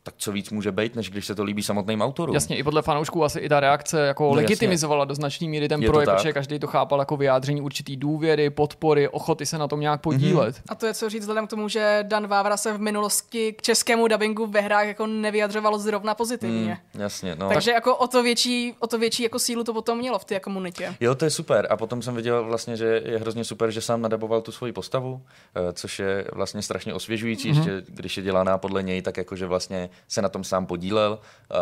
tak co víc může být, než když se to líbí samotným autorům. Jasně, i podle fanoušků asi i ta reakce jako no, legitimizovala jasně. do značné míry ten je projekt, protože každý to chápal jako vyjádření určitý důvěry, podpory, ochoty se na tom nějak podílet. Mm-hmm. A to je co říct vzhledem k tomu, že Dan Vávra se v minulosti k českému dubbingu ve hrách jako nevyjadřovalo zrovna pozitivně. Mm, jasně, no. Takže jako o to větší, o to větší jako sílu to potom mělo v té komunitě. Jo, to je super. A potom jsem viděl vlastně, že je hrozně super, že sám nadaboval tu svoji postavu, eh, což je vlastně strašně osvěžující, mm-hmm. že když je dělaná podle něj, tak jakože vlastně se na tom sám podílel, uh,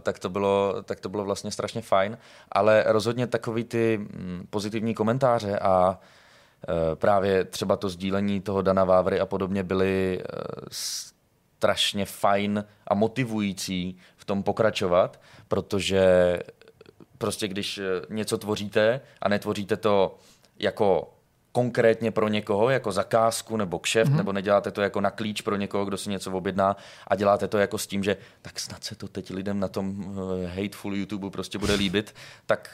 tak, to bylo, tak to bylo vlastně strašně fajn. Ale rozhodně takový ty mm, pozitivní komentáře a uh, právě třeba to sdílení toho Dana Vávry a podobně byly uh, strašně fajn a motivující v tom pokračovat, protože prostě když něco tvoříte a netvoříte to jako konkrétně pro někoho jako zakázku nebo kšeft, mm-hmm. nebo neděláte to jako na klíč pro někoho, kdo si něco objedná a děláte to jako s tím, že tak snad se to teď lidem na tom uh, hateful YouTube prostě bude líbit, tak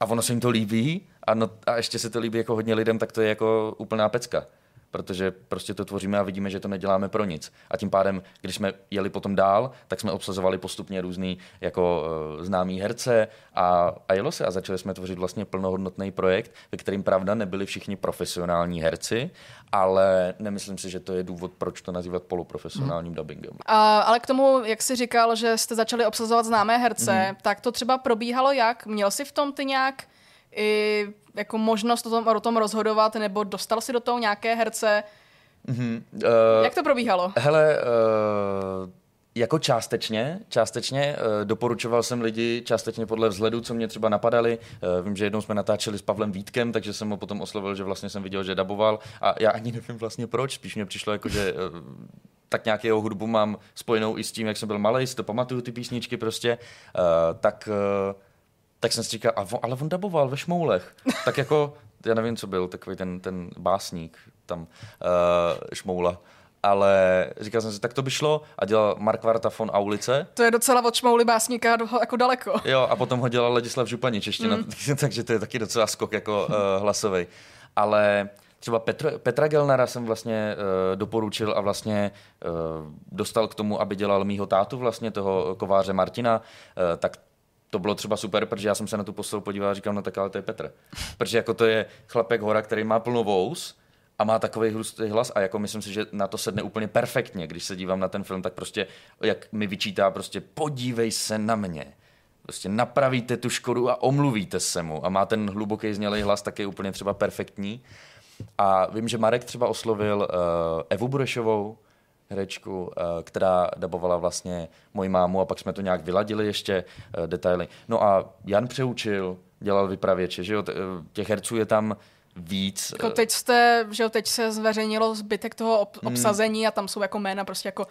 a ono se jim to líbí a, no, a ještě se to líbí jako hodně lidem, tak to je jako úplná pecka protože prostě to tvoříme a vidíme, že to neděláme pro nic. A tím pádem, když jsme jeli potom dál, tak jsme obsazovali postupně různý jako uh, známý herce a, a jelo se a začali jsme tvořit vlastně plnohodnotný projekt, ve kterým pravda nebyli všichni profesionální herci, ale nemyslím si, že to je důvod, proč to nazývat poloprofesionálním hmm. dubbingem. A, ale k tomu, jak jsi říkal, že jste začali obsazovat známé herce, hmm. tak to třeba probíhalo jak? Měl jsi v tom ty nějak i jako možnost o tom, o tom rozhodovat, nebo dostal si do toho nějaké herce? Mm-hmm. Uh, Jak to probíhalo? Hele, uh, jako částečně, částečně uh, doporučoval jsem lidi, částečně podle vzhledu, co mě třeba napadali. Uh, vím, že jednou jsme natáčeli s Pavlem Vítkem, takže jsem ho potom oslovil, že vlastně jsem viděl, že daboval a já ani nevím vlastně proč, spíš mě přišlo jako, že uh, tak nějak jeho hudbu mám spojenou i s tím, jak jsem byl malý, si to pamatuju ty písničky prostě, uh, tak uh, tak jsem si říkal, ale on daboval ve Šmoulech. tak jako, já nevím, co byl, takový ten, ten básník tam, uh, Šmoula. Ale říkal jsem si, tak to by šlo a dělal Mark Varta von Aulice. To je docela od Šmouly básníka do, jako daleko. Jo, a potom ho dělal Ladislav Županič ještě, mm. na, takže to je taky docela skok jako uh, hlasový. Ale třeba Petr, Petra Gelnera jsem vlastně uh, doporučil a vlastně uh, dostal k tomu, aby dělal mýho tátu vlastně toho kováře Martina, uh, tak to bylo třeba super, protože já jsem se na tu postavu podíval a říkám, no tak ale to je Petr. Protože jako to je chlapek hora, který má plno vous a má takový hlustý hlas a jako myslím si, že na to sedne úplně perfektně. Když se dívám na ten film, tak prostě jak mi vyčítá prostě podívej se na mě. Prostě napravíte tu škodu a omluvíte se mu. A má ten hluboký znělý hlas, tak je úplně třeba perfektní. A vím, že Marek třeba oslovil uh, Evu Burešovou, herečku, eh, která dabovala vlastně moji mámu a pak jsme to nějak vyladili ještě eh, detaily. No a Jan Přeučil dělal vypravěče, že jo, eh, těch herců je tam víc. Jako teď jste, že jo, teď se zveřejnilo zbytek toho ob- hmm. obsazení a tam jsou jako jména prostě jako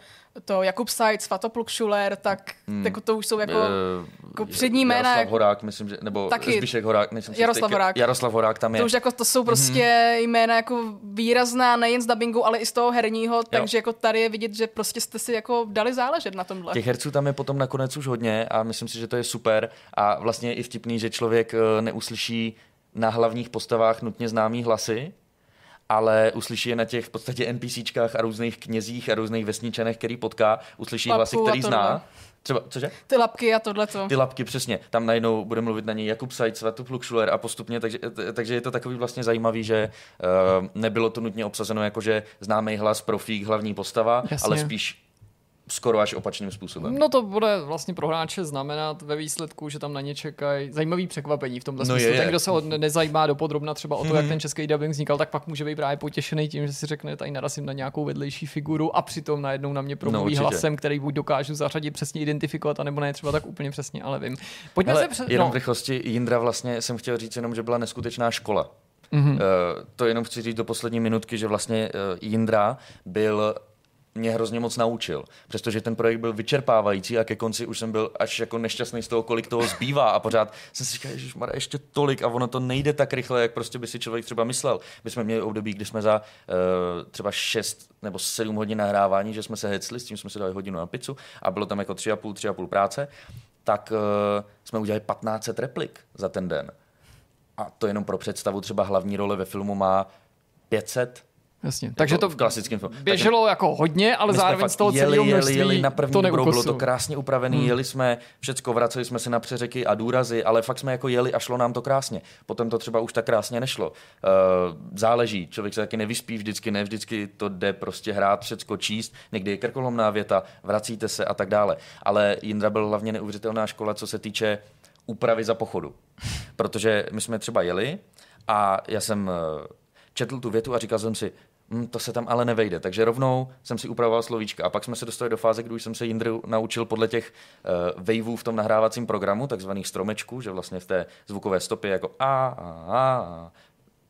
to Jakub Sajc, Svatopluk Schuler, tak hmm. jako to už jsou jako, uh, jako přední jména. Jaroslav. Horák, myslím, že, nebo taky, Zbyšek Horák, myslím, Jaroslav Horák. Jaroslav Horák tam je. To už jako, to jsou prostě hmm. jména jako výrazná nejen z dubbingu, ale i z toho herního, takže jako tady je vidět, že prostě jste si jako dali záležet na tomhle. Těch herců tam je potom nakonec už hodně a myslím si, že to je super a vlastně je i vtipný, že člověk eh, neuslyší na hlavních postavách nutně známý hlasy, ale uslyší je na těch v podstatě NPCčkách a různých knězích a různých vesničanech, který potká, uslyší Lapku hlasy, který tohle. zná. Třeba, cože? Ty lapky a tohleto. Ty lapky, přesně. Tam najednou bude mluvit na něj Jakub Sajc, Svatopluk Šuler a postupně, takže, takže je to takový vlastně zajímavý, že uh, nebylo to nutně obsazeno jako, že známý hlas, profík, hlavní postava, Jasně. ale spíš skoro až opačným způsobem. No to bude vlastně pro hráče znamenat ve výsledku, že tam na ně čekají zajímavý překvapení v tomhle No smyslu. je, je. Ten, kdo se nezajímá dopodrobna třeba o to, jak ten český dubbing vznikal, tak pak může být právě potěšený tím, že si řekne, tady narazím na nějakou vedlejší figuru a přitom najednou na mě promluví určitě. hlasem, který buď dokážu zařadit, přesně identifikovat, anebo ne třeba tak úplně přesně, ale vím. Pojďme Hele, se přes... jenom no, v rychlosti, Jindra vlastně jsem chtěl říct jenom, že byla neskutečná škola. Mhm. Uh, to jenom chci říct do poslední minutky, že vlastně uh, Jindra byl mě hrozně moc naučil, přestože ten projekt byl vyčerpávající a ke konci už jsem byl až jako nešťastný z toho, kolik toho zbývá a pořád jsem si říkal, že ještě tolik a ono to nejde tak rychle, jak prostě by si člověk třeba myslel. My jsme měli období, kdy jsme za uh, třeba 6 nebo 7 hodin nahrávání, že jsme se hecli, s tím jsme si dali hodinu na pizzu a bylo tam jako 3,5, 3,5 práce, tak uh, jsme udělali 1500 replik za ten den. A to jenom pro představu, třeba hlavní role ve filmu má 500 Jasně. Takže to v klasickém filmu. běželo jako hodně, ale zároveň fakt z toho jeli, celého jeli, množství jeli na první to dobro, bylo to krásně upravený, hmm. jeli jsme všecko, vraceli jsme se na přeřeky a důrazy, ale fakt jsme jako jeli a šlo nám to krásně. Potom to třeba už tak krásně nešlo. Uh, záleží, člověk se taky nevyspí vždycky, ne vždycky to jde prostě hrát, všecko číst, někdy je krkolomná věta, vracíte se a tak dále. Ale Jindra byl hlavně neuvěřitelná škola, co se týče úpravy za pochodu. Protože my jsme třeba jeli a já jsem eh, četl tu větu a říkal jsem si, hm, to se tam ale nevejde. Takže rovnou jsem si upravoval slovíčka. A pak jsme se dostali do fáze, kdy už jsem se Jindru naučil podle těch uh, waveů v tom nahrávacím programu, takzvaných stromečků, že vlastně v té zvukové stopě jako a, a, a, a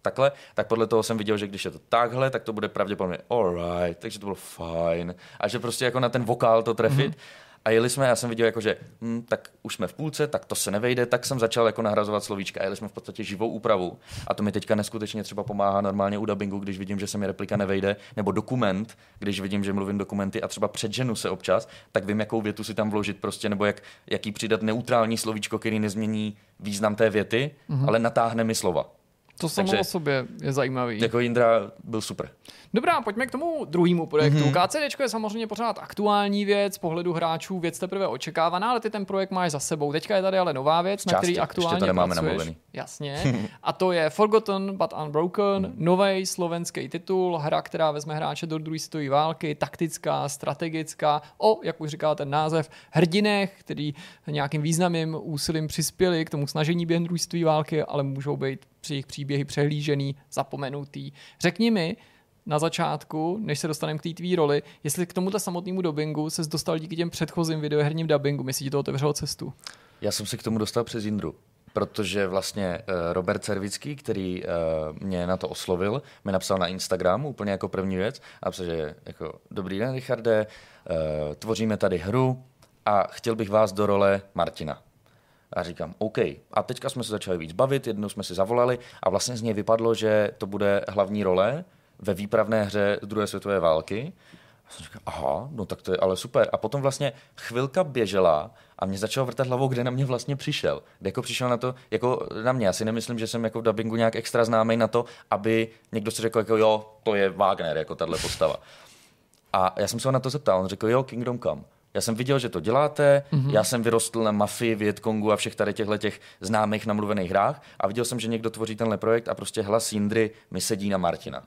takhle, tak podle toho jsem viděl, že když je to takhle, tak to bude pravděpodobně alright, takže to bylo fajn. A že prostě jako na ten vokál to trefit. Mm-hmm. A jeli jsme, já jsem viděl, jako, že hm, tak už jsme v půlce, tak to se nevejde, tak jsem začal jako nahrazovat slovíčka. A jeli jsme v podstatě živou úpravu. A to mi teďka neskutečně třeba pomáhá normálně u dubbingu, když vidím, že se mi replika nevejde, nebo dokument, když vidím, že mluvím dokumenty a třeba předženu se občas, tak vím, jakou větu si tam vložit prostě, nebo jak, jaký přidat neutrální slovíčko, který nezmění význam té věty, mm-hmm. ale natáhne mi slova. To samo Takže- o sobě je zajímavý. Jako Jindra byl super. Dobrá, pojďme k tomu druhému projektu. Mhm. Mm-hmm. KCD je samozřejmě pořád aktuální věc, z pohledu hráčů věc teprve očekávaná, ale ty ten projekt máš za sebou. Teďka je tady ale nová věc, na části, který ještě aktuálně to nemáme pracuješ. namluvený. Jasně. A to je Forgotten but Unbroken, Mhm. nový slovenský titul, hra, která vezme hráče do druhé světové války, taktická, strategická, o, jak už říká ten název, hrdinech, který nějakým významným úsilím přispěli k tomu snažení během druhé světové války, ale můžou být při jejich příběhy přehlížený, zapomenutý. Řekni mi, na začátku, než se dostaneme k té tvý roli, jestli k tomuto samotnému dubbingu se dostal díky těm předchozím videoherním dubbingu, myslí ti to otevřelo cestu? Já jsem se k tomu dostal přes Jindru, protože vlastně eh, Robert Servický, který eh, mě na to oslovil, mi napsal na Instagramu úplně jako první věc a psal, že jako dobrý den, Richarde, eh, tvoříme tady hru a chtěl bych vás do role Martina. A říkám, OK. A teďka jsme se začali víc bavit, jednou jsme si zavolali a vlastně z něj vypadlo, že to bude hlavní role ve výpravné hře druhé světové války. A jsem říkal, aha, no tak to je ale super. A potom vlastně chvilka běžela a mě začalo vrtat hlavou, kde na mě vlastně přišel. Kde jako přišel na to, jako na mě. Já si nemyslím, že jsem jako v dubbingu nějak extra známý na to, aby někdo si řekl, jako jo, to je Wagner, jako tahle postava. A já jsem se ho na to zeptal, on řekl, jo, Kingdom Come. Já jsem viděl, že to děláte, mm-hmm. já jsem vyrostl na Mafii, Vietkongu a všech tady těchto těch známých namluvených hrách a viděl jsem, že někdo tvoří tenhle projekt a prostě hlas Jindry mi sedí na Martina.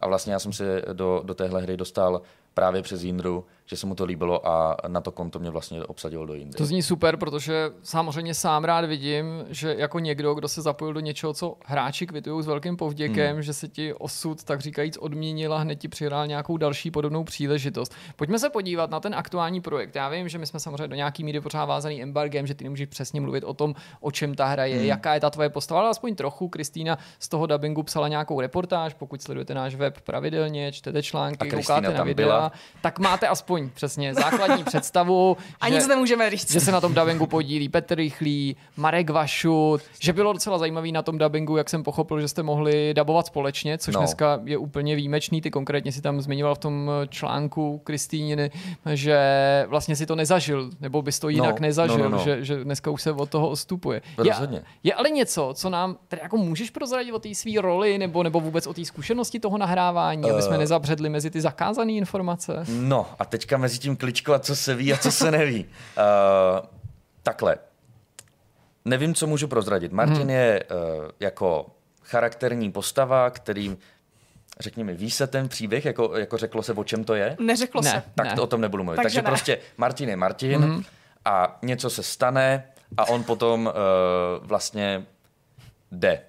A vlastně já jsem se do, do téhle hry dostal právě přes Jindru, že se mu to líbilo a na to konto mě vlastně obsadilo do Jindry. To zní super, protože samozřejmě sám rád vidím, že jako někdo, kdo se zapojil do něčeho, co hráči kvitují s velkým povděkem, hmm. že se ti osud, tak říkajíc, odměnil a hned ti přihrál nějakou další podobnou příležitost. Pojďme se podívat na ten aktuální projekt. Já vím, že my jsme samozřejmě do nějaký míry pořád vázaný embargem, že ty nemůžeš přesně mluvit o tom, o čem ta hra je, hmm. jaká je ta tvoje postava, ale aspoň trochu. Kristýna z toho dubbingu psala nějakou reportáž, pokud sledujete náš web pravidelně, čtete články, A Kristýna koukáte na videa. byla Tak máte aspoň přesně základní představu, A že, nic nemůžeme říct. že se na tom dubbingu podílí Petr Rychlý, Marek Vašut, že bylo docela zajímavý na tom dubbingu, jak jsem pochopil, že jste mohli dabovat společně, což No. no. dneska je úplně výjimečný. Ty konkrétně si tam zmiňoval v tom článku Kristýniny, že vlastně si to nezažil, nebo bys to jinak No, nezažil, no, no, no. Že, že dneska už se od toho odstupuje. Rozhodně. Je, je ale něco, co nám, tedy jako můžeš prozradit o té své roli, nebo, nebo vůbec o té zkušenosti toho nahrávání, aby jsme Eh. nezabředli mezi ty zakázané informace? No a teďka mezi tím kličko a co se ví a co se neví. Uh, takhle. Nevím, co můžu prozradit. Martin hmm. je uh, jako charakterní postava, který, řekněme, ví se ten příběh, jako, jako řeklo se, o čem to je. Neřeklo Ne. se. Tak to o tom nebudu mluvit. Takže Takže, ne. prostě Martin je Martin mm. a něco se stane a on potom uh, vlastně jde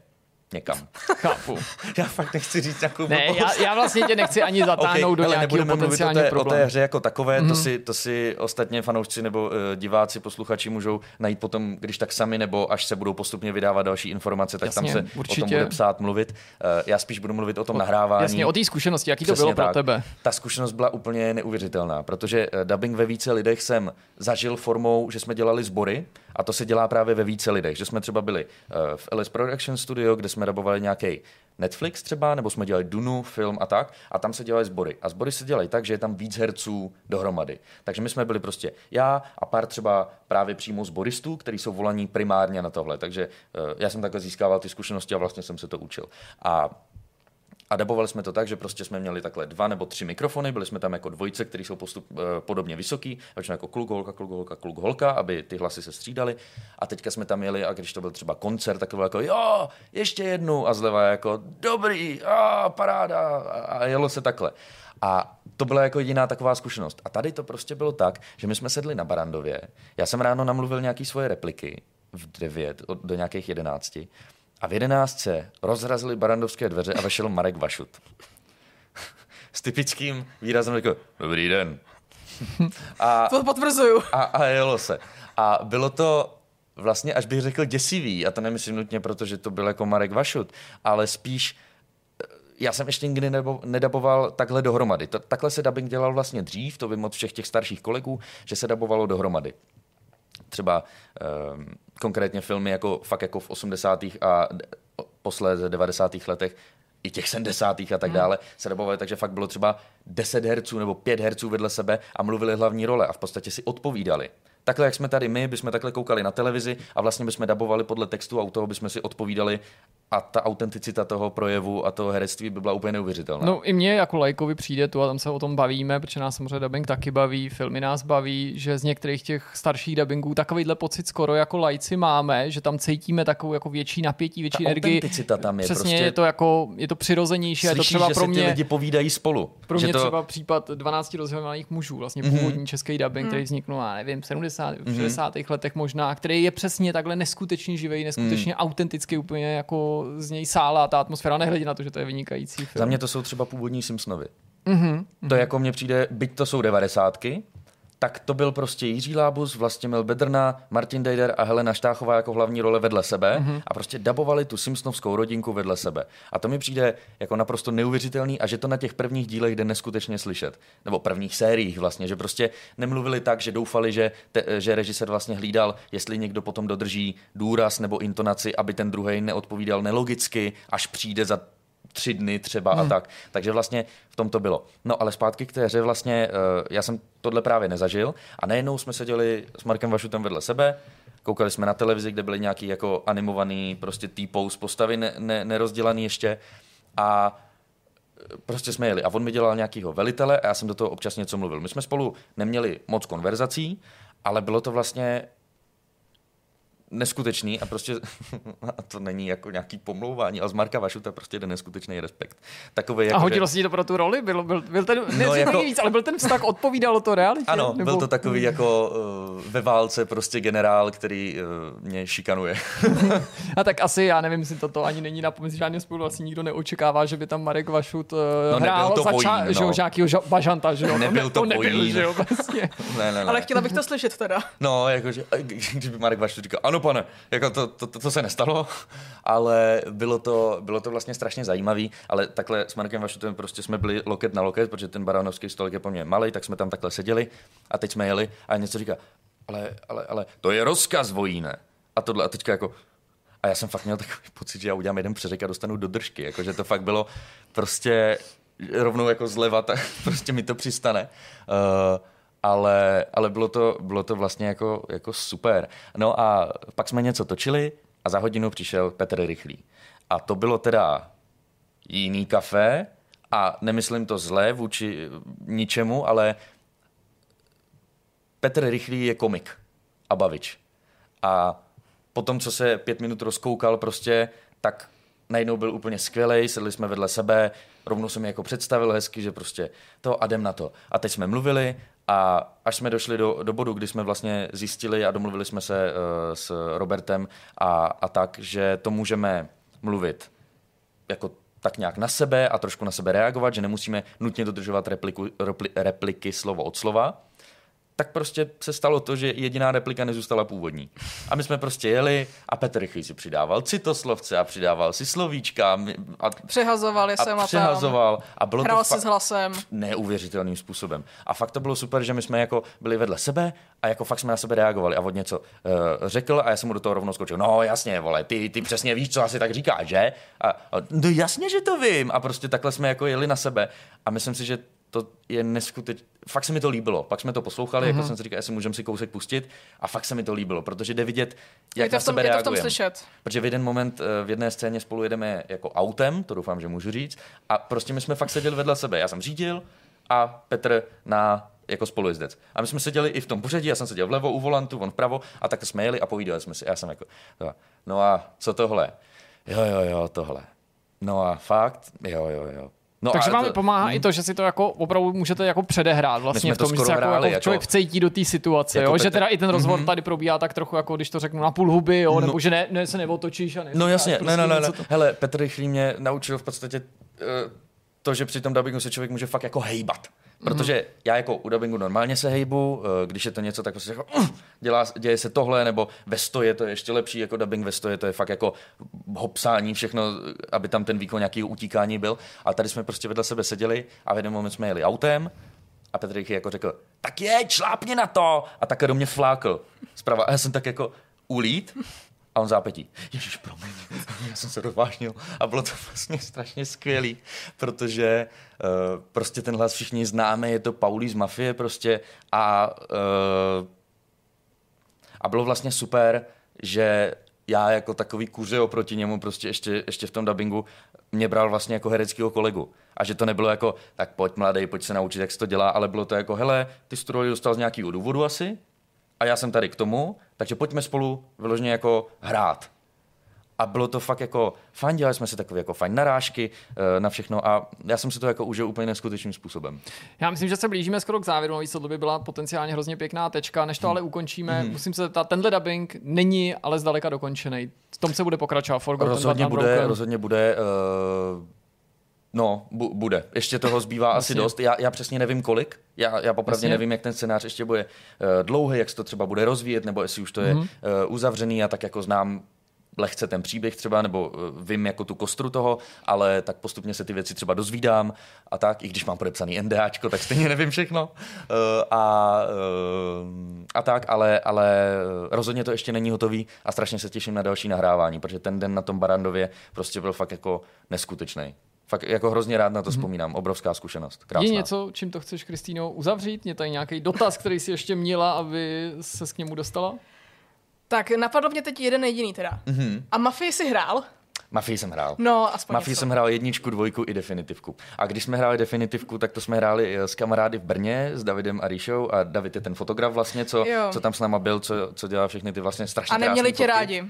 někam. Chápu. Já fakt nechci říct nějakou Ne, já, já vlastně tě nechci ani zatáhnout do hele, nějakého nebudeme mluvit o potenciálního té, o té problému. hře jako takové, mm-hmm. to, si, to si ostatně fanoušci nebo uh, diváci, posluchači můžou najít potom, když tak sami, nebo až se budou postupně vydávat další informace, tak Jasně, tam se určitě. o tom bude psát, mluvit. Uh, já spíš budu mluvit o tom nahrávání. Jasně, o té zkušenosti, jaký to Přesně bylo pro tak. tebe? Ta zkušenost byla úplně neuvěřitelná, protože eh, dubbing ve více lidech jsem zažil formou, že jsme dělali sbory a to se dělá právě ve více lidech, že jsme třeba byli eh, v LS Production Studio, kde jsme dabovali nějaký Netflix třeba, nebo jsme dělali Dunu, film a tak, a tam se dělají sbory. A sbory se dělají tak, že je tam víc herců dohromady. Takže my jsme byli prostě já a pár třeba právě přímo sboristů, kteří jsou volaní primárně na tohle. Takže eh, já jsem takhle získával ty zkušenosti a vlastně jsem se to učil. A a dabovali jsme to tak, že prostě jsme měli takhle dva nebo tři mikrofony, byli jsme tam jako dvojice, které jsou postup, eh, podobně vysoký, většinou jako kluk, holka, kluk, holka, kluk, holka, aby ty hlasy se střídaly. A teďka jsme tam jeli a když to byl třeba koncert, tak to bylo jako jo, ještě jednu a zleva jako dobrý, a paráda a, jelo se takhle. A to byla jako jediná taková zkušenost. A tady to prostě bylo tak, že my jsme sedli na Barandově, já jsem ráno namluvil nějaký svoje repliky v 9 od- do nějakých 11 a v jedenáctce rozrazili barandovské dveře a vešel Marek Vašut. S typickým výrazem jako dobrý den. A, To potvrzuju. a, a jelo se. A bylo to vlastně, až bych řekl, děsivý. A to nemyslím nutně, protože to byl jako Marek Vašut, ale spíš eh, já jsem ještě nikdy nebo, nedaboval takhle dohromady. To, takhle se dubbing dělal vlastně dřív, to vím od všech těch starších kolegů, že se dabovalo dohromady třeba um, konkrétně filmy jako fakt jako v 80. a posléze 90. letech i těch 70. a tak dále se dabovaly, takže fakt bylo třeba 10 herců nebo 5 herců vedle sebe a mluvili hlavní role a v podstatě si odpovídali. Takhle, jak jsme tady my, bychom takhle koukali na televizi a vlastně bychom dabovali podle textu a u toho bychom si odpovídali a ta autenticita toho projevu a toho herectví by byla úplně neuvěřitelná. No i mně jako lajkovi přijde tu a tam se o tom bavíme, protože nás samozřejmě dubbing taky baví, filmy nás baví, že z některých těch starších dubbingů takovýhle pocit skoro jako lajci máme, že tam cítíme takovou jako větší napětí, větší Ta energii. autenticita tam je Přesně, prostě- je to jako, je to přirozenější, a je to Slyšíš, třeba že pro si ty mě, lidi povídají spolu. pro že mě to... třeba případ 12 rozhodovaných mužů, vlastně Mhm. původní český dubbing, který vzniknul, já nevím, v 70. v 60. letech možná, který je přesně takhle neskutečně živý, neskutečně Mhm. autentický, úplně jako z něj sála ta atmosféra, nehledě na to, že to je vynikající film. Za mě to jsou třeba původní Simpsonovi. Mhm, To jako mně přijde, byť to jsou devadesátky, tak to byl prostě Jiří Lábus, Vlastimil Bedrna, Martin Dejder a Helena Štáchová jako hlavní role vedle sebe Mhm. a prostě dabovali tu Simpsonovskou rodinku vedle sebe. A to mi přijde jako naprosto neuvěřitelný a že to na těch prvních dílech jde neskutečně slyšet. Nebo prvních sériích vlastně, že prostě nemluvili tak, že doufali, že, te, že režisér vlastně hlídal, jestli někdo potom dodrží důraz nebo intonaci, aby ten druhý neodpovídal nelogicky, až přijde za tři dny třeba Hmm. a tak. Takže vlastně v tom to bylo. No ale zpátky k té hře vlastně, uh, já jsem tohle právě nezažil a najednou jsme seděli s Markem Vašutem vedle sebe, koukali jsme na televizi, kde byly nějaký jako animovaný prostě T-pose postavy ne, ne, nerozdělaný ještě a eh, prostě jsme jeli. A on mi dělal nějakýho velitele a já jsem do toho občas něco mluvil. My jsme spolu neměli moc konverzací, ale bylo to vlastně neskutečný a prostě a to není jako nějaký pomlouvání, ale z Marka Vašuta prostě jde neskutečný respekt. Takový A jako, hodilo se ti to pro tu roli? Byl, byl, byl ten, ne, No, jako... víc, ale byl ten vztah, odpovídalo to realitě? Ano, Nebo... byl to takový jako uh, ve válce prostě generál, který uh, mě šikanuje. A tak asi, já nevím, jestli toto ani není na pomysl žádným spolu, asi nikdo neočekává, že by tam Marek Vašut uh, No, nebyl hrál to za Bojín, ča- že jo, no. nějakýho ža- bažanta, že jo? Nebyl to to nebyl, Bojín. že jo, vlastně. ne, ne, ne. Ale chtěla bych to slyšet teda. No, jakože, když by Marek Vašut říkal, ano pane, jako to, to, to, to se nestalo, ale bylo to, bylo to vlastně strašně zajímavé, ale takhle s Markem Vašutem prostě jsme byli loket na loket, protože ten baránovský stolek je po mně malý, tak jsme tam takhle seděli a teď jsme jeli a něco říká, ale, ale, ale, to je rozkaz vojíne. A tohle, a teďka jako, a já jsem fakt měl takový pocit, že já udělám jeden přeřek a dostanu do držky, jakože to fakt bylo prostě rovnou jako zleva, tak prostě mi to přistane. Uh, ale, ale bylo, to, bylo to vlastně jako, jako super. No a pak jsme něco točili a za hodinu přišel Petr Rychlý. A to bylo teda jiný kafe a nemyslím to zlé vůči ničemu, ale Petr Rychlý je komik a bavič. A potom, co se pět minut rozkoukal prostě, tak najednou byl úplně skvělý, sedli jsme vedle sebe, rovnou jsem mi jako představil hezky, že prostě to a jdem na to. A teď jsme mluvili a až jsme došli do, do bodu, kdy jsme vlastně zjistili a domluvili jsme se uh, s Robertem a, a tak, že to můžeme mluvit jako tak nějak na sebe a trošku na sebe reagovat, že nemusíme nutně dodržovat repliku, repli, repliky slovo od slova, tak prostě se stalo to, že jediná replika nezůstala původní. A my jsme prostě jeli a Petr Rychlý si přidával citoslovce a přidával si slovíčka. A, Přehazovali jsem a přehazoval. A bylo Hrál to si s hlasem. Neuvěřitelným způsobem. A fakt to bylo super, že my jsme jako byli vedle sebe a jako fakt jsme na sebe reagovali a od něco uh, řekl a já jsem mu do toho rovnou skočil. No jasně, vole, ty, ty přesně víš, co asi tak říká, že? A, a, no jasně, že to vím. A prostě takhle jsme jako jeli na sebe. A myslím si, že to je neskutečné. Fakt se mi to líbilo. Pak jsme to poslouchali, mm-hmm. jako mhm. jsem si říkal, jestli můžeme si kousek pustit. A fakt se mi to líbilo, protože jde vidět, jak je to na sebe je to v tom slyšet. Protože v jeden moment eh, v jedné scéně spolu jedeme jako autem, to doufám, že můžu říct, a prostě my jsme fakt seděli vedle sebe. Já jsem řídil a Petr na jako spolujezdec. A my jsme seděli i v tom pořadí, já jsem seděl vlevo u volantu, on vpravo a tak jsme jeli a povídali jsme si. Já jsem jako, no a co tohle? Jo, jo, jo, tohle. No a fakt, jo, jo, jo. No Takže vám to, pomáhá hmm. i to, že si to jako opravdu můžete jako předehrát vlastně v tom, že se jako, hráli, jako, člověk vcejtí do té situace, jako jo? že teda i ten rozhovor mm-hmm. tady probíhá tak trochu jako když to řeknu na půl huby, jo? No, nebo že ne, ne se neotočíš a No jasně, prostě ne, ne, ne, ne. To... Hele, Petr Rychlý mě naučil v podstatě uh, to, že při tom dubbingu se člověk může fakt jako hejbat. Protože já jako u dubbingu normálně se hejbu, eh, když je to něco, tak prostě jako, uh, dělá, děje se tohle, nebo ve stoje to je ještě lepší, jako dubbing ve stoje, to je fakt jako hopsání, všechno, aby tam ten výkon nějaký utíkání byl. A tady jsme prostě vedle sebe seděli a v jeden moment jsme jeli autem a Petr jako řekl, tak je, šlápni na to! A tak do mě flákl zprava. A já jsem tak jako ulít a on zápětí. Ježíš, promiň. Já jsem se rozvážnil. A bylo to vlastně strašně skvělý, protože uh, prostě ten hlas všichni známe, je to Paulí z Mafie prostě a, uh, a bylo vlastně super, že já jako takový kuře oproti němu prostě ještě, ještě v tom dubbingu mě bral vlastně jako hereckého kolegu. A že to nebylo jako, tak pojď mladý, pojď se naučit, jak se to dělá, ale bylo to jako, hele, ty jsi dostal z nějakého důvodu asi, a já jsem tady k tomu, takže pojďme spolu vyloženě jako hrát. A bylo to fakt jako fajn, dělali jsme si takové jako fajn narážky uh, na všechno a já jsem si to jako užil úplně neskutečným způsobem. Já myslím, že se blížíme skoro k závěru, navíc to by byla potenciálně hrozně pěkná tečka. Než to hmm. ale ukončíme, hmm. musím se zeptat, tenhle dubbing není ale zdaleka dokončený. V tom se bude pokračovat. Forgotten rozhodně bude, rozhodně bude. Uh No, bu- bude. Ještě toho zbývá asi dost. Já, já přesně nevím kolik. Já, já popravdě Jasně. nevím, jak ten scénář ještě bude uh, dlouhý, jak se to třeba bude rozvíjet, nebo jestli už to je mm-hmm. uh, uzavřený. Já tak jako znám lehce ten příběh třeba, nebo uh, vím jako tu kostru toho, ale tak postupně se ty věci třeba dozvídám a tak, i když mám podepsaný NDAčko, tak stejně nevím všechno. Uh, a, uh, a tak, ale, ale rozhodně to ještě není hotový a strašně se těším na další nahrávání, protože ten den na tom Barandově prostě byl fakt jako neskutečný. Fakt jako hrozně rád na to mm-hmm. vzpomínám. Obrovská zkušenost. Krásná. Je něco, čím to chceš, Kristýno, uzavřít? Je tady nějaký dotaz, který si ještě měla, aby se k němu dostala? Tak napadlo mě teď jeden jediný teda. Mm-hmm. A Mafii si hrál? Mafii jsem hrál. No, aspoň Mafii jsem hrál jedničku, dvojku i definitivku. A když jsme hráli definitivku, tak to jsme hráli s kamarády v Brně, s Davidem a Ríšou. A David je ten fotograf vlastně, co, co tam s náma byl, co, co dělá všechny ty vlastně strašně A neměli tě rádi.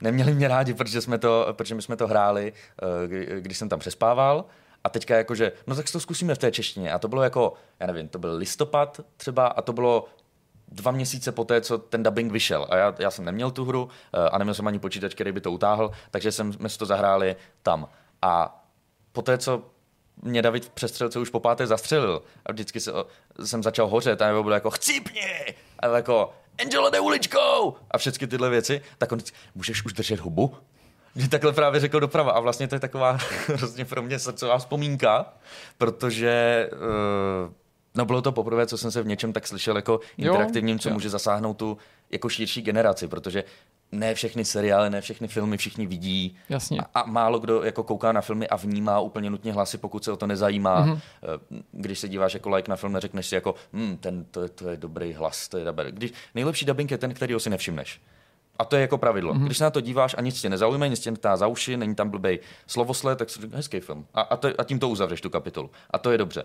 Neměli mě rádi, protože, jsme to, protože my jsme to hráli, eh, když jsem tam přespával. A teďka jakože, no tak to zkusíme v té češtině. A to bylo jako, já nevím, to byl listopad třeba a to bylo dva měsíce poté, co ten dubbing vyšel. A já, já jsem neměl tu hru eh, a neměl jsem ani počítač, který by to utáhl, takže jsem, jsme si to zahráli tam. A poté, co mě David v přestřelce už po páté zastřelil a vždycky se, jsem začal hořet a nebo bylo jako chcípni! A jako Angela jde uličkou a všechny tyhle věci, tak on můžeš už držet hubu? Že takhle právě řekl doprava a vlastně to je taková hrozně pro mě srdcová vzpomínka, protože uh, No bylo to poprvé, co jsem se v něčem tak slyšel jako interaktivním, co jo. může zasáhnout tu jako širší generaci, protože ne všechny seriály, ne všechny filmy všichni vidí Jasně. a, a málo kdo jako kouká na filmy a vnímá úplně nutně hlasy, pokud se o to nezajímá. Mhm. Mm-hmm. Když se díváš jako like na film, neřekneš si jako, hm, ten, to, je, to je dobrý hlas, to je dobrý. Když, nejlepší dubbing je ten, který si nevšimneš. A to je jako pravidlo. Mhm. Mm-hmm. Když se na to díváš a nic tě nezaujme, nic tě netá za uši, není tam blbej slovosled, tak si říkáš, hezký film. A, a, to, a tím to uzavřeš tu kapitolu. A to je dobře.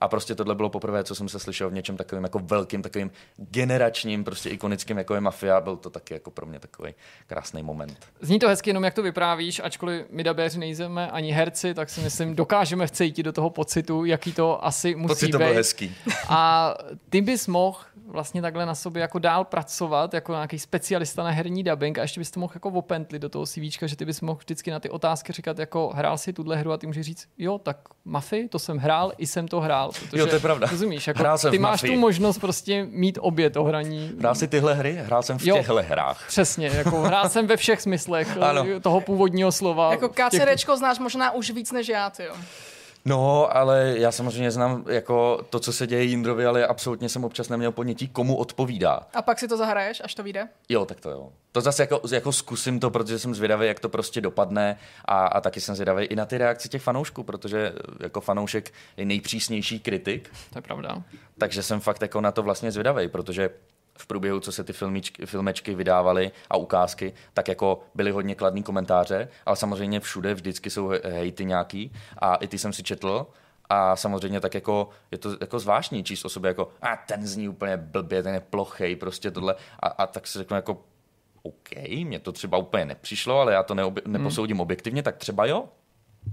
A prostě tohle bylo poprvé, co jsem se slyšel v něčem takovým jako velkým, takovým generačním, prostě ikonickým, jako je Mafia. Byl to taky jako pro mě takový krásný moment. Zní to hezky, jenom jak to vyprávíš, ačkoliv my dabéři nejsme ani herci, tak si myslím, dokážeme vcítit do toho pocitu, jaký to asi musí Pocit to být. byl hezký. A ty bys mohl vlastně takhle na sobě jako dál pracovat, jako nějaký specialista na herní dubbing a ještě bys to mohl jako opentlit do toho CVčka, že ty bys mohl vždycky na ty otázky říkat jako hrál si tuhle hru a ty můžeš říct, jo, tak Mafy, to jsem hrál, i jsem to hrál. Protože, Jo, to je pravda. Rozumíš, jako Hrál jsem ty máš Mafii. tu možnost prostě mít obě to hraní. Hrál si tyhle hry? Hrál jsem v Jo. těchto hrách. Přesně, jako hrál jsem ve všech smyslech Ano. eh, toho původního slova. Jako v těch- KCDčko znáš možná už víc než já, ty jo. No, ale já samozřejmě znám jako to, co se děje Jindrovi, ale absolutně jsem občas neměl ponětí, komu odpovídá. A pak si to zahraješ, až to vyjde? Jo, tak to jo. To zase jako, jako zkusím to, protože jsem zvědavý, jak to prostě dopadne a, a taky jsem zvědavý i na ty reakce těch fanoušků, protože jako fanoušek je nejpřísnější kritik, To je pravda. takže jsem fakt jako na to vlastně zvědavý, protože v průběhu, co se ty filmičky, filmečky vydávaly a ukázky, tak jako byly hodně kladný komentáře, ale samozřejmě všude vždycky jsou he- hejty nějaký a i ty jsem si četl a samozřejmě tak jako je to jako zvláštní číst o sobě jako a ten zní úplně blbě, ten je plochej, prostě tohle a, a tak si řeknu jako OK, mně to třeba úplně nepřišlo, ale já to neobje- neposoudím objektivně, tak třeba jo,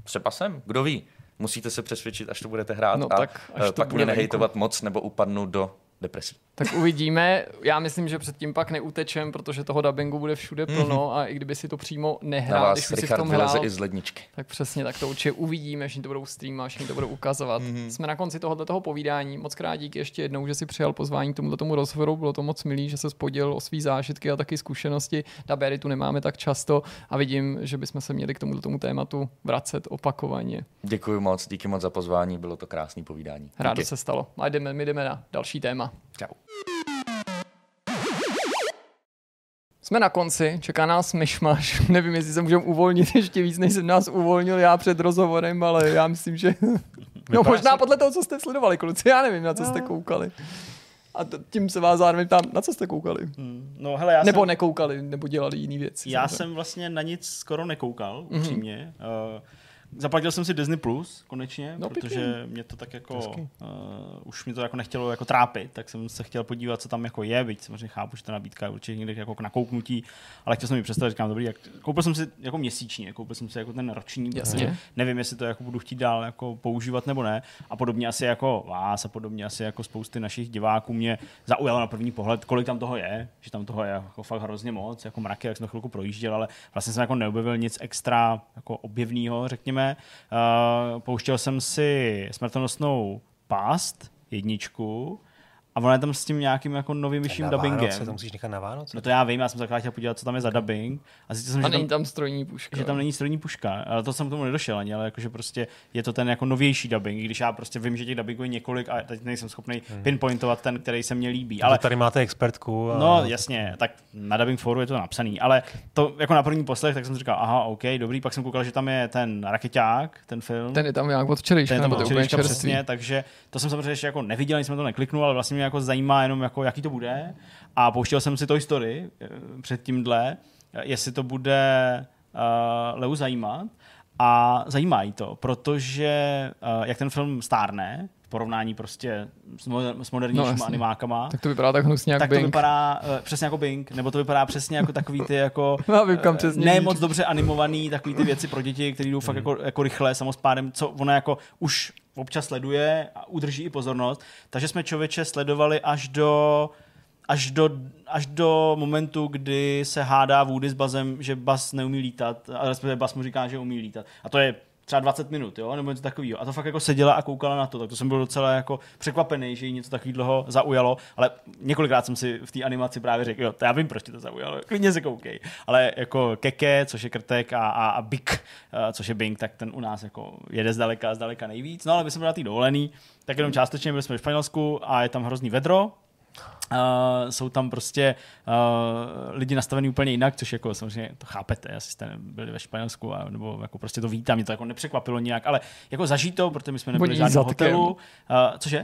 třeba jsem, kdo ví. Musíte se přesvědčit, až to budete hrát No a tak, až eh, to pak bude mě venku. nehejtovat moc nebo upadnu do depresí. Tak uvidíme. Já myslím, že předtím pak neutečem, protože toho dubbingu bude všude plno a i kdyby si to přímo Na nehrál, když si v tom hrál, i z ledničky. tak přesně tak to určitě uvidíme, všichni to budou streamovat, všichni to budou ukazovat. Jsme na konci tohoto toho povídání. Moc krát díky ještě jednou, že si přijal pozvání k tomuto tomu rozhovoru. Bylo to moc milý, že se podělil o svý zážitky a taky zkušenosti. Dabery tu nemáme tak často a vidím, že bychom se měli k tomuto tomu tématu vracet opakovaně. Děkuji moc, díky moc za pozvání, bylo to krásný povídání. Rádo Díky. se stalo. A jdeme, my jdeme na další téma. Čau. Jsme na konci, čeká nás myšmaš. Nevím, jestli se můžeme uvolnit ještě víc, než jsem nás uvolnil já před rozhovorem, ale já myslím, že... No možná podle toho, co jste sledovali, kluci, já nevím, na co jste koukali. A tím se vás zároveň ptám, na co jste koukali? No hele, já Nebo jsem, nekoukali, nebo dělali jiné věci. já jsem vlastně na nic skoro nekoukal, Mhm. upřímně. Uh, Zaplatil jsem si Disney Plus konečně, No, protože pěkný. mě to tak jako, uh, už mě to jako nechtělo jako trápit, tak jsem se chtěl podívat, co tam jako je, byť samozřejmě chápu, že ta nabídka je určitě někde jako k nakouknutí, ale chtěl jsem mi představit, říkám, dobrý, jak, koupil jsem si jako měsíčně, koupil jsem si jako ten roční, Jasně. nevím, jestli to jako budu chtít dál jako používat nebo ne. A podobně asi jako vás a podobně asi jako spousty našich diváků mě zaujalo na první pohled, kolik tam toho je, že tam toho je jako fakt hrozně moc, jako mraky, jak jsem to chvilku projížděl, ale vlastně jsem jako neobjevil nic extra jako objevného, řekněme. Uh, pouštěl jsem si smrtonosnou past, jedničku, a ona je tam s tím nějakým jako novým vyšším dubbingem. Vánoce, to musíš nechat na Vánoce. No to já vím, já jsem se takhle chtěl podívat, co tam je za dubbing. A zjistil jsem, A že tam, není tam strojní puška. že tam není strojní puška. Ale to jsem k tomu nedošel ani, ale jakože prostě je to ten jako novější dubbing, i když já prostě vím, že těch dubbingů je několik a teď nejsem schopný Hmm. pinpointovat ten, který se mně líbí. Ale Ale tady máte expertku. A... No jasně, tak na dubbing foru je to napsaný, ale to jako na první poslech, tak jsem si říkal, aha, OK, dobrý, pak jsem koukal, že tam je ten raketák, ten film. Ten je tam nějak od včerejška, ten je tam úplně včerejška přesně, takže to jsem samozřejmě ještě jako neviděl, nic jsem to nekliknul, ale vlastně mě jako zajímá jenom, jako, jaký to bude. A pouštěl jsem si Toy Story eh, před tímhle, eh, jestli to bude uh, Leu zajímat. A zajímá jí to, protože uh, jak ten film stárne, v porovnání prostě s, moder- s modernějšíma No, no, animákama, Tak to vypadá tak hnusně jak tak to Bing. vypadá uh, přesně jako Bing, nebo to vypadá přesně jako takový ty jako kam eh, přesně ne moc dobře animovaný, takový ty věci pro děti, které jdou fakt jako, jako rychle, samospádem, co ona jako už občas sleduje a udrží i pozornost. Takže jsme člověče sledovali až do až do, až do momentu, kdy se hádá Woody s Bazem, že Baz neumí lítat, a respektive Baz mu říká, že umí lítat. A to je třeba 20 minut, jo, nebo něco takového. A to fakt jako seděla a koukala na to, tak to jsem byl docela jako překvapený, že jí něco takového zaujalo, ale několikrát jsem si v té animaci právě řekl, jo, to já vím, proč tě to zaujalo, klidně se koukej. Ale jako Keke, což je krtek a, a, a Big, uh, což je Bing, tak ten u nás jako jede zdaleka, zdaleka nejvíc. No ale my jsme byli na té dovolený, tak jenom částečně byli jsme ve Španělsku a je tam hrozný vedro, Uh, jsou tam prostě uh, lidi nastavení úplně jinak, což jako samozřejmě to chápete, asi jste byli ve Španělsku, a, nebo jako prostě to vítám, mě to jako nepřekvapilo nijak, ale jako zažít to, protože my jsme nebyli v žádném hotelu. Uh, cože?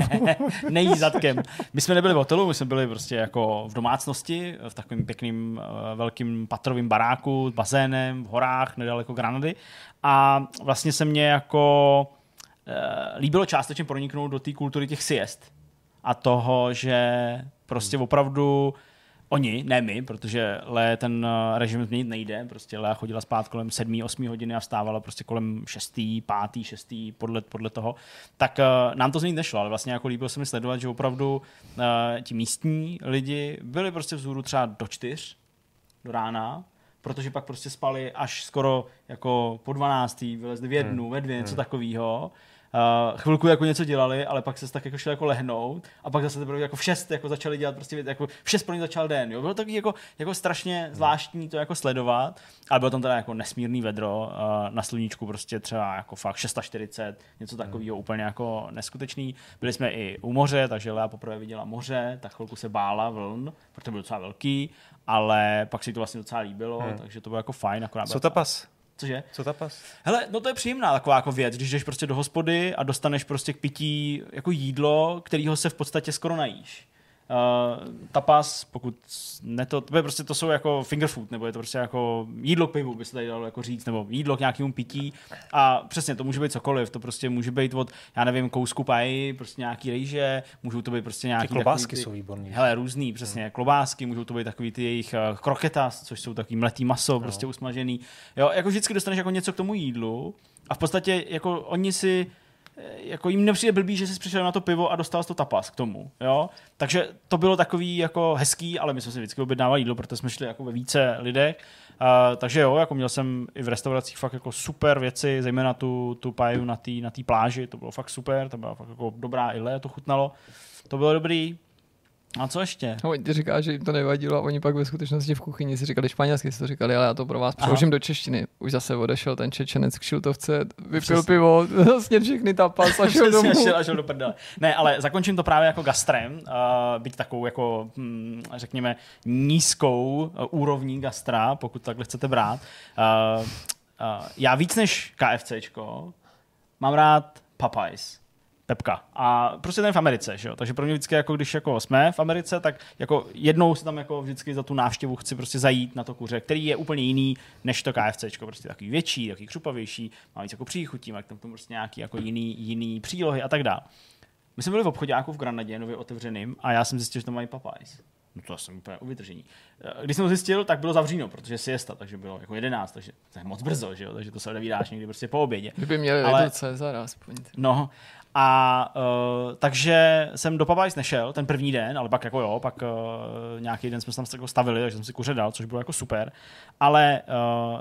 Nejí zadkem. My jsme nebyli v hotelu, my jsme byli prostě jako v domácnosti, v takovém pěkným uh, velkým patrovým baráku s bazénem v horách nedaleko Granady a vlastně se mě jako uh, líbilo částečně proniknout do té kultury těch siest a toho, že prostě hmm. opravdu oni, ne my, protože Le ten eh, režim změnit nejde, prostě Lea chodila spát kolem 7, 8 hodiny a vstávala prostě kolem 6, 5, 6, podle, podle toho, tak uh, nám to změnit nešlo, ale vlastně jako líbilo se mi sledovat, že opravdu uh, ti místní lidi byli prostě vzhůru třeba do 4 do rána, protože pak prostě spali až skoro jako po 12. vylezli v jednu, hmm. ve dvě, něco hmm. takového uh, chvilku jako něco dělali, ale pak se tak jako šli jako lehnout a pak zase teprve jako v šest jako začali dělat prostě jako v šest pro ně začal den, jo. Bylo to jako, jako strašně zvláštní to jako sledovat, ale bylo tam teda jako nesmírný vedro uh, na sluníčku prostě třeba jako fakt 640, něco takového hmm. úplně jako neskutečný. Byli jsme i u moře, takže Lea poprvé viděla moře, tak chvilku se bála vln, protože byl docela velký, ale pak si to vlastně docela líbilo, hmm. takže to bylo jako fajn. Co to pas? Cože? Co tapas? Hele, no to je příjemná taková jako věc, když jdeš prostě do hospody a dostaneš prostě k pití jako jídlo, kterého se v podstatě skoro najíš. Uh, tapas, pokud ne to, to, prostě, to jsou jako finger food, nebo je to prostě jako jídlo k pivu, by se tady dalo jako říct, nebo jídlo k nějakému pití a přesně, to může být cokoliv, to prostě může být od, já nevím, kousku pají, prostě nějaký rejže, můžou to být prostě nějaký ty klobásky ty, jsou výborné. Hele, různý, přesně, hmm. klobásky, můžou to být takový ty jejich uh, kroketas, což jsou takový mletý maso, no. prostě usmažený. Jo, jako vždycky dostaneš jako něco k tomu jídlu a v podstatě jako oni si jako jim nepřijde blbý, že jsi přišel na to pivo a dostal to tapas k tomu, jo. Takže to bylo takový jako hezký, ale my jsme si vždycky objednávali jídlo, protože jsme šli jako ve více lidech. Uh, takže jo, jako měl jsem i v restauracích fakt jako super věci, zejména tu, tu paju na té na pláži, to bylo fakt super, to byla fakt jako dobrá ile, to chutnalo. To bylo dobrý. A co ještě? No, ty říká, že jim to nevadilo a oni pak ve skutečnosti v kuchyni si říkali španělsky, si to říkali, ale já to pro vás přeložím do češtiny. Už zase odešel ten čečenec k šiltovce, vypil Přesně. pivo, sněd všechny tapas a šel domů. šel, a šel do prdele. Ne, ale zakončím to právě jako gastrem, uh, byť takovou jako, hm, řekněme, nízkou uh, úrovní gastra, pokud takhle chcete brát. Uh, uh, já víc než KFCčko mám rád Popeyes. Pepka. A prostě ten v Americe, že jo? Takže pro mě vždycky, jako když jako jsme v Americe, tak jako jednou si tam jako vždycky za tu návštěvu chci prostě zajít na to kuře, který je úplně jiný než to KFC, prostě takový větší, takový křupavější, má víc jako příchutí, má tam prostě nějaký jako jiný, jiný přílohy a tak dále. My jsme byli v obchodě jako v Granadě, nově otevřeným, a já jsem zjistil, že tam mají Popeyes. No to jsem úplně uvydržení. Když jsem to zjistil, tak bylo zavříno, protože si jesta, takže bylo jako 11, takže to je moc brzo, že jo? takže to se odevíráš někdy prostě po obědě. Kdyby měli Ale... Cezar aspoň. No, a uh, takže jsem do Popeyes nešel ten první den, ale pak jako jo, pak uh, nějaký den jsme se tam jako stavili, takže jsem si kuře dal, což bylo jako super. Ale uh,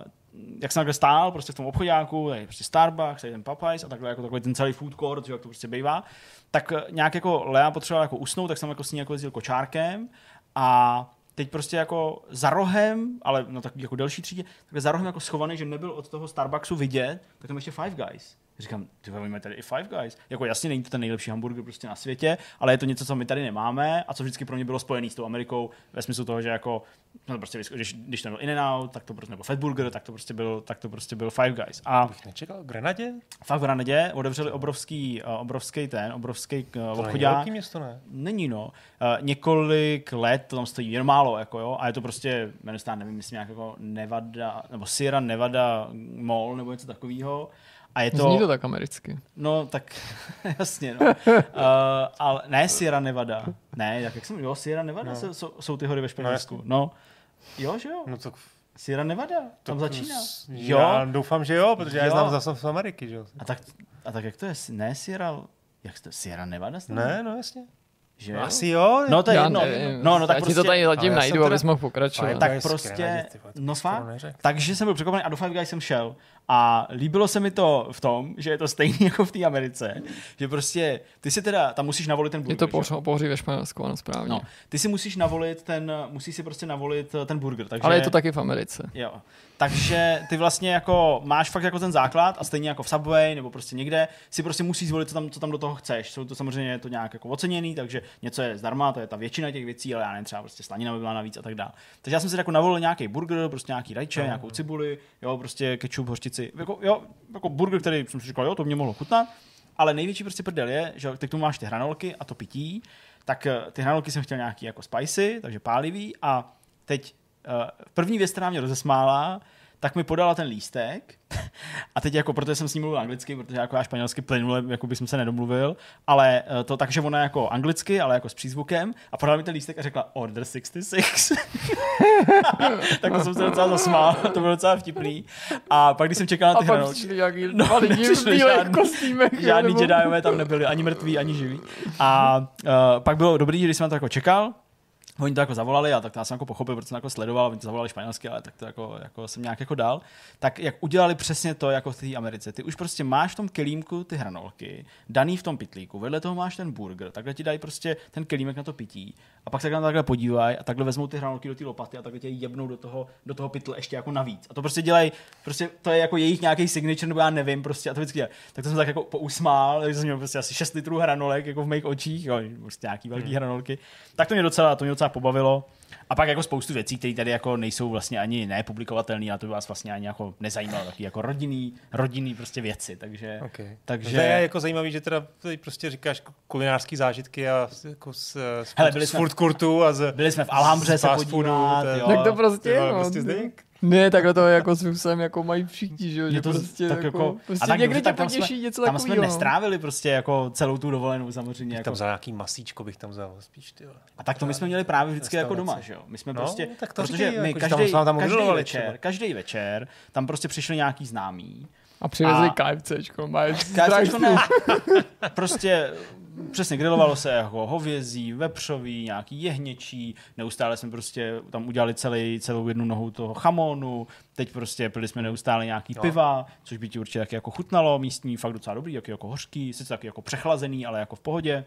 jak jsem takhle stál prostě v tom obchodáku, tady prostě Starbucks, tady ten Popeyes a takhle jako takový ten celý food court, jak to prostě bývá, tak nějak jako Lea potřebovala jako usnout, tak jsem jako s ní jako jezdil kočárkem a teď prostě jako za rohem, ale no takový jako delší třídě, takhle za rohem jako schovaný, že nebyl od toho Starbucksu vidět, tak tam ještě Five Guys. Říkám, ty máme tady i Five Guys. Jako jasně není to ten nejlepší hamburger prostě na světě, ale je to něco, co my tady nemáme a co vždycky pro mě bylo spojené s tou Amerikou ve smyslu toho, že jako, no prostě, když, když to byl In-N-Out, tak to prostě, nebo Fatburger, tak to prostě byl, tak to prostě byl Five Guys. A bych nečekal, v Grenadě? Fakt v Grenadě otevřeli obrovský, uh, obrovský ten, obrovský uh, obchodák. To město, ne? Není, no. Uh, několik let to tam stojí, jen málo, jako jo, a je to prostě, jmenuje nevím, myslím nějak jako Nevada, nebo Sierra Nevada Mall, nebo něco takového. A je to... Zní to tak americky. No, tak jasně, no. uh, ale ne Sierra Nevada. Ne, jak, jak jsem, jo, Sierra Nevada no. jsou, jsou ty hory ve Španělsku. No, no, jo, že jo. No to... Sierra Nevada, tam to, začíná. Jo. Já doufám, že jo, protože jo. já znám zase z Ameriky, že jo. A tak, a tak jak to je? Ne Sierra, jak to, Sierra Nevada? Ne, no jasně. Že jo? Asi jo? No to je jedno. No, no tak Já prostě... ti to tady zatím najdu, teda- abys mohl pokračovat. Tak prostě, no neřekl. takže jsem byl překvapený a do Five Guys jsem šel a líbilo se mi to v tom, že je to stejný jako v té Americe, že prostě ty si teda, tam musíš navolit ten burger. Je to pořád pohoří ve Španělsku, ano, správně. No, ty si musíš navolit ten, musíš si prostě navolit eh, ten burger. Takže, Ale je to taky v Americe. Jo. Takže ty vlastně jako máš fakt jako ten základ a stejně jako v Subway nebo prostě někde si prostě musíš zvolit, co tam, co tam do toho chceš. Jsou to samozřejmě je to nějak jako oceněný, takže něco je zdarma, to je ta většina těch věcí, ale já nevím, třeba prostě slanina by byla navíc a tak dále. Takže já jsem si jako navolil nějaký burger, prostě nějaký rajče, Mhm. nějakou cibuli, jo, prostě kečup, hořčici, jako, jo, jako burger, který jsem si říkal, jo, to mě mohlo chutnat. Ale největší prostě prdel je, že k tomu máš ty hranolky a to pití, tak eh, ty hranolky jsem chtěl nějaký jako spicy, takže pálivý a teď uh, první věc, která mě rozesmála, tak mi podala ten lístek a teď jako, protože jsem s ním mluvil anglicky, protože jako já španělsky plynule, jako bych se nedomluvil, ale eh, to tak, že ona jako anglicky, ale jako s přízvukem a podala mi ten lístek a řekla order 66. tak to jsem se docela zasmál, to bylo docela vtipný. A pak, když jsem čekal na ty hranolky, přišli nějaký No, dva lidi v nepřišli bílých žádný- kostýmech. Žádný nebo- Jediové tam nebyli, ani mrtví, ani živí. A uh, pak bylo dobrý, když jsem na to jako čekal, Oni to jako zavolali a tak to já jsem jako pochopil, protože jsem jako sledoval, oni to zavolali španělsky, ale tak to jako, jako jsem nějak jako dal. Tak jak udělali přesně to jako v té Americe. Ty už prostě máš v tom kelímku ty hranolky, daný v tom pitlíku, vedle toho máš ten burger, takhle ti dají prostě ten kelímek na to pití a pak se na to takhle podívají a takhle vezmou ty hranolky do té lopaty a takhle tě jebnou do toho, do toho pytle ještě jako navíc. A to prostě dělají, prostě to je jako jejich nějaký signature, nebo já nevím, prostě a to vždycky dělají. Tak to jsem tak jako pousmál, takže jsem měl prostě asi 6 litrů hranolek jako v mých očích, jo, prostě nějaký velký hranolky. Tak to mě docela, to mě docela pobavilo. A pak jako spoustu věcí, které tady jako nejsou vlastně ani nepublikovatelné, a to by vás vlastně ani jako nezajímalo, taky jako rodinný, rodinný prostě věci, takže, Okay. takže To je jako zajímavý, že teda tady prostě říkáš kulinářský zážitky a z- jako z, z, Hele, food, byli z jsme- food courtu a z, byli jsme v Alhambře se podívat, to je- jo. Tak to prostě, To je no, prostě no. Ne, takhle to jako způsobem jako mají všichni, že jo, Je že to prostě, tak jako, jako, prostě a tak někdy dobře, tě tak potěší jsme, něco tam jsme takového. nestrávili prostě jako celou tu dovolenou samozřejmě. Bych Jako, tam za nějaký masíčko bych tam vzal spíš, ty vole. a tak to my jsme měli právě vždycky jako doma, že jo? My jsme No, prostě, tak to protože říkají, my jako, každý, tam- tam každý večer, třeba. každý večer, tam prostě přišli nějaký známí A přivezli A- KFCčko, mají KFCčko ne. prostě přesně grilovalo se jako hovězí, vepřový, nějaký jehněčí, neustále jsme prostě tam udělali celý, celou jednu nohu toho chamonu, teď prostě pili jsme neustále nějaký No. piva, což by ti určitě taky jako chutnalo, místní, fakt docela dobrý, taky jako hořký, sice taky jako přechlazený, ale jako v pohodě.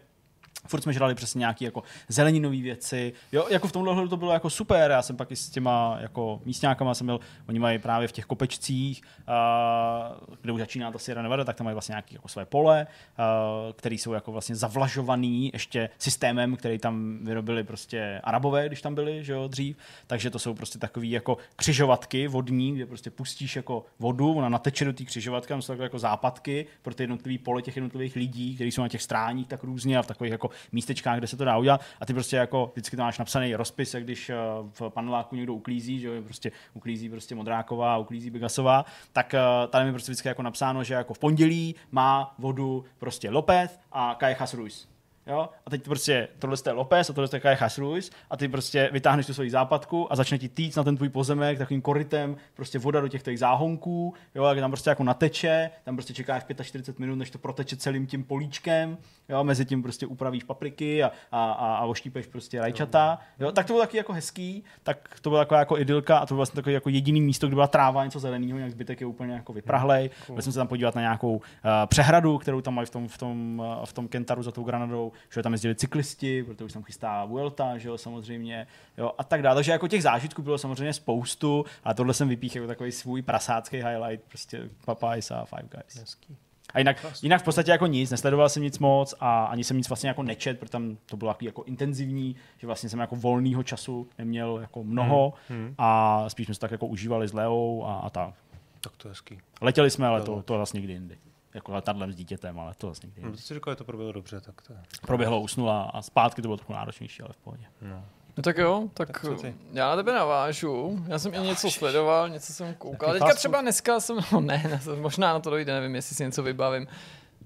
Furt jsme žrali přesně nějaké jako zeleninové věci. Jo, jako v tomhle ohledu to bylo jako super. Já jsem pak i s těma jako místňákama jsem byl, oni mají právě v těch kopečcích, uh, kde už začíná ta Sierra Nevada, tak tam mají vlastně nějaké jako své pole, uh, které jsou jako vlastně zavlažovaný ještě systémem, který tam vyrobili prostě Arabové, když tam byli, že jo, dřív. Takže to jsou prostě takové jako křižovatky vodní, kde prostě pustíš jako vodu, ona nateče do té křižovatky, tam jsou takové jako západky pro ty jednotlivé pole těch jednotlivých lidí, kteří jsou na těch stráních tak různě a v takových jako místečkách, kde se to dá udělat. A ty prostě jako vždycky tam máš napsaný rozpis, jak když eh, v paneláku někdo uklízí, že jo, prostě uklízí prostě Modráková, uklízí Bigasová, tak eh, tady je prostě vždycky jako napsáno, že jako v pondělí má vodu prostě Lopez a Cajejas Ruiz. Jo? A teď prostě tohle je Lopez a tohle je Cajejas Ruiz a ty prostě vytáhneš tu svoji západku a začne ti týct na ten tvůj pozemek takovým korytem prostě voda do těch těch záhonků, jo, jak tam prostě jako nateče, tam prostě čekáš 45 minut, než to proteče celým tím políčkem, jo, mezi tím prostě upravíš papriky a, a, a, a oštípeš prostě rajčata, jo, tak to bylo taky jako hezký, tak to byla taková jako idylka a to bylo vlastně takový jako jediný místo, kde byla tráva, něco zeleného, jak zbytek je úplně jako vyprahlej. Byl jsem se tam podívat na nějakou uh, přehradu, kterou tam mají v tom, v tom, uh, v tom Kentaru za tou Granadou, že tam jezdili cyklisti, protože už tam chystá Vuelta, že jo, samozřejmě, jo, a tak dále. Takže jako těch zážitků bylo samozřejmě spoustu, a tohle jsem vypích jako takový svůj prasácký highlight, prostě Popeyes a Five Guys. Hezký. A jinak, jinak v podstatě jako nic, nesledoval jsem nic moc a ani jsem nic vlastně jako nečet, protože tam to bylo takový jako intenzivní, že vlastně jsem jako volného času neměl jako mnoho hmm. a spíš jsme se tak jako užívali s Leou a, a tak. Tak to je hezký. Letěli jsme, ale to, to zase někdy jindy. Jako letadlem s dítětem, ale to zase někdy No, jindy. to si říkal, že to proběhlo dobře, tak to je. Proběhlo, usnula a zpátky to bylo trochu náročnější, ale v pohodě. No. No tak jo, tak, Tak já na tebe navážu. Já jsem i něco sledoval, něco jsem koukal. Taky Teďka třeba dneska jsem, no ne, ne, možná na to dojde, nevím, jestli si něco vybavím.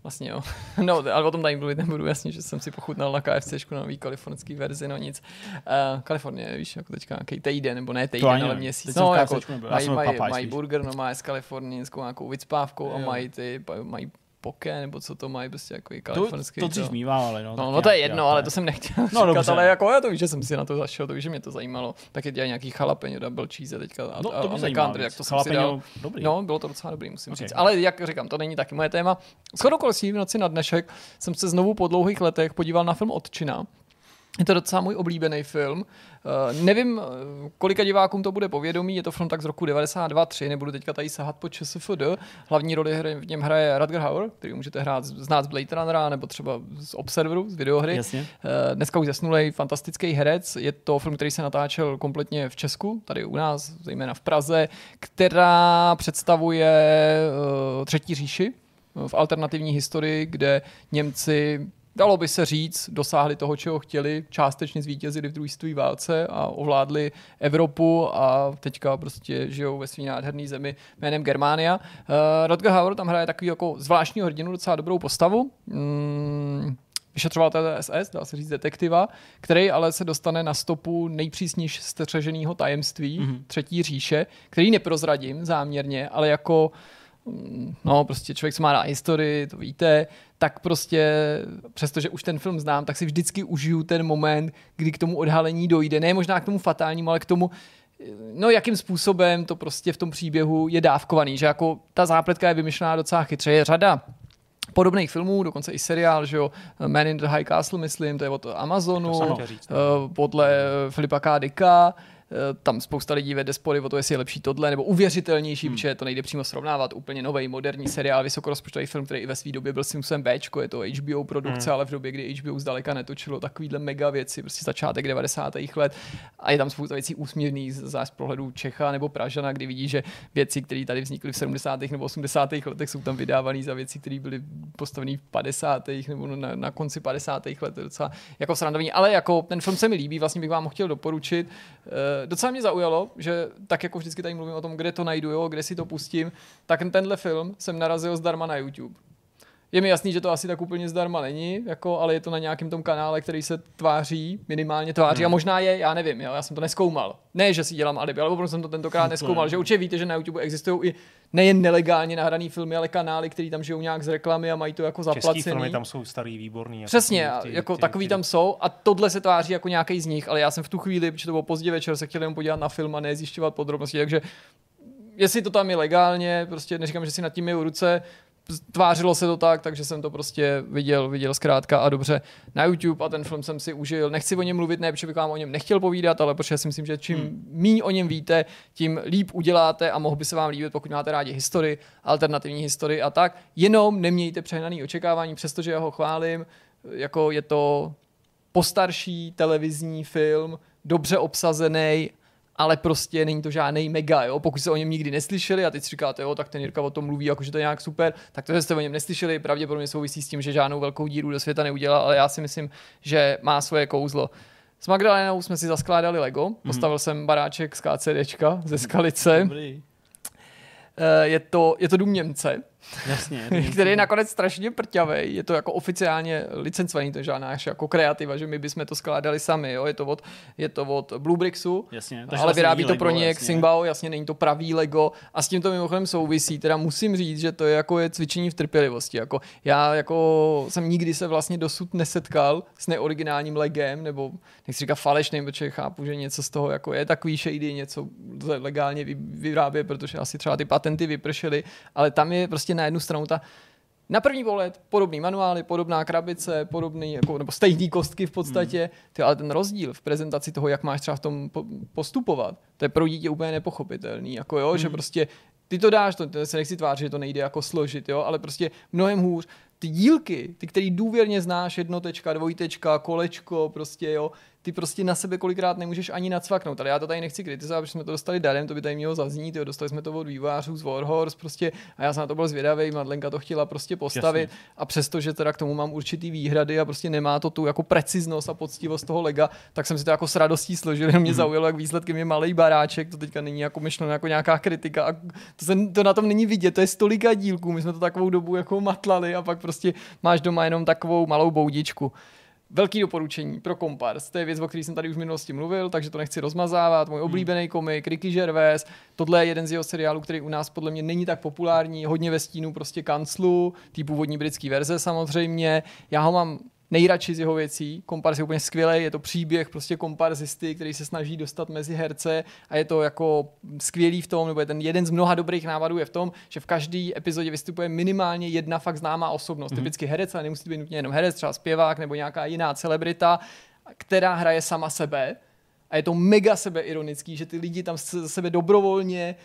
Vlastně jo. No, ale o tom tady mluvit nebudu, jasně, že jsem si pochutnal na KFCčku na nový kalifornský verzi, no nic. Uh, Kalifornie, víš, jako teďka nějaký týden, nebo ne týden, ale měsíc. No, jako mají, mají, mají burger, no má s nějakou vycpávkou a mají ty, mají poké, nebo co to mají, prostě jako To, kalifornský. to dřív mývali, no. No, tak no to je jedno, ale to jsem nechtěl No, říkat, dobře. ale jako já to víš, že jsem si na to zašel, to víš, že mě to zajímalo. Taky dělají nějaký jalapeňo double cheese teďka a, No, a, to a McCountry, víc. jak to jsem si dal. Dobrý. No, bylo to docela dobrý, musím Okay. říct. Ale jak říkám, to není taky moje téma. Shodou okolností v noci na dnešek jsem se znovu po dlouhých letech podíval na film Otčina. Je to docela můj oblíbený film. Uh, nevím, eh, kolika divákům to bude povědomí, je to film tak z roku 92-3, nebudu teďka tady sahat po ČSFD. Hlavní roli hry, v něm hraje Rutger Hauer, který můžete hrát, znát z Blade Runnera nebo třeba z Observeru, z videohry. Jasně. Eh, Dneska už zesnulej fantastický herec. Je to film, který se natáčel kompletně v Česku, tady u nás, zejména v Praze, která představuje eh, Třetí říši eh, v alternativní historii, kde Němci Dalo by se říct, dosáhli toho, čeho chtěli, částečně zvítězili v druhé světové válce a ovládli Evropu a teďka prostě žijou ve své nádherné zemi jménem Germánia. Uh, Rutger Hauer tam hraje takový jako zvláštního hrdinu, docela dobrou postavu. Mm, vyšetřovatel SS, dá se říct detektiva, který ale se dostane na stopu nejpřísnější střeženého tajemství mm-hmm. třetí říše, který neprozradím záměrně, ale jako mm, no prostě člověk, co má na historii, to víte, tak prostě, přestože už ten film znám, tak si vždycky užiju ten moment, kdy k tomu odhalení dojde. Ne možná k tomu fatálnímu, ale k tomu, no jakým způsobem to prostě v tom příběhu je dávkovaný, že jako ta zápletka je vymyšlená docela chytře. Je řada podobných filmů, dokonce i seriál, že jo, Man in the High Castle, myslím, to je od Amazonu, říct, no. eh, podle Filipa K. Dicka, tam spousta lidí vede spory o to, jestli je lepší tohle, nebo uvěřitelnější, hmm. protože to nejde přímo srovnávat. Úplně nový, moderní seriál, vysokorozpočtový film, který i ve své době byl Simpson Bčko, je to HBO produkce, hmm. ale v době, kdy HBO zdaleka netočilo takovýhle mega věci, prostě začátek 90. let. A je tam spousta věcí úsměvných, z pohledu Čecha nebo Pražana, kdy vidí, že věci, které tady vznikly v 70. nebo 80. letech, jsou tam vydávané za věci, které byly postavené v 50. nebo na, na konci 50. let. To je docela jako srandovní. Ale jako ten film se mi líbí, vlastně bych vám ho chtěl doporučit. E, docela mě zaujalo, že tak jako vždycky tady mluvím o tom, kde to najdu, jo, kde si to pustím, tak tenhle film jsem narazil zdarma na YouTube. Je mi jasný, že to asi tak úplně zdarma není, jako, ale je to na nějakém tom kanále, který se tváří, minimálně tváří hmm. a možná je, já nevím, jo, já jsem to neskoumal. Ne, že si dělám alibi, ale opravdu jsem to tentokrát neskoumal, že určitě víte, že na YouTube existují i nejen nelegálně nahraný filmy, ale kanály, které tam žijou nějak z reklamy a mají to jako Český zaplacený. filmy tam jsou starý, výborný. jako Přesně, ty- ty- jako ty- takový ty- tam jsou a tohle se tváří jako nějaký z nich, ale já jsem v tu chvíli, protože to bylo pozdě večer, se chtěl jenom podívat na film a ne zjišťovat podrobnosti, takže jestli to tam je legálně, prostě neříkám, že si nad tím je ruce, tvářilo se to tak, takže jsem to prostě viděl, viděl zkrátka a dobře na YouTube a ten film jsem si užil. Nechci o něm mluvit, ne, protože bych vám o něm nechtěl povídat, ale protože si myslím, že čím hmm. míň o něm víte, tím líp uděláte a mohl by se vám líbit, pokud máte rádi historii, alternativní historii a tak. Jenom nemějte přehnaný očekávání, přestože já ho chválím, jako je to postarší televizní film, dobře obsazený, ale prostě není to žádný mega, jo? pokud jste o něm nikdy neslyšeli a teď si říkáte, jo, tak ten Jirka o tom mluví, jako že to je nějak super, tak to, že jste o něm neslyšeli, pravděpodobně souvisí s tím, že žádnou velkou díru do světa neudělal, ale já si myslím, že má svoje kouzlo. S Magdalenou jsme si zaskládali Lego, postavil jsem baráček z KCDčka ze Skalice. Dobrý. Eh, Je to, je to dům Němce, Jasně. který je nakonec strašně prťavý. Je to jako oficiálně licencovaný, to je žádná jako kreativa, že my bychom to skládali sami. Jo? Je, to od, je to od Bluebrixu, Jasně. ale vlastně vyrábí to pro Lego, ně jasně. Xingbao, jasně není to pravý Lego a s tím to mimochodem souvisí. Teda musím říct, že to je jako je cvičení v trpělivosti. Jako já jako jsem nikdy se vlastně dosud nesetkal s neoriginálním Legem, nebo nechci říkat falešným, protože chápu, že něco z toho jako je takový shady, něco legálně vy- vyrábět, protože asi třeba ty patenty vypršely, ale tam je prostě na jednu stranu ta na první pohled podobný manuály, podobná krabice, podobný, jako, nebo stejný kostky v podstatě, hmm. ty, ale ten rozdíl v prezentaci toho, jak máš třeba v tom po- postupovat, to je pro dítě úplně nepochopitelný, jako jo, hmm. že prostě ty to dáš, to, to se nechci tvářit, že to nejde jako složit, jo, ale prostě mnohem hůř. Ty dílky, ty, který důvěrně znáš, jednotečka, dvojtečka, kolečko, prostě jo, ty prostě na sebe kolikrát nemůžeš ani nacvaknout. Ale já to tady nechci kritizovat, protože jsme to dostali darem, to by tady mělo zaznít, jo, dostali jsme to od vývářů z Warhorse prostě a já jsem na to byl zvědavý, Madlenka to chtěla prostě postavit Jasně. a přesto, že teda k tomu mám určitý výhrady a prostě nemá to tu jako preciznost a poctivost toho lega, tak jsem si to jako s radostí složil, mě Mhm. zaujalo, jak výsledkem je malý baráček, to teďka není jako myšleno jako nějaká kritika a to, se, to na tom není vidět, to je stolika dílků, my jsme to takovou dobu jako matlali a pak prostě máš doma jenom takovou malou boudičku. Velký doporučení pro Kompars. To je věc, o které jsem tady už v minulosti mluvil, takže to nechci rozmazávat. Můj oblíbený komik, Ricky Gervais. Tohle je jeden z jeho seriálů, který u nás podle mě není tak populární. Hodně ve stínu prostě kanclu, tý původní britský verze samozřejmě. Já ho mám nejradši z jeho věcí. Kompars je úplně skvělý, je to příběh prostě komparzisty, který se snaží dostat mezi herce a je to jako skvělý v tom, nebo je ten jeden z mnoha dobrých návadů je v tom, že v každé epizodě vystupuje minimálně jedna fakt známá osobnost. Mm-hmm. Typicky herec, ale nemusí to být nutně jenom herec, třeba zpěvák nebo nějaká jiná celebrita, která hraje sama sebe. A je to mega sebeironický, že ty lidi tam za sebe dobrovolně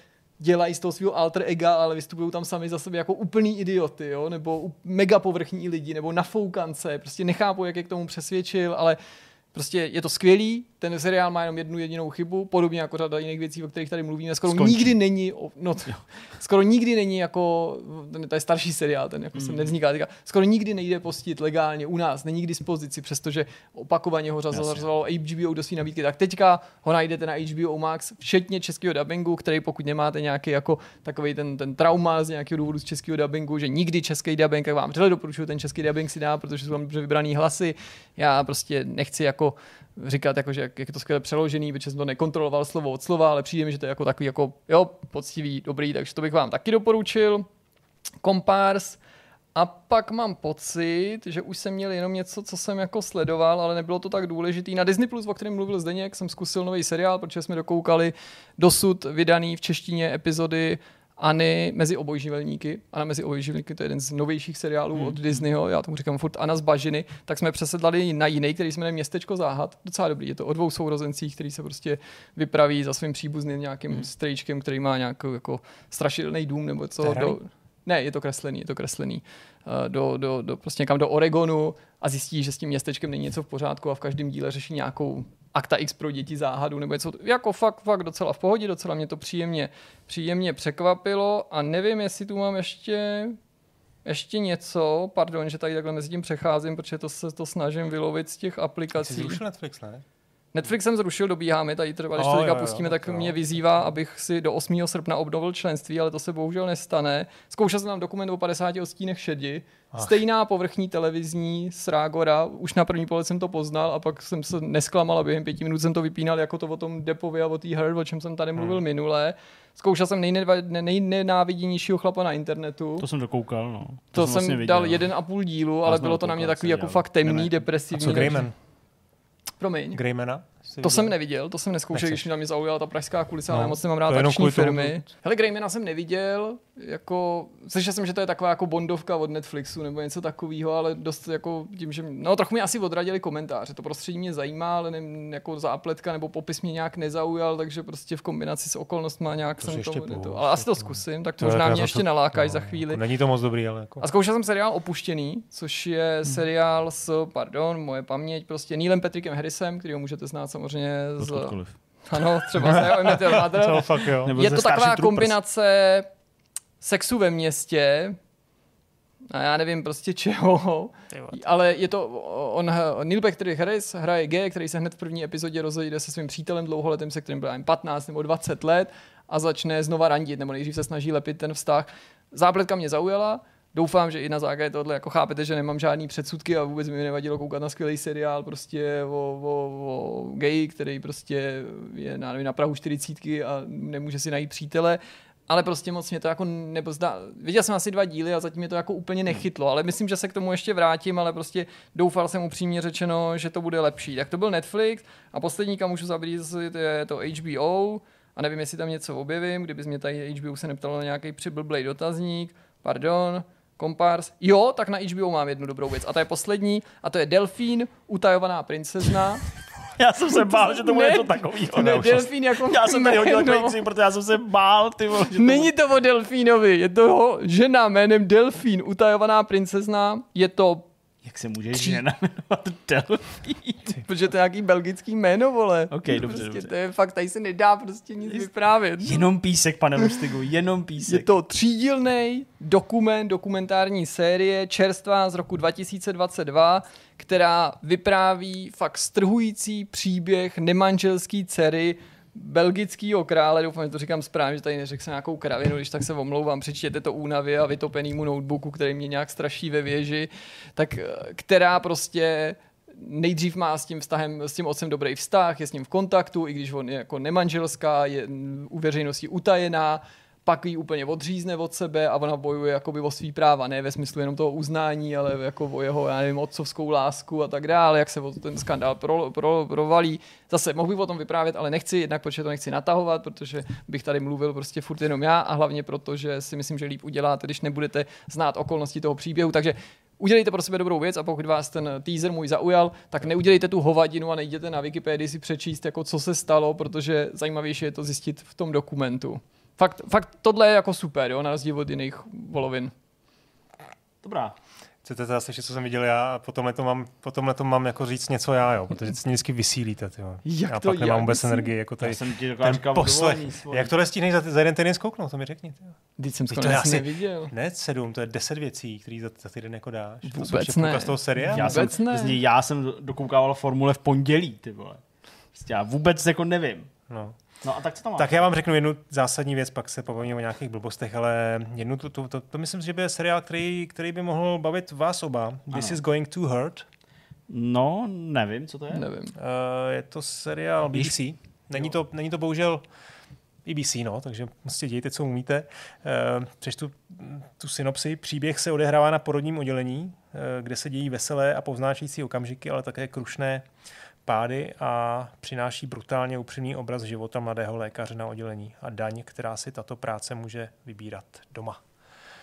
dělají z toho svého alter ega, ale vystupují tam sami za sebe jako úplný idioty, jo? nebo mega povrchní lidi, nebo nafoukance, prostě nechápu, jak je k tomu přesvědčil, ale prostě je to skvělý, ten seriál má jenom jednu jedinou chybu, podobně jako řada jiných věcí, o kterých tady mluvíme. Skoro Skončí. nikdy není, no, skoro nikdy není jako, ten, to je starší seriál, ten jako mm. se nevzniká, teďka, skoro nikdy nejde postit legálně u nás, není k dispozici, přestože opakovaně ho řazovalo HBO do své nabídky, tak teďka ho najdete na HBO Max, včetně českého dubbingu, který pokud nemáte nějaký jako takový ten, ten trauma z nějakého důvodu z českého dubbingu, že nikdy český dubbing, tak vám vřele doporučuji ten český dubbing si dá, protože jsou tam dobře vybraný hlasy. Já prostě nechci jako říkat, jako, že jak, je to skvěle přeložený, protože jsem to nekontroloval slovo od slova, ale přijde mi, že to je jako takový jako, jo, poctivý, dobrý, takže to bych vám taky doporučil. Compars. A pak mám pocit, že už jsem měl jenom něco, co jsem jako sledoval, ale nebylo to tak důležitý. Na Disney+, Plus, o kterém mluvil Zdeněk, jsem zkusil nový seriál, protože jsme dokoukali dosud vydaný v češtině epizodyAny mezi obojživelníky. Ana mezi obojživelníky, to je jeden z novějších seriálů hmm. od Disneyho, já tomu říkám furt Ana z Bažiny, tak jsme přesedlali na jiný, který jsme jmenuje Městečko záhad. Docela dobrý, je to o dvou sourozencích, který se prostě vypraví za svým příbuzným nějakým hmm. strejčkem, který má nějaký jako strašidelný dům nebo co. Do, ne, je to kreslený, je to kreslený. Eh, do, do, do, prostě někam do Oregonu a zjistí, že s tím městečkem není něco v pořádku a v každém díle řeší nějakou akta X pro děti záhadu, nebo něco jako fakt, fakt docela v pohodě, docela mě to příjemně, příjemně překvapilo a nevím, jestli tu mám ještě ještě něco, pardon, že tady takhle mezi tím přecházím, protože to se to snažím vylovit z těch aplikací. Jsi zrušil Netflix, ne? Netflix jsem zrušil, dobíháme, tady třeba, když to oh, pustíme, jo, tak jo, mě vyzývá, abych si do 8. srpna obnovil členství, ale to se bohužel nestane. Zkoušel jsem tam dokument o 50 odstínech šedi, Ach. stejná povrchní televizní srágora, už na první pohled jsem to poznal a pak jsem se nesklamal a během pěti minut jsem to vypínal jako to o tom Depovi a o té her, o čem jsem tady mluvil hmm. minule. Zkoušel jsem nejnenáviděnějšího chlapa na internetu. To jsem dokoukal, no. To, to jsem, vlastně dal jeden a půl dílu, ale bylo to na mě takový jako fakt temný, depresivní. A co Greyman? Promiň. Greymana? To jsem neviděl, to jsem neskoušel, když mě zaujala ta pražská kulisa, no, ale moc nemám rád akční firmy. Hele, Greymana jsem neviděl, jako, slyšel jsem, že to je taková jako bondovka od Netflixu nebo něco takového, ale dost jako tím, že, no trochu mi asi odradili komentáře, to prostředí mě zajímá, ale ne, jako zápletka nebo popis mě nějak nezaujal, takže prostě v kombinaci s okolnostmi nějak to jsem to, to, to, ale asi to zkusím, tak to možná mě ještě nalákají no, za chvíli. Není to moc dobrý, ale jako. A zkoušel jsem seriál Opuštěný, což je hmm. seriál s, pardon, moje paměť, prostě Neilem Patrickem Harrisem, který ho můžete znát samozřejmě z... Ano, třeba z Emmett Mother. Je to taková kombinace sexu ve městě, a já nevím prostě čeho, ale je to, on, Neil Patrick Harris hraje G, který se hned v první epizodě rozejde se svým přítelem dlouholetým, se kterým byl 15 nebo 20 let a začne znova randit, nebo nejdřív se snaží lepit ten vztah. Zápletka mě zaujala, doufám, že i na základě tohle jako chápete, že nemám žádný předsudky a vůbec mi nevadilo koukat na skvělý seriál prostě o, o, o gay, který prostě je na, na Prahu 40 a nemůže si najít přítele. Ale prostě moc mě to jako nepozdá. Viděl jsem asi dva díly a zatím mě to jako úplně nechytlo, ale myslím, že se k tomu ještě vrátím, ale prostě doufal jsem upřímně řečeno, že to bude lepší. Tak to byl Netflix a poslední, kam můžu zabít, je to HBO a nevím, jestli tam něco objevím, kdyby mě tady HBO se neptalo na nějaký přiblblej dotazník, pardon, Kompars. Jo, tak na HBO mám jednu dobrou věc a to je poslední a to je Delfín, utajovaná princezna. já jsem se bál, že to bude něco takového. Ne, delfín jako Já jsem tady hodil takový protože já jsem se bál. Ty vole, že to Není to o delfínovi, je to žena jménem Delfín, utajovaná princezna. Je to jak se může Tři... žena jmenovat Delfín? Protože to je nějaký belgický jméno, vole. Ok, dobře, prostě, dobře. To je fakt, tady se nedá prostě nic Jest... vyprávět. Jenom písek, pane Lustigu, jenom písek. Je to třídílný dokument, dokumentární série, čerstvá z roku 2022, která vypráví fakt strhující příběh nemanželský dcery belgického krále, doufám, že to říkám správně, že tady neřekl se nějakou kravinu, když tak se omlouvám, přečtěte to únavě a vytopenýmu notebooku, který mě nějak straší ve věži, tak která prostě nejdřív má s tím vztahem, s tím otcem dobrý vztah, je s ním v kontaktu, i když on je jako nemanželská, je u veřejnosti utajená, pak ji úplně odřízne od sebe a ona bojuje jakoby o svý práva, ne ve smyslu jenom toho uznání, ale jako o jeho, já nevím, otcovskou lásku a tak dále, jak se ten skandál pro, pro, provalí. Zase mohu bych o tom vyprávět, ale nechci, jednak protože to nechci natahovat, protože bych tady mluvil prostě furt jenom já a hlavně proto, že si myslím, že líp uděláte, když nebudete znát okolnosti toho příběhu. Takže udělejte pro sebe dobrou věc a pokud vás ten teaser můj zaujal, tak neudělejte tu hovadinu a nejděte na Wikipedii si přečíst, jako co se stalo, protože zajímavější je to zjistit v tom dokumentu. Fakt, fakt tohle je jako super, jo, na rozdíl od jiných volovin. Dobrá. Chcete zase, co jsem viděl já a potom to mám, potom to mám jako říct něco já, jo, protože se vždycky vysílíte, jo. Jak já to, pak nemám jak vůbec vysílí? energii, jako tady Já jsem ti ten říkal poslech. Jak to nestihneš za, za jeden týden zkouknout, to mi řekni. tyjo. Vždyť jsem to to je asi asi- neviděl. Ne sedm, to je deset věcí, které za, za týden jako dáš. to Vůbec jsou ne. z toho seriálu. Já jsem, Vůbec ne. z ní- já jsem dokoukával formule v pondělí, ty vole. Prostě já vůbec jako nevím. No. No a tak co tam máš? Tak já vám řeknu jednu zásadní věc, pak se pobavíme o nějakých blbostech, ale jednu tu, tu, to, to, myslím, že by je seriál, který, který by mohl bavit vás oba. This Ano. is going to hurt. No, nevím, co to je. Nevím. Uh, je to seriál BBC. Není to, není to bohužel BBC, no, takže prostě dějte, co umíte. Uh, přečtu tu synopsi. Příběh se odehrává na porodním oddělení, uh, kde se dějí veselé a povznášející okamžiky, ale také krušné pády a přináší brutálně upřímný obraz života mladého lékaře na oddělení a daň, která si tato práce může vybírat doma.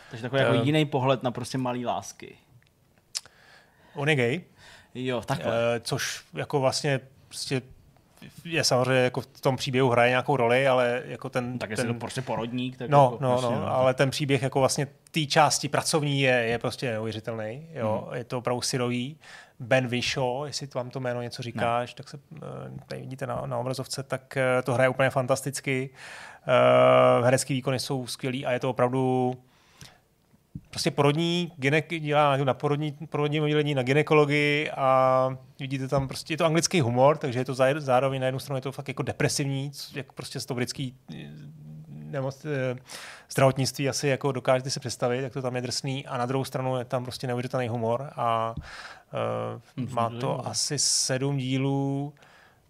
Takže takový jako Eh. jiný pohled na prostě malý lásky. On je gay, Jo, takhle. Eh, což jako vlastně prostě je samozřejmě jako v tom příběhu hraje nějakou roli, ale jako ten... tak ten, to prostě porodník, tak No, jako, no, jasně, no, ale ten příběh jako vlastně té části pracovní je, je prostě neuvěřitelný. Jo? Hmm. Je to opravdu syrový. Ben Wishaw, jestli vám to jméno něco říkáš, tak se eh, tady vidíte na, na obrazovce, tak eh, to hraje úplně fantasticky. Uh, herecký výkony jsou skvělý a je to opravdu prostě porodní, gynek, dělá na porodní, porodním oddělení na ginekologii a vidíte tam prostě, je to anglický humor, takže je to zá- zároveň na jednu stranu je to fakt jako depresivní, co- jak prostě z toho britský eh, nemoc, eh, zdravotnictví asi jako dokážete si představit, jak to tam je drsný a na druhou stranu je tam prostě neuvěřitelný humor a uh, má to asi sedm dílů,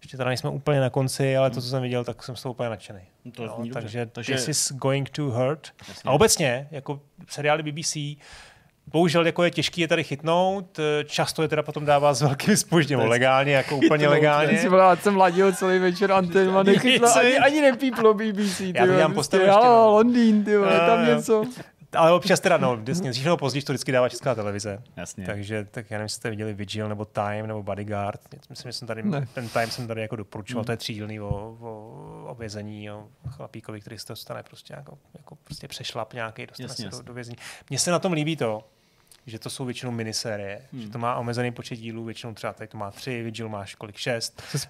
ještě teda nejsme úplně na konci, ale to, co jsem viděl, tak jsem z toho úplně nadšený. No to Jo, zní takže, Takže- This is going to hurt. Jasně. A obecně, jako seriály BBC, bohužel jako je těžký je tady chytnout, eh, často je teda potom dává s velkým spožděním, úplně jako úplně legálně. Vole, já jsem ladil celý večer anténu a nechytla, ani, ani nepíplo BBC. Ty Já to dělám prostě, postavu ještě, Halo, no. Londýn, ty vole, tam něco. Ale občas teda, no, vždycky, dřív nebo později to vždycky dává česká televize. Jasně. Takže tak já nevím, jestli jste viděli Vigil nebo Time nebo Bodyguard. Myslím, že jsem tady, Ne. ten Time jsem tady jako doporučoval, to je třídílný o, o, o vězení, o chlapíkovi, který se dostane prostě jako, jako prostě přešlap nějaký, dostane Jasně, se do, do vězení. Mně se na tom líbí to, že to jsou většinou minisérie, Hmm. že to má omezený počet dílů, většinou třeba tady to má tři, Vigil máš kolik, šest. Eh, This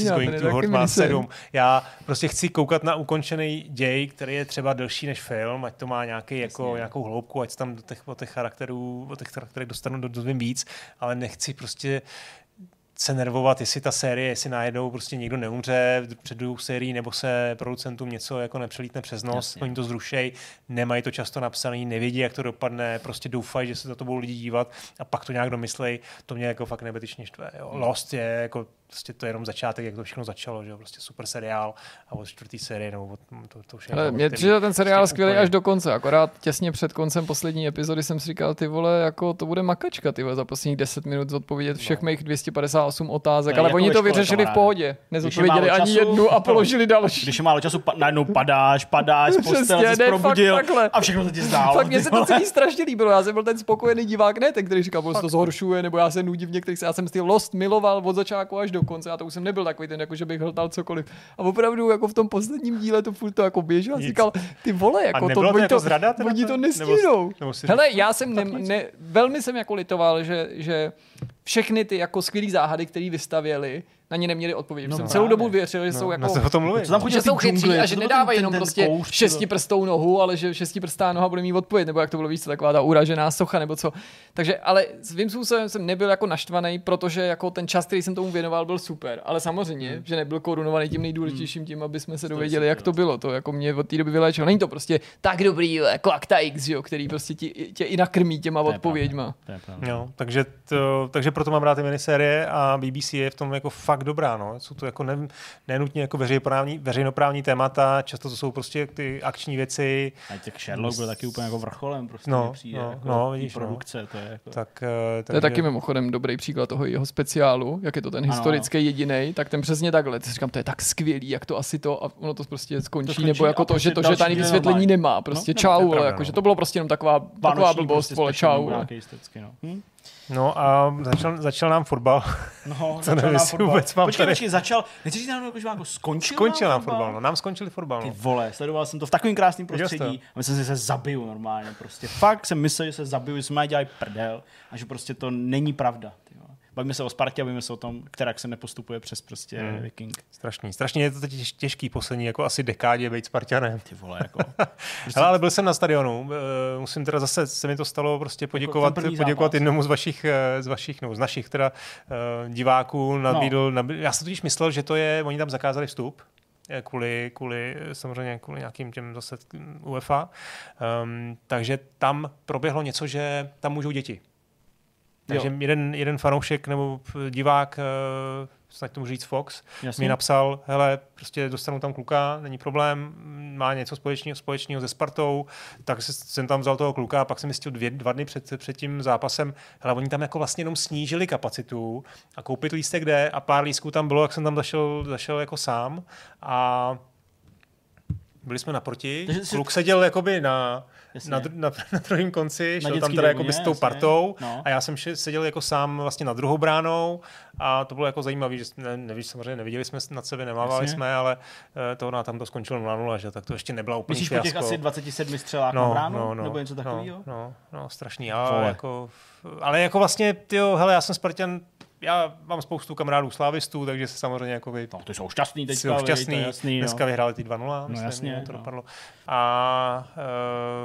is going to má sedm. Já prostě chci koukat na ukončený děj, který je třeba delší než film, ať to má nějaký, jako, Jasně. nějakou hloubku, ať tam do těch, o těch charakterů, o těch charakterech dostanu do, dozvím víc, ale nechci prostě se nervovat, jestli ta série, jestli najednou prostě někdo neumře před druhou sérií, nebo se producentům něco jako nepřelítne přes nos, Jasně. oni to zrušejí, nemají to často napsané, nevědí, jak to dopadne, prostě doufají, že se za to budou lidi dívat a pak to nějak domyslej, to mě jako fakt nebetyčně štve. Jo. Lost je jako prostě to je jenom začátek, jak to všechno začalo, že jo, prostě super seriál a od čtvrtý série, nebo od, to, to už je Ale jako, mě přijde ten seriál prostě skvělý úplně- až do konce, akorát těsně před koncem poslední epizody jsem si říkal, ty vole, jako to bude makačka, ty vole, za posledních 10 minut zodpovědět všech No. mých 258 otázek, To je ale jako oni to vyřešili v pohodě. Nezodpověděli ani času, jednu a no. položili další. Když je málo času, pa, najednou padáš, padáš, Přesně, se probudil a všechno se ti zdálo. Fakt mě se to celý strašně líbilo. Já jsem byl ten spokojený divák, ne ten, který říkal, že to zhoršuje, nebo já se nudím v některých. Já jsem ty Lost miloval od začátku až do konce. A to už jsem nebyl takový ten, jako že bych hltal cokoliv. A opravdu jako v tom posledním díle to furt to jako běželo. A říkal, ty vole, jako to, oni to, zrada teda oni to? to Nebo- nebo Hele, já jsem ne, ne, velmi jsem jako litoval, že, že všechny ty jako skvělé záhady, které vystavěli, na ně neměli odpověď. No jsem celou dobu věřil, že No, jsou no, jako se o tom mluví. Co tam chodí že jsou chytří džungle, a že nedávají jenom ten prostě ty šestiprstou nohu, ale že šestiprstá noha bude mít odpověď, nebo jak to bylo víc, taková ta uražená socha, nebo co. Takže, ale svým způsobem jsem nebyl jako naštvaný, protože jako ten čas, který jsem tomu věnoval, byl super. Ale samozřejmě, Hmm. že nebyl korunovaný tím nejdůležitějším tím, aby jsme se dověděli, jak to super, bylo. To jako mě od té doby vyléčilo. Není to prostě tak dobrý, jako Acta X, jo, který prostě ti, tě i nakrmí těma odpověďma. Takže, to, takže proto mám rád ty minisérie a BBC je v tom jako fakt dobrá. No. Jsou to jako ne, nenutně jako veřejnoprávní, veřejnoprávní témata, často to jsou prostě ty akční věci, A těch Sherlock byl taky úplně jako vrcholem, prostě No, no, přijde, no, jako no, vidíš, no. produkce, to je jako... tak, eh, To je taky mimochodem dobrý příklad toho jeho speciálu, jak je to ten Ano. historický jediný, tak ten přesně takhle. Ty říkám, to je tak skvělý, jak to asi to a ono to prostě skončí, To skončí nebo jako to, že to, že tady vysvětlení nemá, prostě No, čau, to je ale jako, no. že to bylo prostě jenom taková, taková blbost, prostě vole, čau. no. Hm? No a začal, začal nám fotbal. No, To nevím, jestli vůbec mám Počkej, tady- počkej, začal, nechci říct náhodou, že jako skončil Skončil nám fotbal, no. Nám skončili fotbal. Ty No. vole, sledoval jsem to v takovém krásném Viděl jsi to? prostředí a myslím si, že se zabiju normálně prostě. Fakt jsem myslel, že se zabiju, že jsme dělají prdel a že prostě to není pravda. Bavíme se o Spartě bavíme se o tom, která se nepostupuje přes prostě Hmm. Viking. Strašný. Strašně je to teď těž- těžký poslední jako asi dekádě být Spartanem. Ty vole, jako. Hele, ale byl jsem na stadionu, eh, musím teda zase, se mi to stalo prostě poděkovat, ten první poděkovat jednomu z vašich, eh, z vašich, no, z našich teda eh, diváků, nabídl, no. nabídl, já jsem totiž myslel, že to je, oni tam zakázali vstup, kvůli, kvůli samozřejmě kvůli nějakým těm zase mm, UEFA, um, takže tam proběhlo něco, že tam můžou děti. Takže Jo. jeden, jeden fanoušek nebo divák, eh, snad to můžu říct Fox, Jasně. mi napsal, hele, prostě dostanu tam kluka, není problém, má něco společného, společného se Spartou, tak se- jsem tam vzal toho kluka a pak jsem zjistil dvě, dva dny před, před tím zápasem, hele, oni tam jako vlastně jenom snížili kapacitu a koupit lístek jde a pár lístků tam bylo, jak jsem tam zašel, zašel jako sám a byli jsme naproti, Takže jsi- kluk seděl jakoby na, Jasně. na, dru- na, na druhém konci, šel tam teda jakoby s tou jasně. partou No. a já jsem seděl jako sám vlastně na druhou bránou a to bylo jako zajímavé, že ne, nevíš, samozřejmě neviděli jsme nad sebe, nemávali Jasně. jsme, ale eh, to na tam to skončilo 0-0, že tak to ještě nebyla úplně Myslíš po těch asi 27 střelách na bránu? Nebo něco no, takového? no, no, strašný. Ale Vole. jako, ale jako vlastně, tyjo, hele, já jsem Spartan, já mám spoustu kamarádů slávistů, takže se samozřejmě jako vy, No, ty jsou šťastný teďka, jsou šťastný. jasný, Dneska no. vyhráli ty 2-0, myslím, jasně, jo, to no. dopadlo. A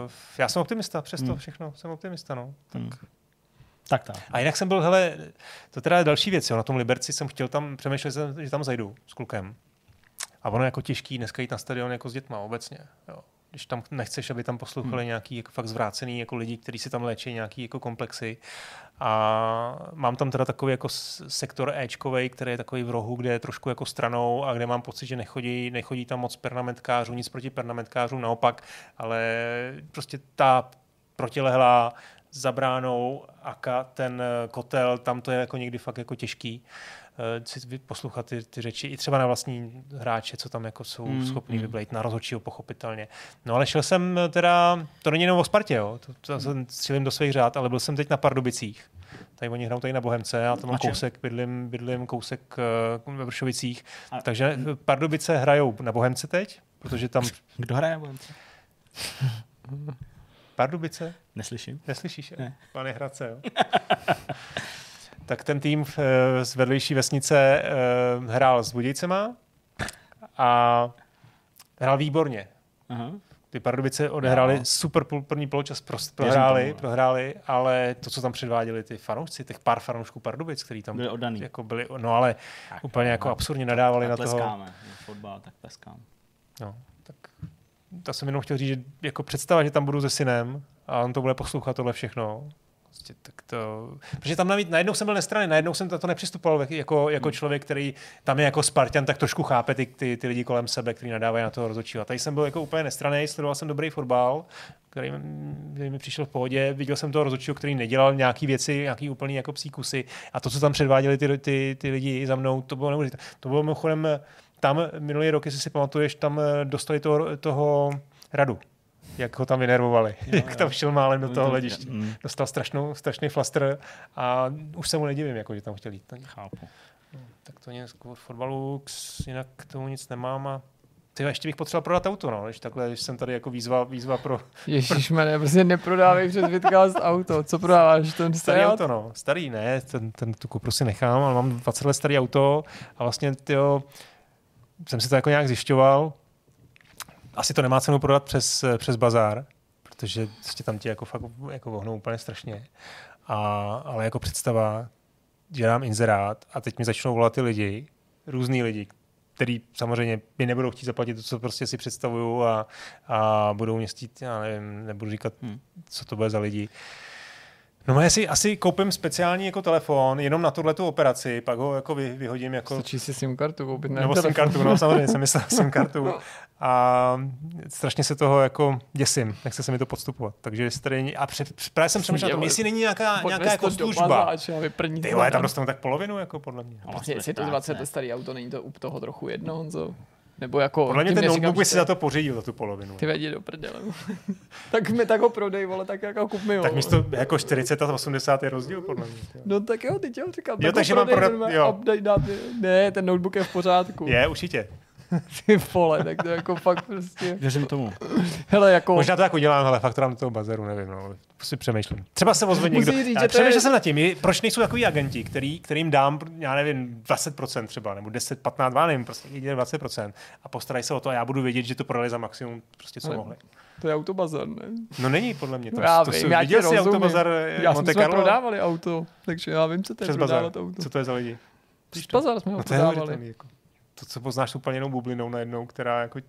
uh, já jsem optimista, přesto Hmm. všechno, jsem optimista, no. Tak. Hmm. Tak tak. A jinak jsem byl, hele, to teda je další věc, jo, na tom Liberci jsem chtěl tam, přemýšlel jsem, že tam zajdu s klukem. A ono je jako těžký dneska jít na stadion jako s dětma obecně, jo. Když tam nechceš, aby tam poslouchali hmm. nějaký jako fakt zvrácený jako lidi, kteří si tam léčí nějaký jako komplexy. A mám tam teda takový jako sektor Ečkovej, který je takový v rohu, kde je trošku jako stranou a kde mám pocit, že nechodí, nechodí tam moc pernamentkářů, nic proti pernamentkářům, naopak, ale prostě ta protilehlá za bránou aka ten eh, kotel, tam to je jako někdy fakt jako těžký eh, si poslouchat ty, ty řeči, i třeba na vlastní hráče, co tam jako jsou Mm, schopní mm. vyblejt, na rozhodčího pochopitelně. No ale šel jsem eh, teda, to není jenom o Spartě, jo, to, to mm. střílím do svých řád, ale byl jsem teď na Pardubicích. Tady oni hrajou tady na Bohemce, já tam mám Na kousek, bydlím, bydlím kousek eh, ve Vršovicích, A- takže Pardubice hrajou na Bohemce teď, protože tam Kdo hraje? Bohemce? Pardubice, Neslyším. Neslyšíš? Ne. Ne. Pane Hradce, jo. tak ten tým eh, z vedlejší vesnice eh, hrál s Budějcema a hrál výborně. Aha. Ty Pardubice odehráli No. super první poločas, prost, prohráli, tomu, prohráli, ale to, co tam předváděli ty fanoušci, těch pár fanoušků Pardubic, který tam Byli oddaný. jako byli, no ale Tak, úplně jako no. absurdně nadávali na tak toho. tleskáme. Fotbal, tak tleskám. No, to jsem jenom chtěl říct, že jako představa, že tam budu se synem a on to bude poslouchat tohle všechno. Prostě tak to... Protože tam navíc, najednou jsem byl nestraný, najednou jsem to, nepřistupoval jako, jako Hmm. člověk, který tam je jako Spartan, tak trošku chápe ty, ty, ty lidi kolem sebe, který nadávají na toho rozhodčího. Tady jsem byl jako úplně nestraný, sledoval jsem dobrý fotbal, který, který mi přišel v pohodě. Viděl jsem toho rozhodčího, který nedělal nějaký věci, nějaký úplný jako psí kusy. A to, co tam předváděli ty, ty, ty lidi za mnou, to bylo neuvěřitelné. To bylo mimochodem tam minulý rok, jestli si pamatuješ, tam eh, dostali toho, toho radu, jak ho tam vynervovali, Jo, jak jo. tam šel málem do To- toho to- hlediště. mm. Dostal strašnou, strašný flaster a už se mu nedivím, jako, že tam chtěl jít. Tak, Chápu. tak to nic k fotbalu, k- jinak k tomu nic nemám a Ty ještě bych potřeboval prodat auto, no, když takhle, když jsem tady jako výzva, výzva pro Ježišmarja, prostě neprodávej přes Vidcast auto. Co prodáváš? Ten starý Seat? auto, no. Starý, ne, ten, ten tu Cupru si nechám, ale mám 20 let starý auto a vlastně, tyjo, jsem si to jako nějak zjišťoval. Asi to nemá cenu prodat přes, přes bazár, protože prostě tam ti jako fakt jako vohnou úplně strašně. A, ale jako představa, že dám inzerát a teď mi začnou volat ty lidi, různý lidi, který samozřejmě mi nebudou chtít zaplatit to, co prostě si představuju a, a budou mě chtít, já nevím, nebudu říkat, hmm. co to bude za lidi. No já si asi koupím speciální jako telefon jenom na tuhle tu operaci, pak ho jako vy, vyhodím jako... Stačí si SIM kartu koupit, ne? Nebo SIM kartu, no samozřejmě jsem myslel SIM kartu. A strašně se toho jako děsím, nechce se mi to podstupovat. Takže stejně, a před, právě jsem přemýšlel na tom, jestli není nějaká, nějaká jako služba. Ty vole, tam dostanu tak polovinu, jako podle mě. A vlastně, jestli to 20 let starý auto, není to u toho trochu jedno, Honzo? Nebo jako... Podle mě ten notebook by si za to pořídil, za tu polovinu. Ty vedí do prdele. tak mi tak ho prodej, vole, tak jako kup mi ho. Tak místo jako 40 a 80 je rozdíl, podle mě. No tak jo, teď jo, říkám. Jo, takže mám prodat, jo. Update, dát, ne, ten notebook je v pořádku. Je, určitě. Ty vole, tak to jako fakt prostě... Věřím tomu. Hele, jako... Možná to jako dělám, ale fakt to dám do toho bazaru, nevím, no. Si přemýšlím. Třeba se ozve někdo. Říct, já přemýšlel je... jsem nad tím, proč nejsou takový agenti, který, kterým dám, já nevím, 20% třeba, nebo 10, 15, já nevím, prostě jedině 20% a postarají se o to a já budu vědět, že to prodali za maximum, prostě co ale... mohli. To je autobazar, ne? No není, podle mě. To, já to vím, já viděl jsi autobazar já Monte Carlo? prodávali auto, takže já vím, co to je prodávat auto. Co to je za lidi? Přes bazar jsme ho no, prodávali. Jako to, co poznáš úplně jinou bublinou najednou, která jako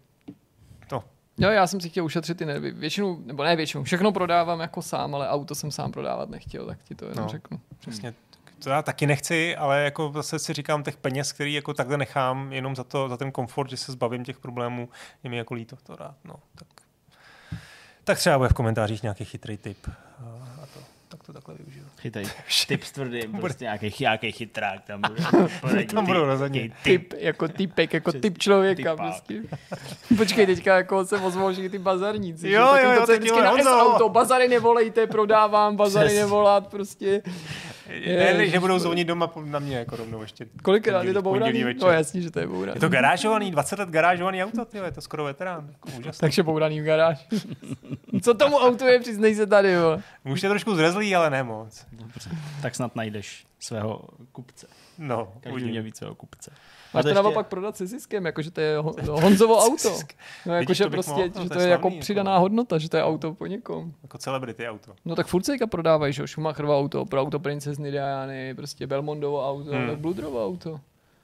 to. Jo, já jsem si chtěl ušetřit ty nervy. Většinu, nebo ne většinu, všechno prodávám jako sám, ale auto jsem sám prodávat nechtěl, tak ti to jenom no, řeknu. Přesně. To já taky nechci, ale jako zase si říkám těch peněz, který jako takhle nechám jenom za, to, za ten komfort, že se zbavím těch problémů, je mi jako líto to rád. No, tak. tak třeba bude v komentářích nějaký chytrý tip. A to tak to takhle využiju. Chytej. Tip s tvrdým, prostě nějaký, nějaký chytrák tam bude. tam budou rozhodně. Typ, jako typek, jako typ člověka. Prostě. Počkej, teďka jako se ozvou ty bazarníci. Jo, jo, jo, teď jo, na auto, bazary nevolejte, prodávám, bazary nevolat, prostě. Je, ne, že budou zvonit doma na mě jako rovnou ještě. Kolikrát je to bouraný? No jasně, že to je bouraný. Je to garážovaný, 20 let garážovaný auto, tyjo, je to skoro veterán. Jako Takže bouraný v garáž. Co tomu autu je, přiznej se tady, jo. Už je trošku zrezlý, ale ne moc. Dobře, tak snad najdeš svého kupce. No, Každý mě víc svého kupce. Máš to ještě... naopak prodat se ziskem, jakože to je Honzovo auto. No, jakože prostě, mohl, no, že to je, je jako přidaná hodnota, že to je auto po někom. Jako celebrity auto. No tak furt se prodávají, že Schumacherovo auto, pro auto princezny Diany, prostě Belmondovo auto, hmm. Bludrovo auto.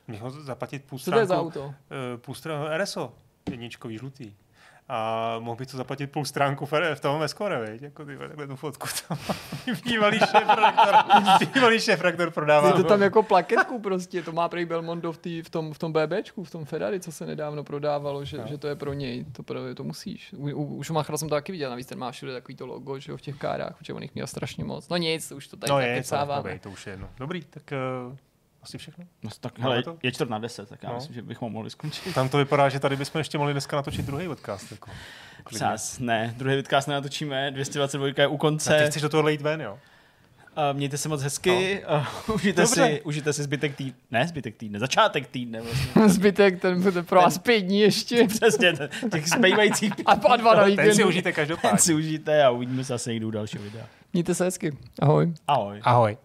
Mě ho zaplatit půl. Co to je za auto? Uh, půl stránku RSO, jedničkový žlutý a mohl by to zaplatit půl stránku v, v tom Escore, viď? Jako ty, takhle tu fotku tam bývalý šéf-redaktor, bývalý šéf prodává. Je to tam jako plaketku prostě, to má prej Belmondo v, tý, v, tom, v tom BBčku, v tom Ferrari, co se nedávno prodávalo, že, no. že to je pro něj, to, pro, to musíš. U, u, u Schumachera jsem to taky viděl, navíc ten má všude takový to logo, že jo, v těch kárách, protože on jich měl strašně moc. No nic, už to tady no je, to, to už je jedno. Dobrý, tak uh, asi všechno. No, tak hele, to? je čtvrt na deset, tak já no. myslím, že bychom mohli skončit. Tam to vypadá, že tady bychom ještě mohli dneska natočit druhý podcast. Jako. Sás, ne, druhý podcast nenatočíme, 222 je u konce. A ty chceš do toho lejt ven, jo? Uh, mějte se moc hezky, no. uh, užijte, si, užijte si zbytek týdne, ne zbytek týdne, začátek týdne vlastně. zbytek, ten bude pro vás pět dní ještě. Přesně, těch zbývajících A a dva na Ten si užijte každopádně. Ten si užijte a uvidíme se zase někdy u dalšího videa. Mějte se hezky. Ahoj. Ahoj. Ahoj.